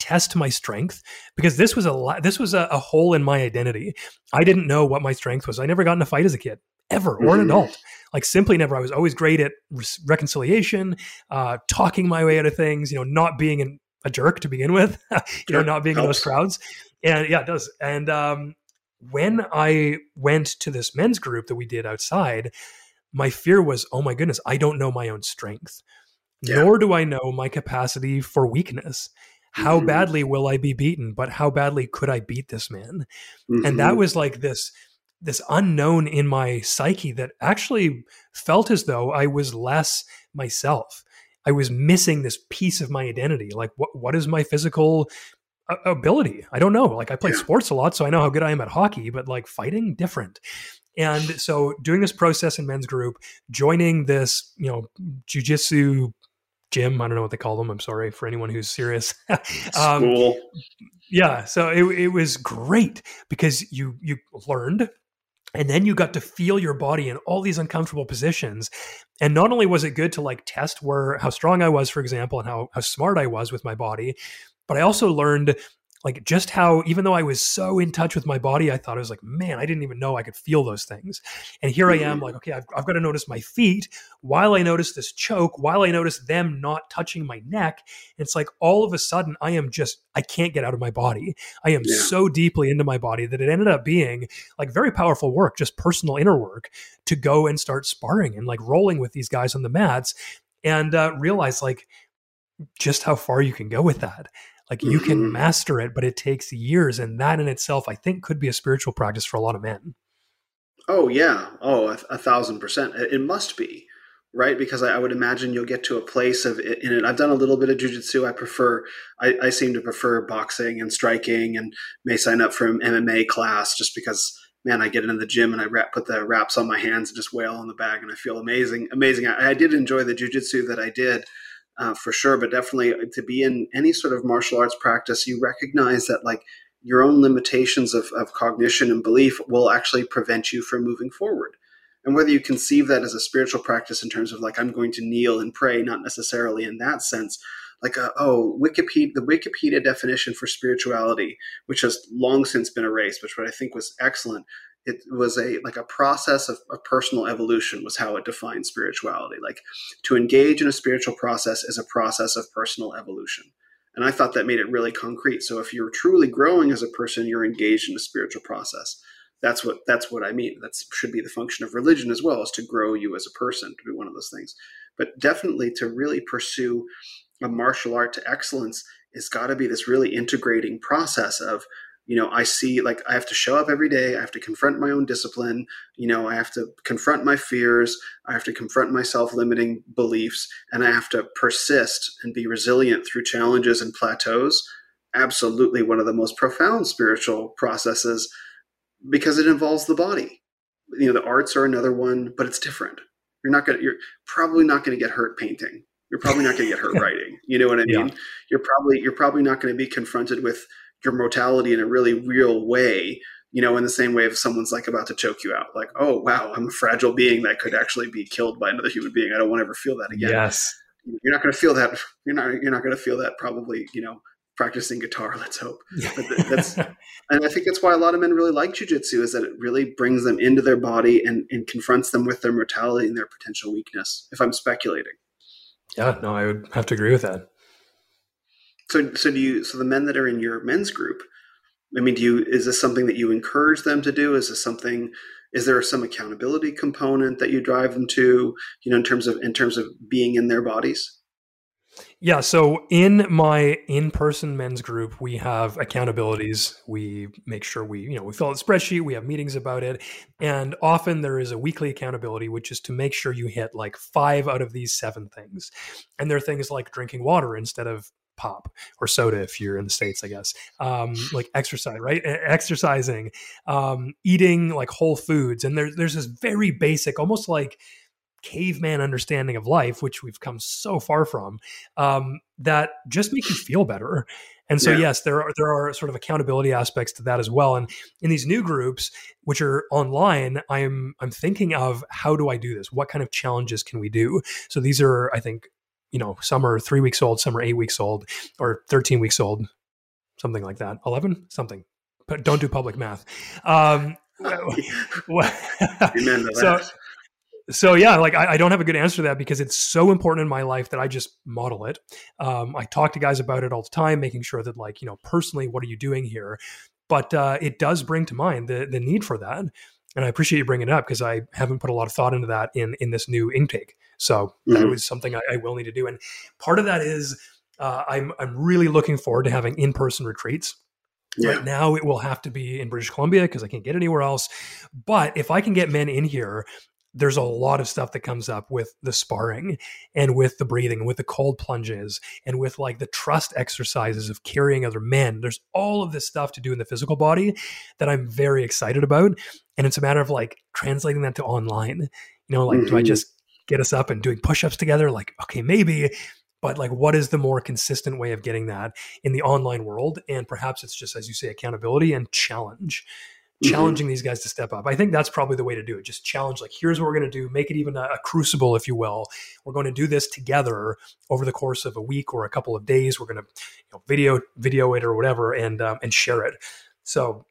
test my strength because this was a this was a, a, hole in my identity. I didn't know what my strength was. I never got in a fight as a kid ever or an mm-hmm. adult. Like simply never. I was always great at re- reconciliation, uh, talking my way out of things. You know, not being an, a jerk to begin with. you know, not being Helps. in those crowds. And yeah, it does. And um, when I went to this men's group that we did outside, my fear was, oh my goodness, I don't know my own strength. Yeah. Nor do I know my capacity for weakness how mm-hmm. badly will I be beaten? But how badly could I beat this man? Mm-hmm. And that mm-hmm. was like this this unknown in my psyche that actually felt as though I was less myself. I was missing this piece of my identity. Like, what what is my physical uh, ability? I don't know. Like, I play yeah. sports a lot, so I know how good I am at hockey, but like fighting, different. And so, doing this process in men's group, joining this, you know, jujitsu gym. I don't know what they call them. I'm sorry for anyone who's serious. um, cool. Yeah, so it, it was great because you you learned and then you got to feel your body in all these uncomfortable positions. And not only was it good to like test where how strong i was for example and how, how smart i was with my body but i also learned like just how even though i was so in touch with my body i thought i was like man i didn't even know i could feel those things and here i am mm-hmm. like okay I've, I've, got to notice my feet while i notice this choke while i notice them not touching my neck it's like all of a sudden i am just i can't get out of my body i am yeah. so deeply into my body that it ended up being like very powerful work just personal inner work to go and start sparring and like rolling with these guys on the mats and uh, realize like just how far you can go with that like you can mm-hmm. master it, but it takes years. And that in itself, I think, could be a spiritual practice for a lot of men. Oh, yeah. Oh, a, a thousand percent. It must be, right? Because I, I, would imagine you'll get to a place of in it. I've done a little bit of jujitsu. I prefer, I, I seem to prefer boxing and striking and may sign up for an MMA class just because man, I get into the gym and I wrap, put the wraps on my hands and just wail on the bag and I feel amazing, amazing. I, I did enjoy the jujitsu that I did uh, for sure. But definitely uh, to be in any sort of martial arts practice, you recognize that like your own limitations of, of cognition and belief will actually prevent you from moving forward. And whether you conceive that as a spiritual practice in terms of like I'm going to kneel and pray, not necessarily in that sense, like a, uh, oh Wikipedia the Wikipedia definition for spirituality, which has long since been erased, which what I think was excellent, it was a like a process of, of, personal evolution was how it defined spirituality. Like to engage in a spiritual process is a process of personal evolution. And i thought that made it really concrete. So if you're truly growing as a person you're engaged in a spiritual process. That's what that's what i mean. That should be the function of religion as well as to grow you as a person to be one of those things. But definitely to really pursue a martial art to excellence it's got to be this really integrating process of you know i see like i have to show up every day i have to confront my own discipline you know i have to confront my fears i have to confront my self-limiting beliefs and i have to persist and be resilient through challenges and plateaus. Absolutely one of the most profound spiritual processes because it involves the body. You know the arts are another one but it's different. You're not going to you're probably not going to get hurt painting. You're probably not going to get hurt writing. You know what i mean? Yeah. you're probably you're probably not going to be confronted with your mortality in a really real way you know in the same way if someone's like about to choke you out like oh wow i'm a fragile being that could actually be killed by another human being. I don't want to ever feel that again. Yes. You're not going to feel that you're not you're not going to feel that probably you know practicing guitar let's hope. But that's and i think that's why a lot of men really like jiu-jitsu is that it really brings them into their body and, and confronts them with their mortality and their potential weakness if i'm speculating. Yeah no i would have to agree with that so, so do you? So the men that are in your men's group, I mean, do you? Is this something that you encourage them to do? Is this something? Is there some accountability component that you drive them to? You know, in terms of in terms of being in their bodies. Yeah, so in my in-person men's group, we have accountabilities. We make sure we, you know, we fill out a spreadsheet, we have meetings about it, and often there is a weekly accountability, which is to make sure you hit like five out of these seven things. And there are things like drinking water instead of pop or soda if you're in the states i guess um, like exercise right exercising um, eating like whole foods and there's there's this very basic almost like caveman understanding of life, which we've come so far from, um, that just make you feel better. And so, yeah. yes, there are there are sort of accountability aspects to that as well. And in these new groups, which are online, I'm I'm thinking of how do I do this? What kind of challenges can we do? So these are, I think, you know, some are three weeks old, some are eight weeks old, or thirteen weeks old, something like that. Eleven, something. But don't do public math. Um, so, so yeah, like I, I, don't have a good answer to that because it's so important in my life that I just model it. Um, I talk to guys about it all the time, making sure that like you know personally, what are you doing here? But uh, it does bring to mind the the need for that, and I appreciate you bringing it up because I haven't put a lot of thought into that in in this new intake. So mm-hmm. that was something I, I, will need to do, and part of that is uh, I'm I'm really looking forward to having in person retreats. Yeah. Right now, it will have to be in British Columbia because I can't get anywhere else. But if I can get men in here there's a lot of stuff that comes up with the sparring and with the breathing, with the cold plunges, and with like the trust exercises of carrying other men. There's all of this stuff to do in the physical body that I'm very excited about. And it's a matter of like translating that to online. You know, like, mm-hmm. do I mm-hmm. just get us up and doing push ups together? Like, okay, maybe. But like, what is the more consistent way of getting that in the online world? And perhaps it's just, as you say, accountability and challenge. Mm-hmm. challenging these guys to step up. I think that's probably the way to do it. Just challenge, like, here's what we're going to do, make it even a, a, crucible, if you will. We're going to do this together over the course of a week or a couple of days. We're going to you know, video video it or whatever and um, and share it. So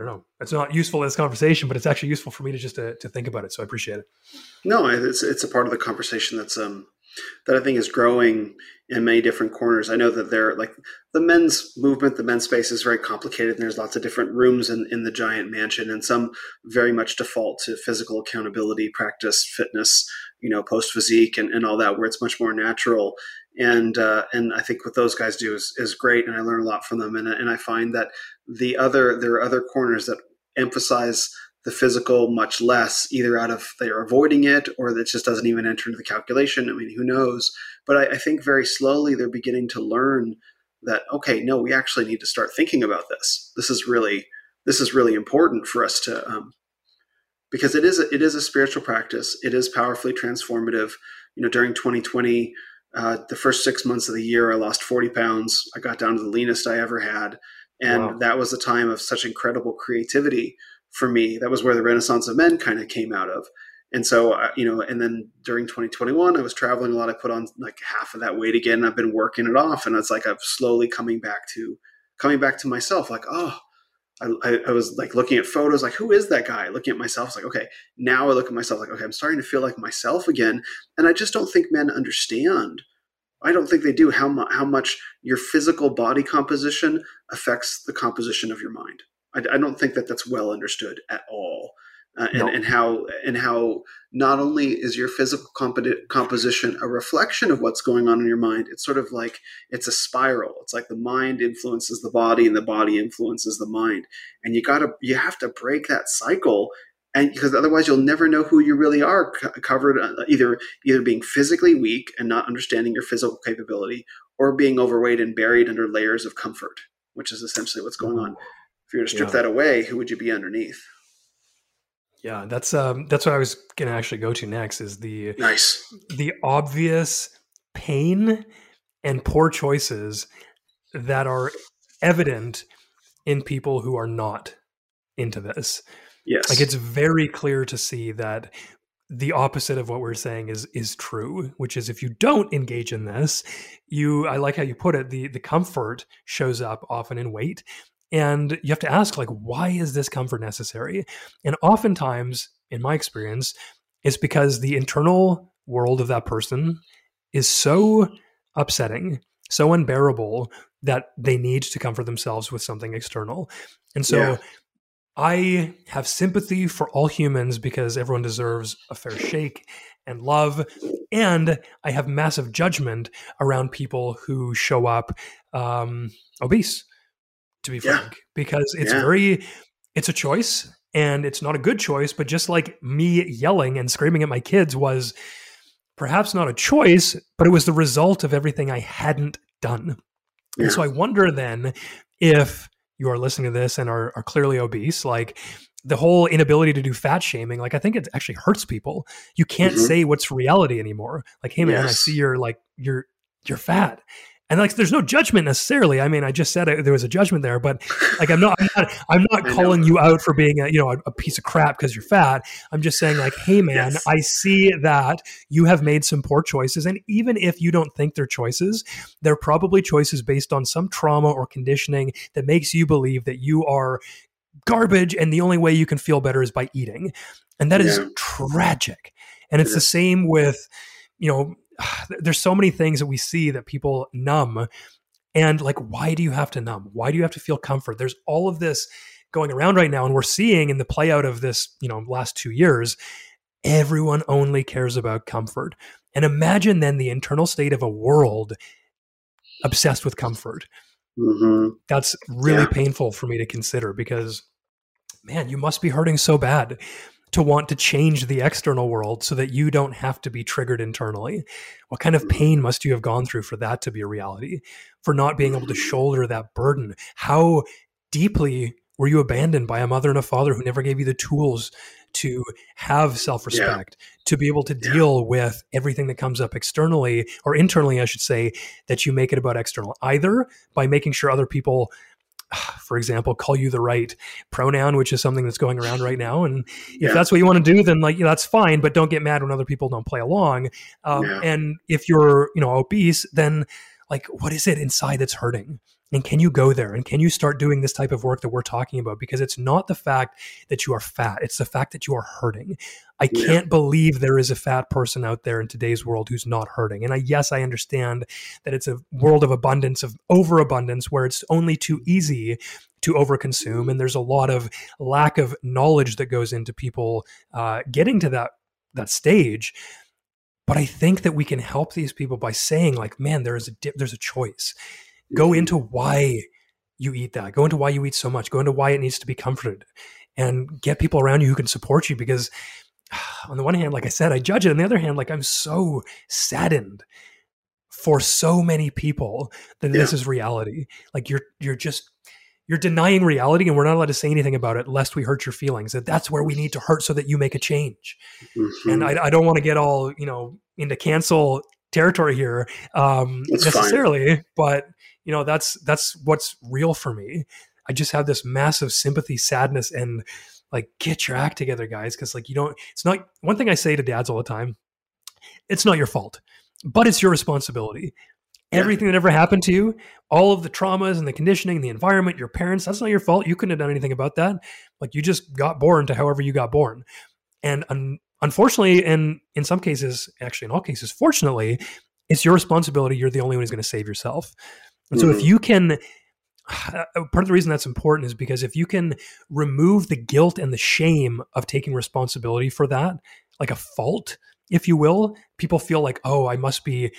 I don't know. It's not useful in this conversation, but it's actually useful for me to just to, to think about it. So I appreciate it. No, it's it's a part of the conversation that's um that I think is growing in many different corners. I know that there, like the men's movement, the men's space is very complicated, and there's lots of different rooms in, in the giant mansion, and some very much default to physical accountability, practice, fitness, you know, post physique, and, and all that, where it's much more natural. And uh, and I think what those guys do is, is great, and I learn a lot from them. And, and I find that the other there are other corners that emphasize the physical much less, either out of they're avoiding it or that just doesn't even enter into the calculation. I mean, who knows? But I, I, think very slowly they're beginning to learn that okay, no, we actually need to start thinking about this. This is really this is really important for us to um, because it is a, it is a spiritual practice. It is powerfully transformative. You know, during 2020, uh, the first six months of the year, I lost 40 pounds. I got down to the leanest I ever had, and wow. that was a time of such incredible creativity for me. That was where the Renaissance of Men kind of came out of. And so, uh, you know, and then during 2021, I was traveling a lot. I put on like half of that weight again. I've been working it off, and it's like I'm slowly coming back to coming back to myself. Like, oh, I, I, was like looking at photos, like, who is that guy? Looking at myself, it's like, okay, now I look at myself, like, okay, I'm starting to feel like myself again. And I just don't think men understand. I don't think they do how, mu- how much your physical body composition affects the composition of your mind. I, I don't think that that's well understood at all. Uh, and, no. and how and how not only is your physical comp- composition a reflection of what's going on in your mind it's sort of like it's a spiral it's like the mind influences the body and the body influences the mind and you gotta you have to break that cycle and because otherwise you'll never know who you really are covered uh, either either being physically weak and not understanding your physical capability or being overweight and buried under layers of comfort which is essentially what's going on if you were to strip yeah. that away, who would you be underneath? Yeah, that's um that's what I was gonna actually go to next is the nice the obvious pain and poor choices that are evident in people who are not into this. Yes. Like it's very clear to see that the opposite of what we're saying is is true, which is if you don't engage in this, you I like how you put it, the the comfort shows up often in weight and you have to ask, like, why is this comfort necessary? And oftentimes, in my experience, it's because the internal world of that person is so upsetting, so unbearable that they need to comfort themselves with something external. And so yeah. I have sympathy for all humans because everyone deserves a fair shake and love. And I have massive judgment around people who show up um, obese to be frank, yeah. because it's yeah. very, it's a choice and it's not a good choice. But just like me yelling and screaming at my kids was perhaps not a choice, but it was the result of everything I hadn't done. Yeah. And so I wonder then if you are listening to this and are, are clearly obese, like the whole inability to do fat shaming, like I think it actually hurts people. You can't mm-hmm. say what's reality anymore. Like, hey man, yes. I see you're like you're you're fat. And like, there's no judgment necessarily. I mean, I just said it, there was a judgment there, but like, I'm not, I'm not, I'm not calling you out for being a, you know, a, a piece of crap because you're fat. I'm just saying like, hey man, yes. I see that you have made some poor choices. And even if you don't think they're choices, they're probably choices based on some trauma or conditioning that makes you believe that you are garbage and the only way you can feel better is by eating. And that yeah. is tragic. And it's the same with, you know, there's so many things that we see that people numb. And like, why do you have to numb? Why do you have to feel comfort? There's all of this going around right now. And we're seeing in the play out of this, you know, last two years, everyone only cares about comfort. And imagine then the internal state of a world obsessed with comfort. Mm-hmm. That's really yeah. painful for me to consider because, man, you must be hurting so bad to want to change the external world so that you don't have to be triggered internally? What kind of hmm. pain must you have gone through for that to be a reality? For not being able to shoulder that burden? How deeply were you abandoned by a mother and a father who never gave you the tools to have self respect, yeah. to be able to deal yeah. with everything that comes up externally or internally, I should say, that you make it about external, either by making sure other people for example, call you the right pronoun, which is something that's going around right now. And if yeah. that's what you want to do, then like you know, that's fine. But don't get mad when other people don't play along. Um, yeah. And if you're you know obese, then like what is it inside that's hurting? And can you go there? And can you start doing this type of work that we're talking about? Because it's not the fact that you are fat, it's the fact that you are hurting. I yeah. can't believe there is a fat person out there in today's world who's not hurting. And I, yes, I understand that it's a world of abundance, of overabundance, where it's only too easy to overconsume. And there's a lot of lack of knowledge that goes into people uh, getting to that that stage but i think that we can help these people by saying like man there is a there's a choice Go into why you eat that. Go into why you eat so much. Go into why it needs to be comforted and get people around you who can support you because on the one hand, like I said, I judge it. On the other hand, like I'm so saddened for so many people that yeah. this is reality. Like you're you're just you're denying reality and we're not allowed to say anything about it lest we hurt your feelings. That that's where we need to hurt so that you make a change. Mm-hmm. And I, I don't want to get all, you know, into cancel territory here um, necessarily, fine. but you know that's that's what's real for me. I just have this massive sympathy sadness and like get your act together guys because like you don't it's not one thing i say to dads all the time it's not your fault but it's your responsibility. Everything that ever happened to you all of the traumas and the conditioning the environment your parents that's not your fault. You couldn't have done anything about that. Like you just got born to however you got born. And un- unfortunately and in some cases actually in all cases fortunately it's your responsibility. You're the only one who's going to save yourself and so mm-hmm. if you can uh, part of the reason that's important is because if you can remove the guilt and the shame of taking responsibility for that, like a fault, if you will, people feel like, oh, I must be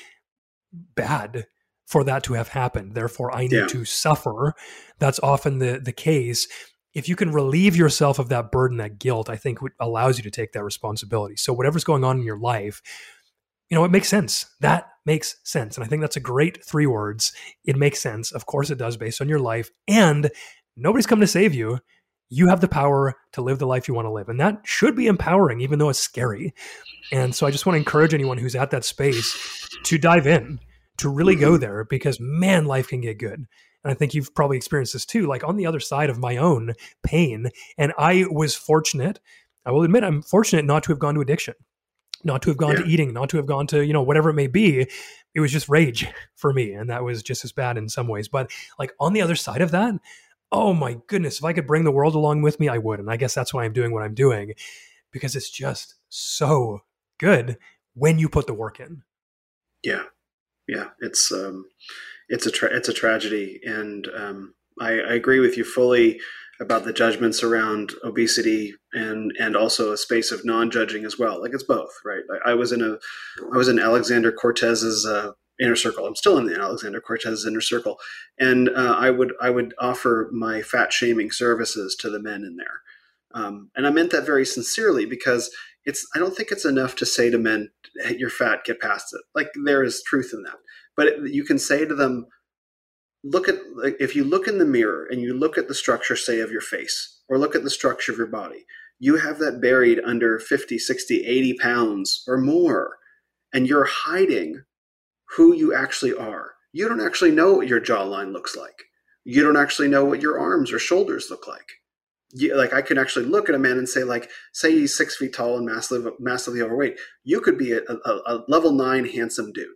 bad for that to have happened. Therefore, I need yeah. to suffer. That's often the the case. If you can relieve yourself of that burden, that guilt, I think allows you to take that responsibility. So whatever's going on in your life, you know, it makes sense. That makes sense. And I think that's a great three words. It makes sense. Of course, it does based on your life. And nobody's come to save you. You have the power to live the life you want to live. And that should be empowering, even though it's scary. And so I just want to encourage anyone who's at that space to dive in, to really go there, because man, life can get good. And I think you've probably experienced this too, like on the other side of my own pain. And I was fortunate, I will admit, I'm fortunate not to have gone to addiction not to have gone yeah. to eating, not to have gone to, you know, whatever it may be. It was just rage for me. And that was just as bad in some ways. But like on the other side of that, oh my goodness, if I could bring the world along with me, I would. And I guess that's why I'm doing what I'm doing because it's just so good when you put the work in. Yeah. Yeah. It's, um, it's a, tra- it's a tragedy. And, um, I, I agree with you fully about the judgments around obesity and and also a space of non-judging as well. Like it's both right? I, I was in a i was in Alexander Cortes's uh, inner circle. I'm still in the Alexander Cortes's inner circle. And uh, i would i would offer my fat shaming services to the men in there. Um, and i meant that very sincerely because it's i don't think it's enough to say to men hey, you're fat get past it. Like there is truth in that. But it, you can say to them look at if you look in the mirror and you look at the structure say of your face or look at the structure of your body you have that buried under 50 60 80 pounds or more and you're hiding who you actually are you don't actually know what your jawline looks like you don't actually know what your arms or shoulders look like you, like I can actually look at a man and say, like, say he's six feet tall and massively, massively overweight. You could be a, a, a level nine handsome dude,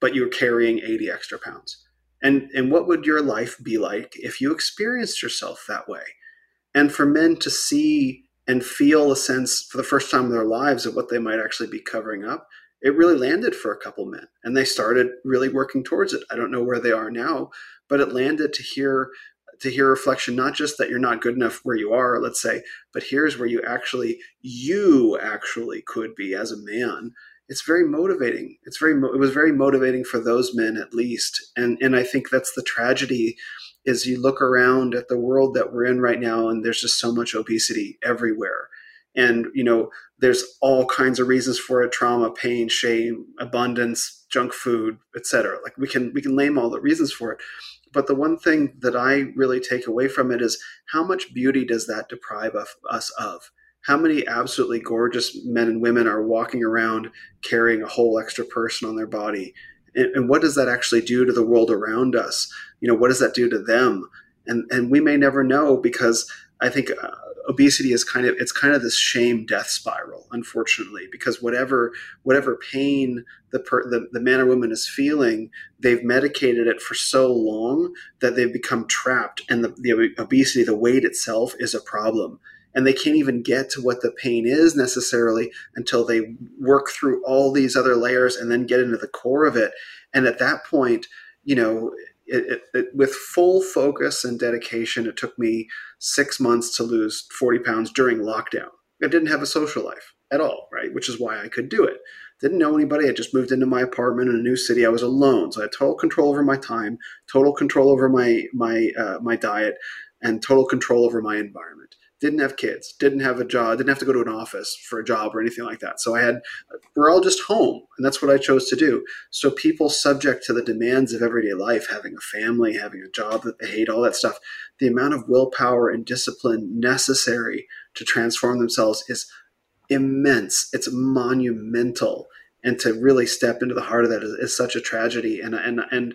but you're carrying 80 extra pounds. And and what would your life be like if you experienced yourself that way? And for men to see and feel a sense for the first time in their lives of what they might actually be covering up, it really landed for a couple men. And they started really working towards it. I don't know where they are now, but it landed to hear to hear reflection not just that you're not good enough where you are let's say but here's where you actually you actually could be as a man it's very motivating. It's very it was very motivating for those men at least. And and i think that's the tragedy is you look around at the world that we're in right now and there's just so much obesity everywhere. And you know there's all kinds of reasons for it trauma pain shame abundance junk food etc like we can we can name all the reasons for it. But the one thing that I really take away from it is how much beauty does that deprive of, us of? How many absolutely gorgeous men and women are walking around carrying a whole extra person on their body? And, and what does that actually do to the world around us? You know, what does that do to them? And, and we may never know because I think uh, obesity is kind of it's kind of this shame death spiral unfortunately because whatever whatever pain the, per, the the man or woman is feeling they've medicated it for so long that they've become trapped and the, the obesity the weight itself is a problem and they can't even get to what the pain is necessarily until they work through all these other layers and then get into the core of it and at that point you know it, it, it, with full focus and dedication, it took me six months to lose 40 pounds during lockdown. I didn't have a social life at all, right? Which is why I could do it. Didn't know anybody. I just moved into my apartment in a new city. I was alone, so I had total control over my time, total control over my my uh, my diet, and total control over my environment didn't have kids, didn't have a job, didn't have to go to an office for a job or anything like that. So I had, we're all just home, and that's what I chose to do. So people subject to the demands of everyday life, having a family, having a job that they hate, all that stuff, the amount of willpower and discipline necessary to transform themselves is immense. It's monumental. And to really step into the heart of that is, is such a tragedy. And, and, and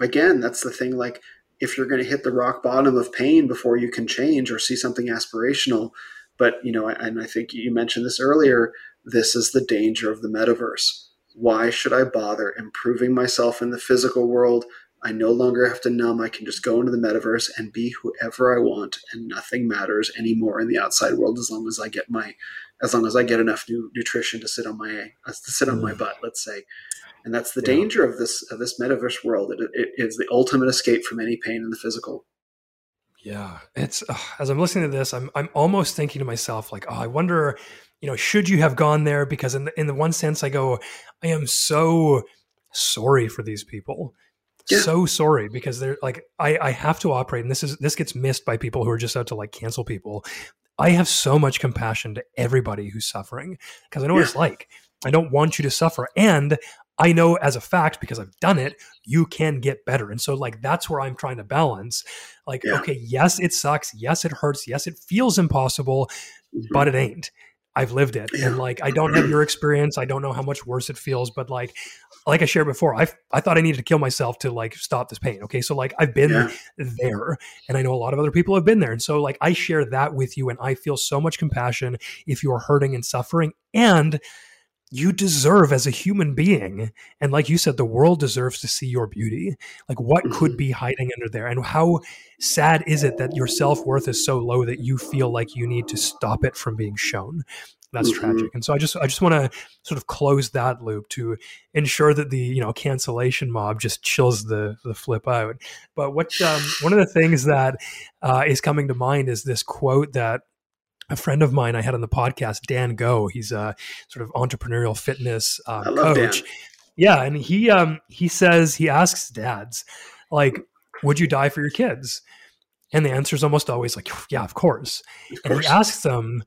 again, that's the thing, like, if you're going to hit the rock bottom of pain before you can change or see something aspirational. But, you know, and I think you mentioned this earlier, this is the danger of the metaverse. Why should I bother improving myself in the physical world? I no longer have to numb. I can just go into the metaverse and be whoever I want, and nothing matters anymore in the outside world as long as I get my, as long as I get enough new nutrition to sit on my to sit on mm. my butt. Let's say, and that's the yeah. danger of this of this metaverse world. It, it is the ultimate escape from any pain in the physical. Yeah, it's uh, as I'm listening to this, I'm I'm almost thinking to myself like, oh, I wonder, you know, should you have gone there? Because in the, in the one sense, I go, I am so sorry for these people. Yeah. so sorry because they're like I, I have to operate and this is this gets missed by people who are just out to like cancel people i have so much compassion to everybody who's suffering because i know yeah. what it's like i don't want you to suffer and I know as a fact because I've done it, you can get better. And so, like, that's where I'm trying to balance. Like, yeah. okay, yes, it sucks. Yes, it hurts. Yes, it feels impossible, mm-hmm. but it ain't. I've lived it. Yeah. And like, I don't have your experience. I don't know how much worse it feels, but like, like I shared before, I I thought I needed to kill myself to like stop this pain. Okay. So like I've been yeah. there and I know a lot of other people have been there. And so like I share that with you and I feel so much compassion if you are hurting and suffering. And you deserve as a human being and like you said the world deserves to see your beauty. Like what could mm-hmm. be hiding under there? And how sad is it that your self-worth is so low that you feel like you need to stop it from being shown? That's mm-hmm. tragic. And so i just i just want to sort of close that loop to ensure that the you know cancellation mob just chills the the flip out. But what um, one of the things that uh, is coming to mind is this quote that a friend of mine I had on the podcast, Dan Go. He's a sort of entrepreneurial fitness uh, coach. Dan. Yeah, and he um, he says he asks dads like, "Would you die for your kids?" And the answer is almost always like, "Yeah, of course." Of and he asks them,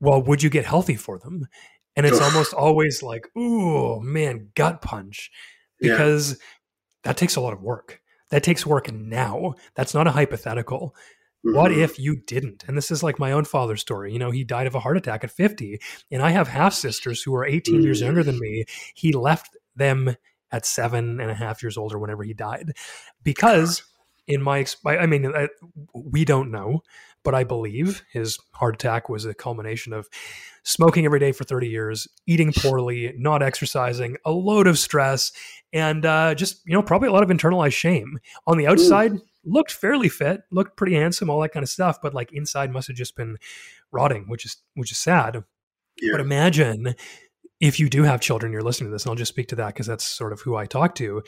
"Well, would you get healthy for them?" And it's almost always like, "Ooh, man, gut punch," because yeah. that takes a lot of work That takes work now. That's not a hypothetical. Mm-hmm. What if you didn't? And this is like my own father's story. You know, he died of a heart attack at 50, and I have half sisters who are 18 mm-hmm. years younger than me. He left them at seven and a half years old or whenever he died because in my i mean I, we don't know but i believe his heart attack was a culmination of smoking every day for 30 years eating poorly not exercising a load of stress and uh, just you know probably a lot of internalized shame on the outside Ooh looked fairly fit, looked pretty handsome, all that kind of stuff, but like inside must have just been rotting, which is which is sad. Yeah. But imagine if you do have children, you're listening to this, and I'll just speak to that because that's sort of who I talk to.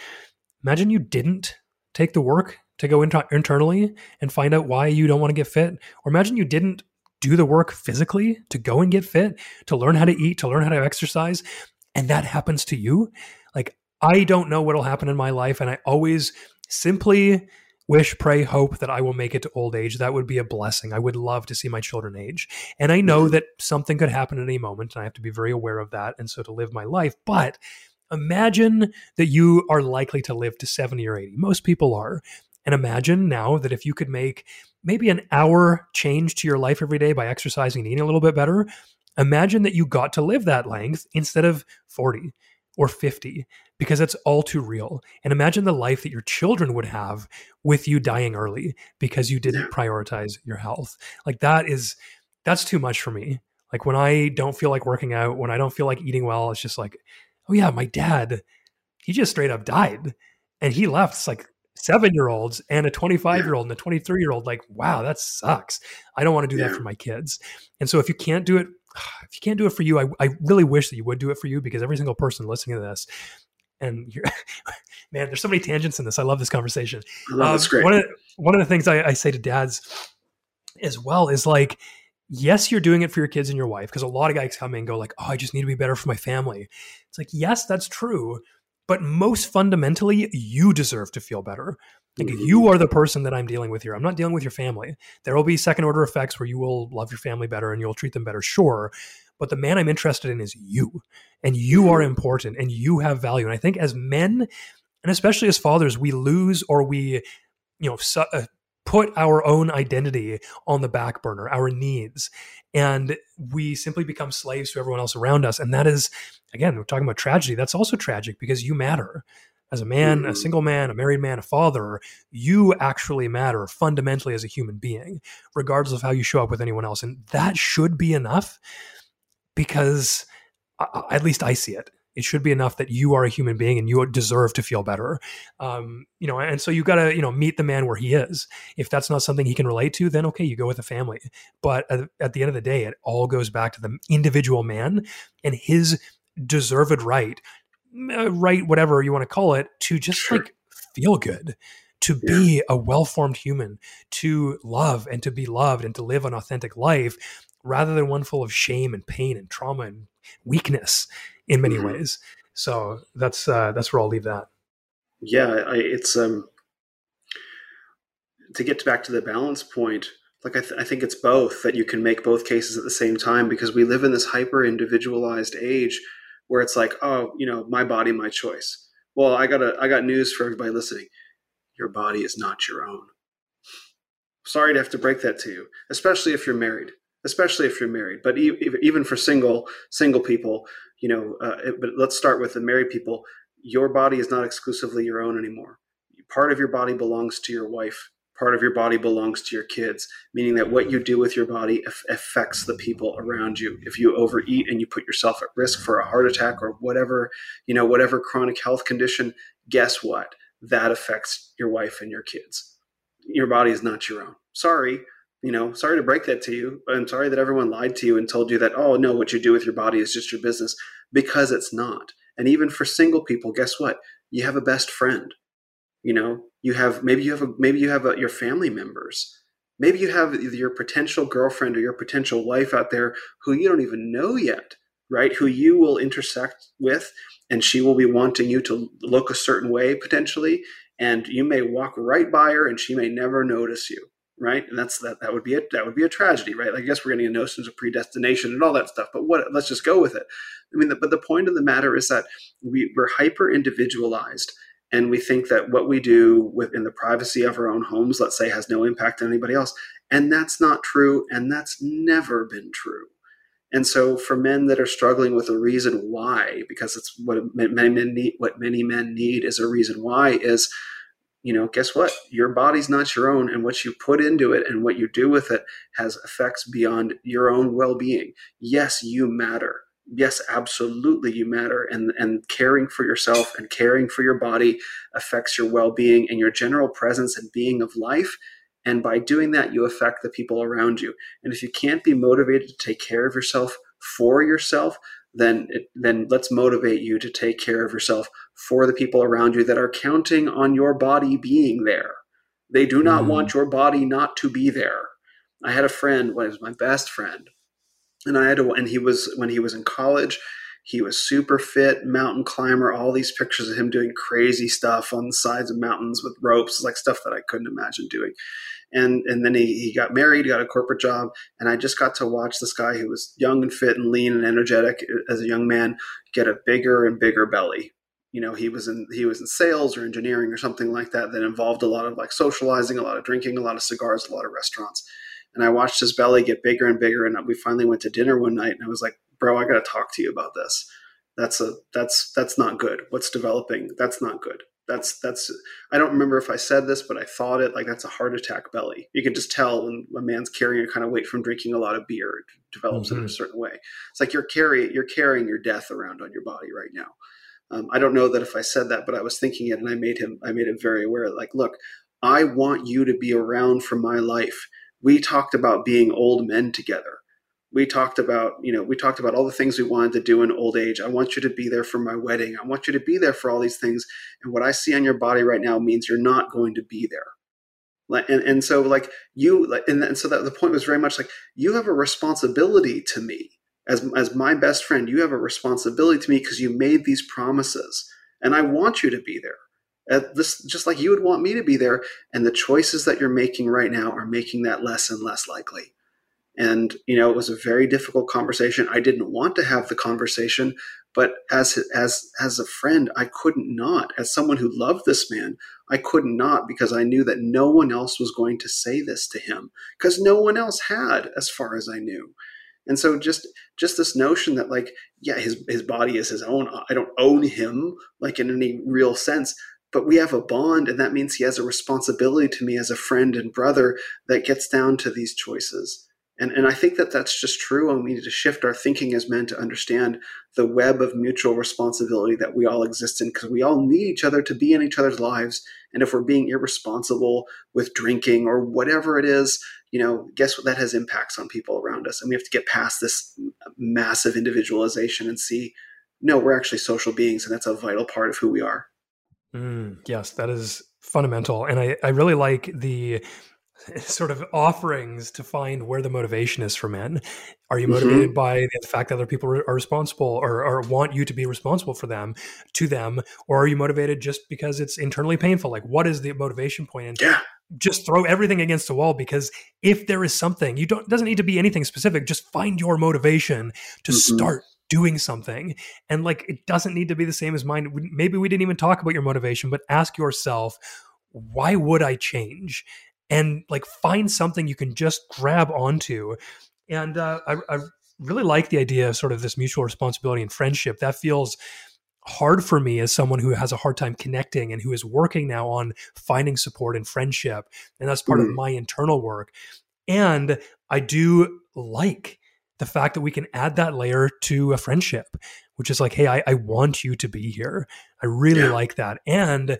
Imagine you didn't take the work to go inter- internally and find out why you don't want to get fit, or imagine you didn't do the work physically to go and get fit, to learn how to eat, to learn how to exercise, and that happens to you. Like I don't know what'll happen in my life, and I always simply wish, pray, hope that I will make it to old age. That would be a blessing. I would love to see my children age. And I know mm-hmm. that something could happen at any moment, and I have to be very aware of that. And so to live my life. But imagine that you are likely to live to 70 or 80. Most people are. And imagine now that if you could make maybe an hour change to your life every day by exercising and eating a little bit better, imagine that you got to live that length instead of 40 or 50 because it's all too real. And imagine the life that your children would have with you dying early because you didn't prioritize your health. Like that is that's too much for me. Like when I don't feel like working out, when I don't feel like eating well, it's just like, oh yeah, my dad, he just straight up died. And he left like seven year olds and a 25 year old and a 23 year old. Like, wow, that sucks. I don't want to do yeah. that for my kids. And so if you can't do it, if you can't do it for you, I, I really wish that you would do it for you because every single person listening to this, and you're, man, there's so many tangents in this. I love this conversation. Um, that's great. One of, one of the things I, I say to dads as well is like, yes, you're doing it for your kids and your wife because a lot of guys come in and go like, oh, I just need to be better for my family. It's like, yes, that's true. But most fundamentally, you deserve to feel better. Like mm-hmm. you are the person that I'm dealing with here. I'm not dealing with your family. There will be second order effects where you will love your family better and you'll treat them better, sure. But the man I'm interested in is you, and you are mm-hmm. important, and you have value. And I think as men, and especially as fathers, we lose or we, you know, su- uh, put our own identity on the back burner, our needs, and we simply become slaves to everyone else around us. And that is, again, we're talking about tragedy. That's also tragic because you matter as a man, a single man, a married man, a father, you actually matter fundamentally as a human being, regardless of how you show up with anyone else. And that should be enough because uh, at least I see it. It should be enough that you are a human being and you deserve to feel better. Um, you know, and so you got to, you know, meet the man where he is. If that's not something he can relate to, then okay, you go with the family. But at, at the end of the day, it all goes back to the individual man and his deserved right right, whatever you want to call it, to just sure. like feel good, to yeah. be a well formed human, to love and to be loved and to live an authentic life rather than one full of shame and pain and trauma and weakness in many mm-hmm. ways. So that's uh, that's where I'll leave that. Yeah, I, it's um to get back to the balance point. Like I, th- I think it's both that you can make both cases at the same time because we live in this hyper individualized age where it's like, oh, you know, my body, my choice. Well, I got a, I got news for everybody listening. Your body is not your own. Sorry to have to break that to you, especially if you're married. Especially if you're married, but even for single single people, you know. Uh, but let's start with the married people. Your body is not exclusively your own anymore. Part of your body belongs to your wife part of your body belongs to your kids, meaning that what you do with your body affects the people around you. If you overeat and you put yourself at risk for a heart attack or whatever, you know, whatever chronic health condition, guess what? That affects your wife and your kids. Your body is not your own. Sorry, you know, sorry to break that to you. I'm sorry that everyone lied to you and told you that, oh, no, what you do with your body is just your business because it's not. And even for single people, guess what? You have a best friend you know you have maybe you have a maybe you have a, your family members. Maybe you have your potential girlfriend or your potential wife out there who you don't even know yet right who you will intersect with and she will be wanting you to look a certain way potentially and you may walk right by her and she may never notice you right? And that's that that would be a that would be a tragedy right? I guess we're getting a notions of predestination and all that stuff but what let's just go with it. I mean the, but the point of the matter is that we, we're hyper individualized and we think that what we do within the privacy of our own homes, let's say, has no impact on anybody else. And that's not true, and that's never been true. And so, for men that are struggling with a reason why, because it's what many men need, what many men need is a reason why is, you know, guess what? Your body's not your own, and what you put into it and what you do with it has effects beyond your own well-being. Yes, you matter. Yes, absolutely, you matter, and and caring for yourself and caring for your body affects your well-being and your general presence and being of life and by doing that, you affect the people around you. And if you can't be motivated to take care of yourself for yourself, then it, then let's motivate you to take care of yourself for the people around you that are counting on your body being there. They do not mm. want your body not to be there. I had a friend, what was my best friend, and I had to, and he was when he was in college. He was super fit, mountain climber, all these pictures of him doing crazy stuff on the sides of mountains with ropes, like stuff that I couldn't imagine doing and and then he, he got married, got a corporate job, and I just got to watch this guy who was young and fit and lean and energetic as a young man get a bigger and bigger belly. You know, he was in he was in sales or engineering or something like that that involved a lot of like socializing, a lot of drinking, a lot of cigars, a lot of restaurants. And I watched his belly get bigger and bigger, and we finally went to dinner one night, and I was like, "Bro, I got to talk to you about this. That's a that's that's not good. What's developing? That's not good." that's that's i don't remember if i said this but i thought it like that's a heart attack belly you can just tell when a man's carrying a kind of weight from drinking a lot of beer it develops mm-hmm. in a certain way it's like you're carrying you're carrying your death around on your body right now um, i don't know that if i said that but i was thinking it and i made him i made him very aware like look i want you to be around for my life we talked about being old men together. We talked about you know we talked about all the things we wanted to do in old age. I want you to be there for my wedding. I want you to be there for all these things. And what i see on your body right now means you're not going to be there. And, and so like you and, and so that the point was very much like you have a responsibility to me. As as my best friend you have a responsibility to me because you made these promises. And i want you to be there at this just like you would want me to be there and the choices that you're making right now are making that less and less likely and, you know, it was a very difficult conversation. I didn't want to have the conversation, but as, as, as a friend, I couldn't not. As someone who loved this man, I could not because I knew that no one else was going to say this to him because no one else had, as far as I knew. And so just just this notion that like yeah his his body is his own I don't own him like in any real sense but we have a bond and that means he has a responsibility to me as a friend and brother that gets down to these choices and, and I think that that's just true. And we need to shift our thinking as men to understand the web of mutual responsibility that we all exist in because we all need each other to be in each other's lives. And if we're being irresponsible with drinking or whatever it is, you know, guess what? That has impacts on people around us. And we have to get past this massive individualization and see, no, we're actually social beings. And that's a vital part of who we are. Mm, yes, that is fundamental. And I, I really like the sort of offerings to find where the motivation is for men. Are you mm-hmm. motivated mm-hmm. by the fact that other people are responsible or, or, want you to be responsible for them to them, or are you motivated just because it's internally painful? Like, what is the motivation point? And yeah. just throw everything against the wall because if there is something, you don't doesn't need to be anything specific. Just find your motivation to mm-hmm. start doing something and like it doesn't need to be the same as mine maybe we didn't even talk about your motivation but ask yourself why would i change and like find something you can just grab onto. And uh, I, I really like the idea of sort of this mutual responsibility and friendship. That feels hard for me as someone who has a hard time connecting and who is working now on finding support and friendship. And that's part mm. of my internal work. And I do like the fact that we can add that layer to a friendship, which is like, hey, I, I want you to be here. I really yeah. like that. And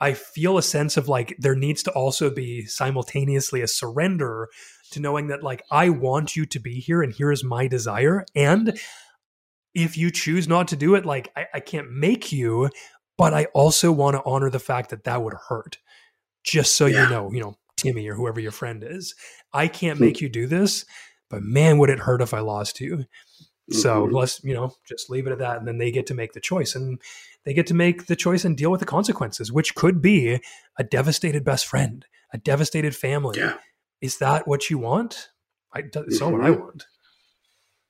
I feel a sense of like there needs to also be simultaneously a surrender to knowing that like I want you to be here and here is my desire. And if you choose not to do it, like I, I can't make you, but I also want to honor the fact that that would hurt. Just so yeah. you know, you know, Timmy or whoever your friend is, I can't hmm. make you do this, but man, would it hurt if I lost you. So mm-hmm. let's, you know, just leave it at that. And then they get to make the choice. And they get to make the choice and deal with the consequences, which could be a devastated best friend, a devastated family. Yeah. Is that what you want? I, it's mm-hmm. not what I mm-hmm. want.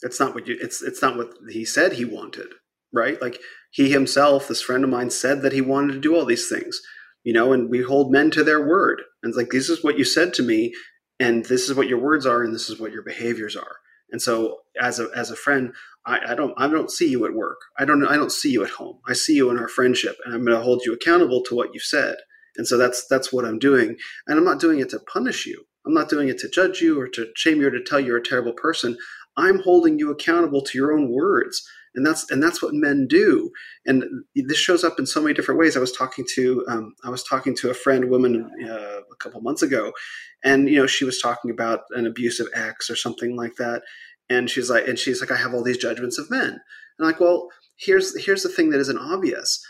It's not what you. It's it's not what he said he wanted. right? Like he himself, this friend of mine, said that he wanted to do all these things, you know, and we hold men to their word. And it's like, this is what you said to me, and this is what your words are, and this is what your behaviors are. And so, as a as a friend, I, I don't I don't see you at work. I don't I don't see you at home. I see you in our friendship, and I'm going to hold you accountable to what you've said. And so that's that's what I'm doing, and I'm not doing it to punish you. I'm not doing it to judge you or to shame you or to tell you're a terrible person. I'm holding you accountable to your own words and that's and that's what men do. And this shows up in so many different ways. I was talking to um, i was talking to a friend woman uh, a couple months ago and you know she was talking about an abusive ex or something like that. And she's like and she's like i have all these judgments of men. And I'm like well here's here's the thing that isn't obvious.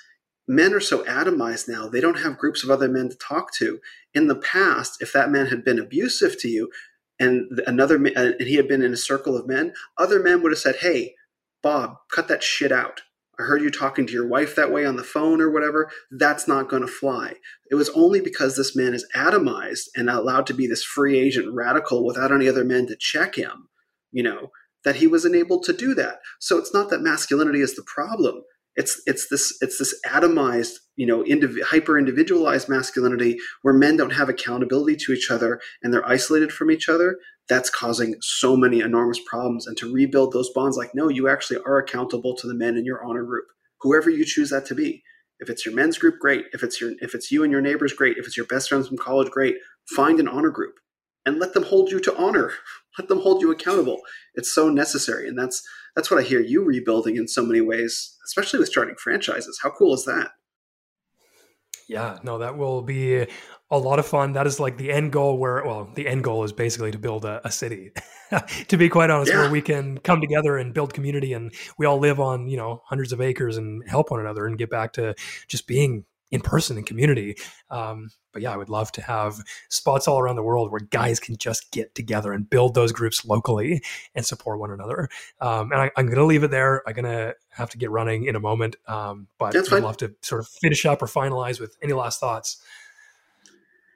Men are so atomized now they don't have groups of other men to talk to. In the past if that man had been abusive to you and another and he had been in a circle of men other men would have said hey Bob, cut that shit out. I heard you talking to your wife that way on the phone or whatever. That's not going to fly. It was only because this man is atomized and allowed to be this free agent radical without any other men to check him, you know, that he was enabled to do that. So it's not that masculinity is the problem. It's it's this it's this atomized, you know, indiv- hyper individualized masculinity where men don't have accountability to each other and they're isolated from each other that's causing so many enormous problems. And to rebuild those bonds, like, no, you actually are accountable to the men in your honor group, whoever you choose that to be. If it's your men's group, great. If it's your if it's you and your neighbors, great. If it's your best friends from college, great. Find an honor group and let them hold you to honor. Let them hold you accountable. It's so necessary. And that's that's what I hear you rebuilding in so many ways, especially with starting franchises. How cool is that? Yeah, no, that will be a lot of fun. That is like the end goal where, well, the end goal is basically to build a, a city, to be quite honest, yeah. where we can come together and build community and we all live on, you know, hundreds of acres and help one another and get back to just being in person and community. Um, but yeah, I would love to have spots all around the world where guys can just get together and build those groups locally and support one another. Um, and I, am going to leave it there. I'm going to have to get running in a moment. Um, but I'd love to sort of finish up or finalize with any last thoughts.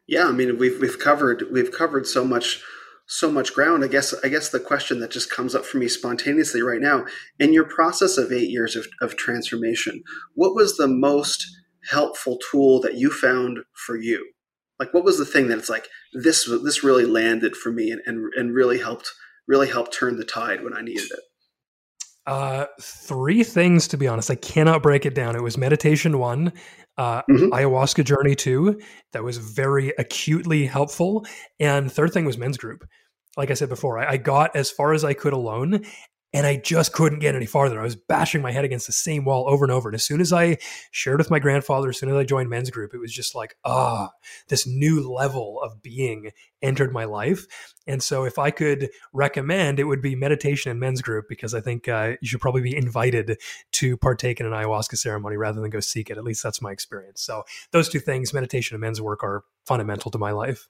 Yeah, I mean we've we've covered we've covered so much so much ground. I guess I guess the question that just comes up for me spontaneously right now, in your process of eight years of, of transformation, what was the most helpful tool that you found for you? Like what was the thing that it's like this this really landed for me and, and, and really helped really helped turn the tide when I needed it? Uh, three things to be honest. I cannot break it down. It was meditation one, uh, mm-hmm. ayahuasca journey two that was very acutely helpful and third thing was men's group like i said before I, I, got as far as i could alone and i just couldn't get any farther. I was bashing my head against the same wall over and over. And as soon as i shared with my grandfather as soon as i joined men's group it was just like ah this new level of being entered my life. And so if i could recommend it would be meditation and men's group because i think uh, you should probably be invited to partake in an ayahuasca ceremony rather than go seek it. At least that's my experience. So those two things meditation and men's work are fundamental to my life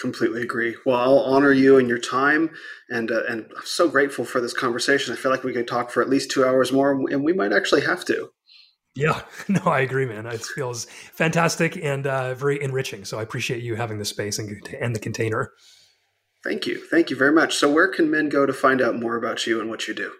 Completely agree. Well, I'll honor you and your time, and uh, and I'm so grateful for this conversation. I feel like we could talk for at least two hours more, and we might actually have to. Yeah, no, I agree, man. It feels fantastic and uh, very enriching. So I appreciate you having the space and, and the container. Thank you. Thank you very much. So, where can men go to find out more about you and what you do?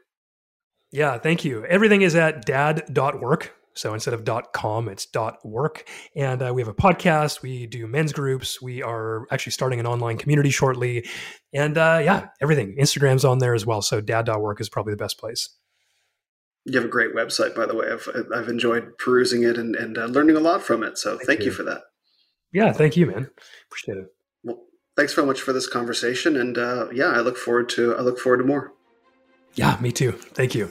Yeah, thank you. Everything is at dad.work. So instead of .com, it's .work. And uh, we have a podcast. We do men's groups. We are actually starting an online community shortly. And uh, yeah, everything. Instagram's on there as well. So dad.work is probably the best place. You have a great website, by the way. I've, I've enjoyed perusing it and, and uh, learning a lot from it. So thank, thank you. you. for that. Yeah, thank you, man. Appreciate it. Well, thanks so much for this conversation. And uh, yeah, I look forward to I look forward to more. Yeah, me too. Thank you.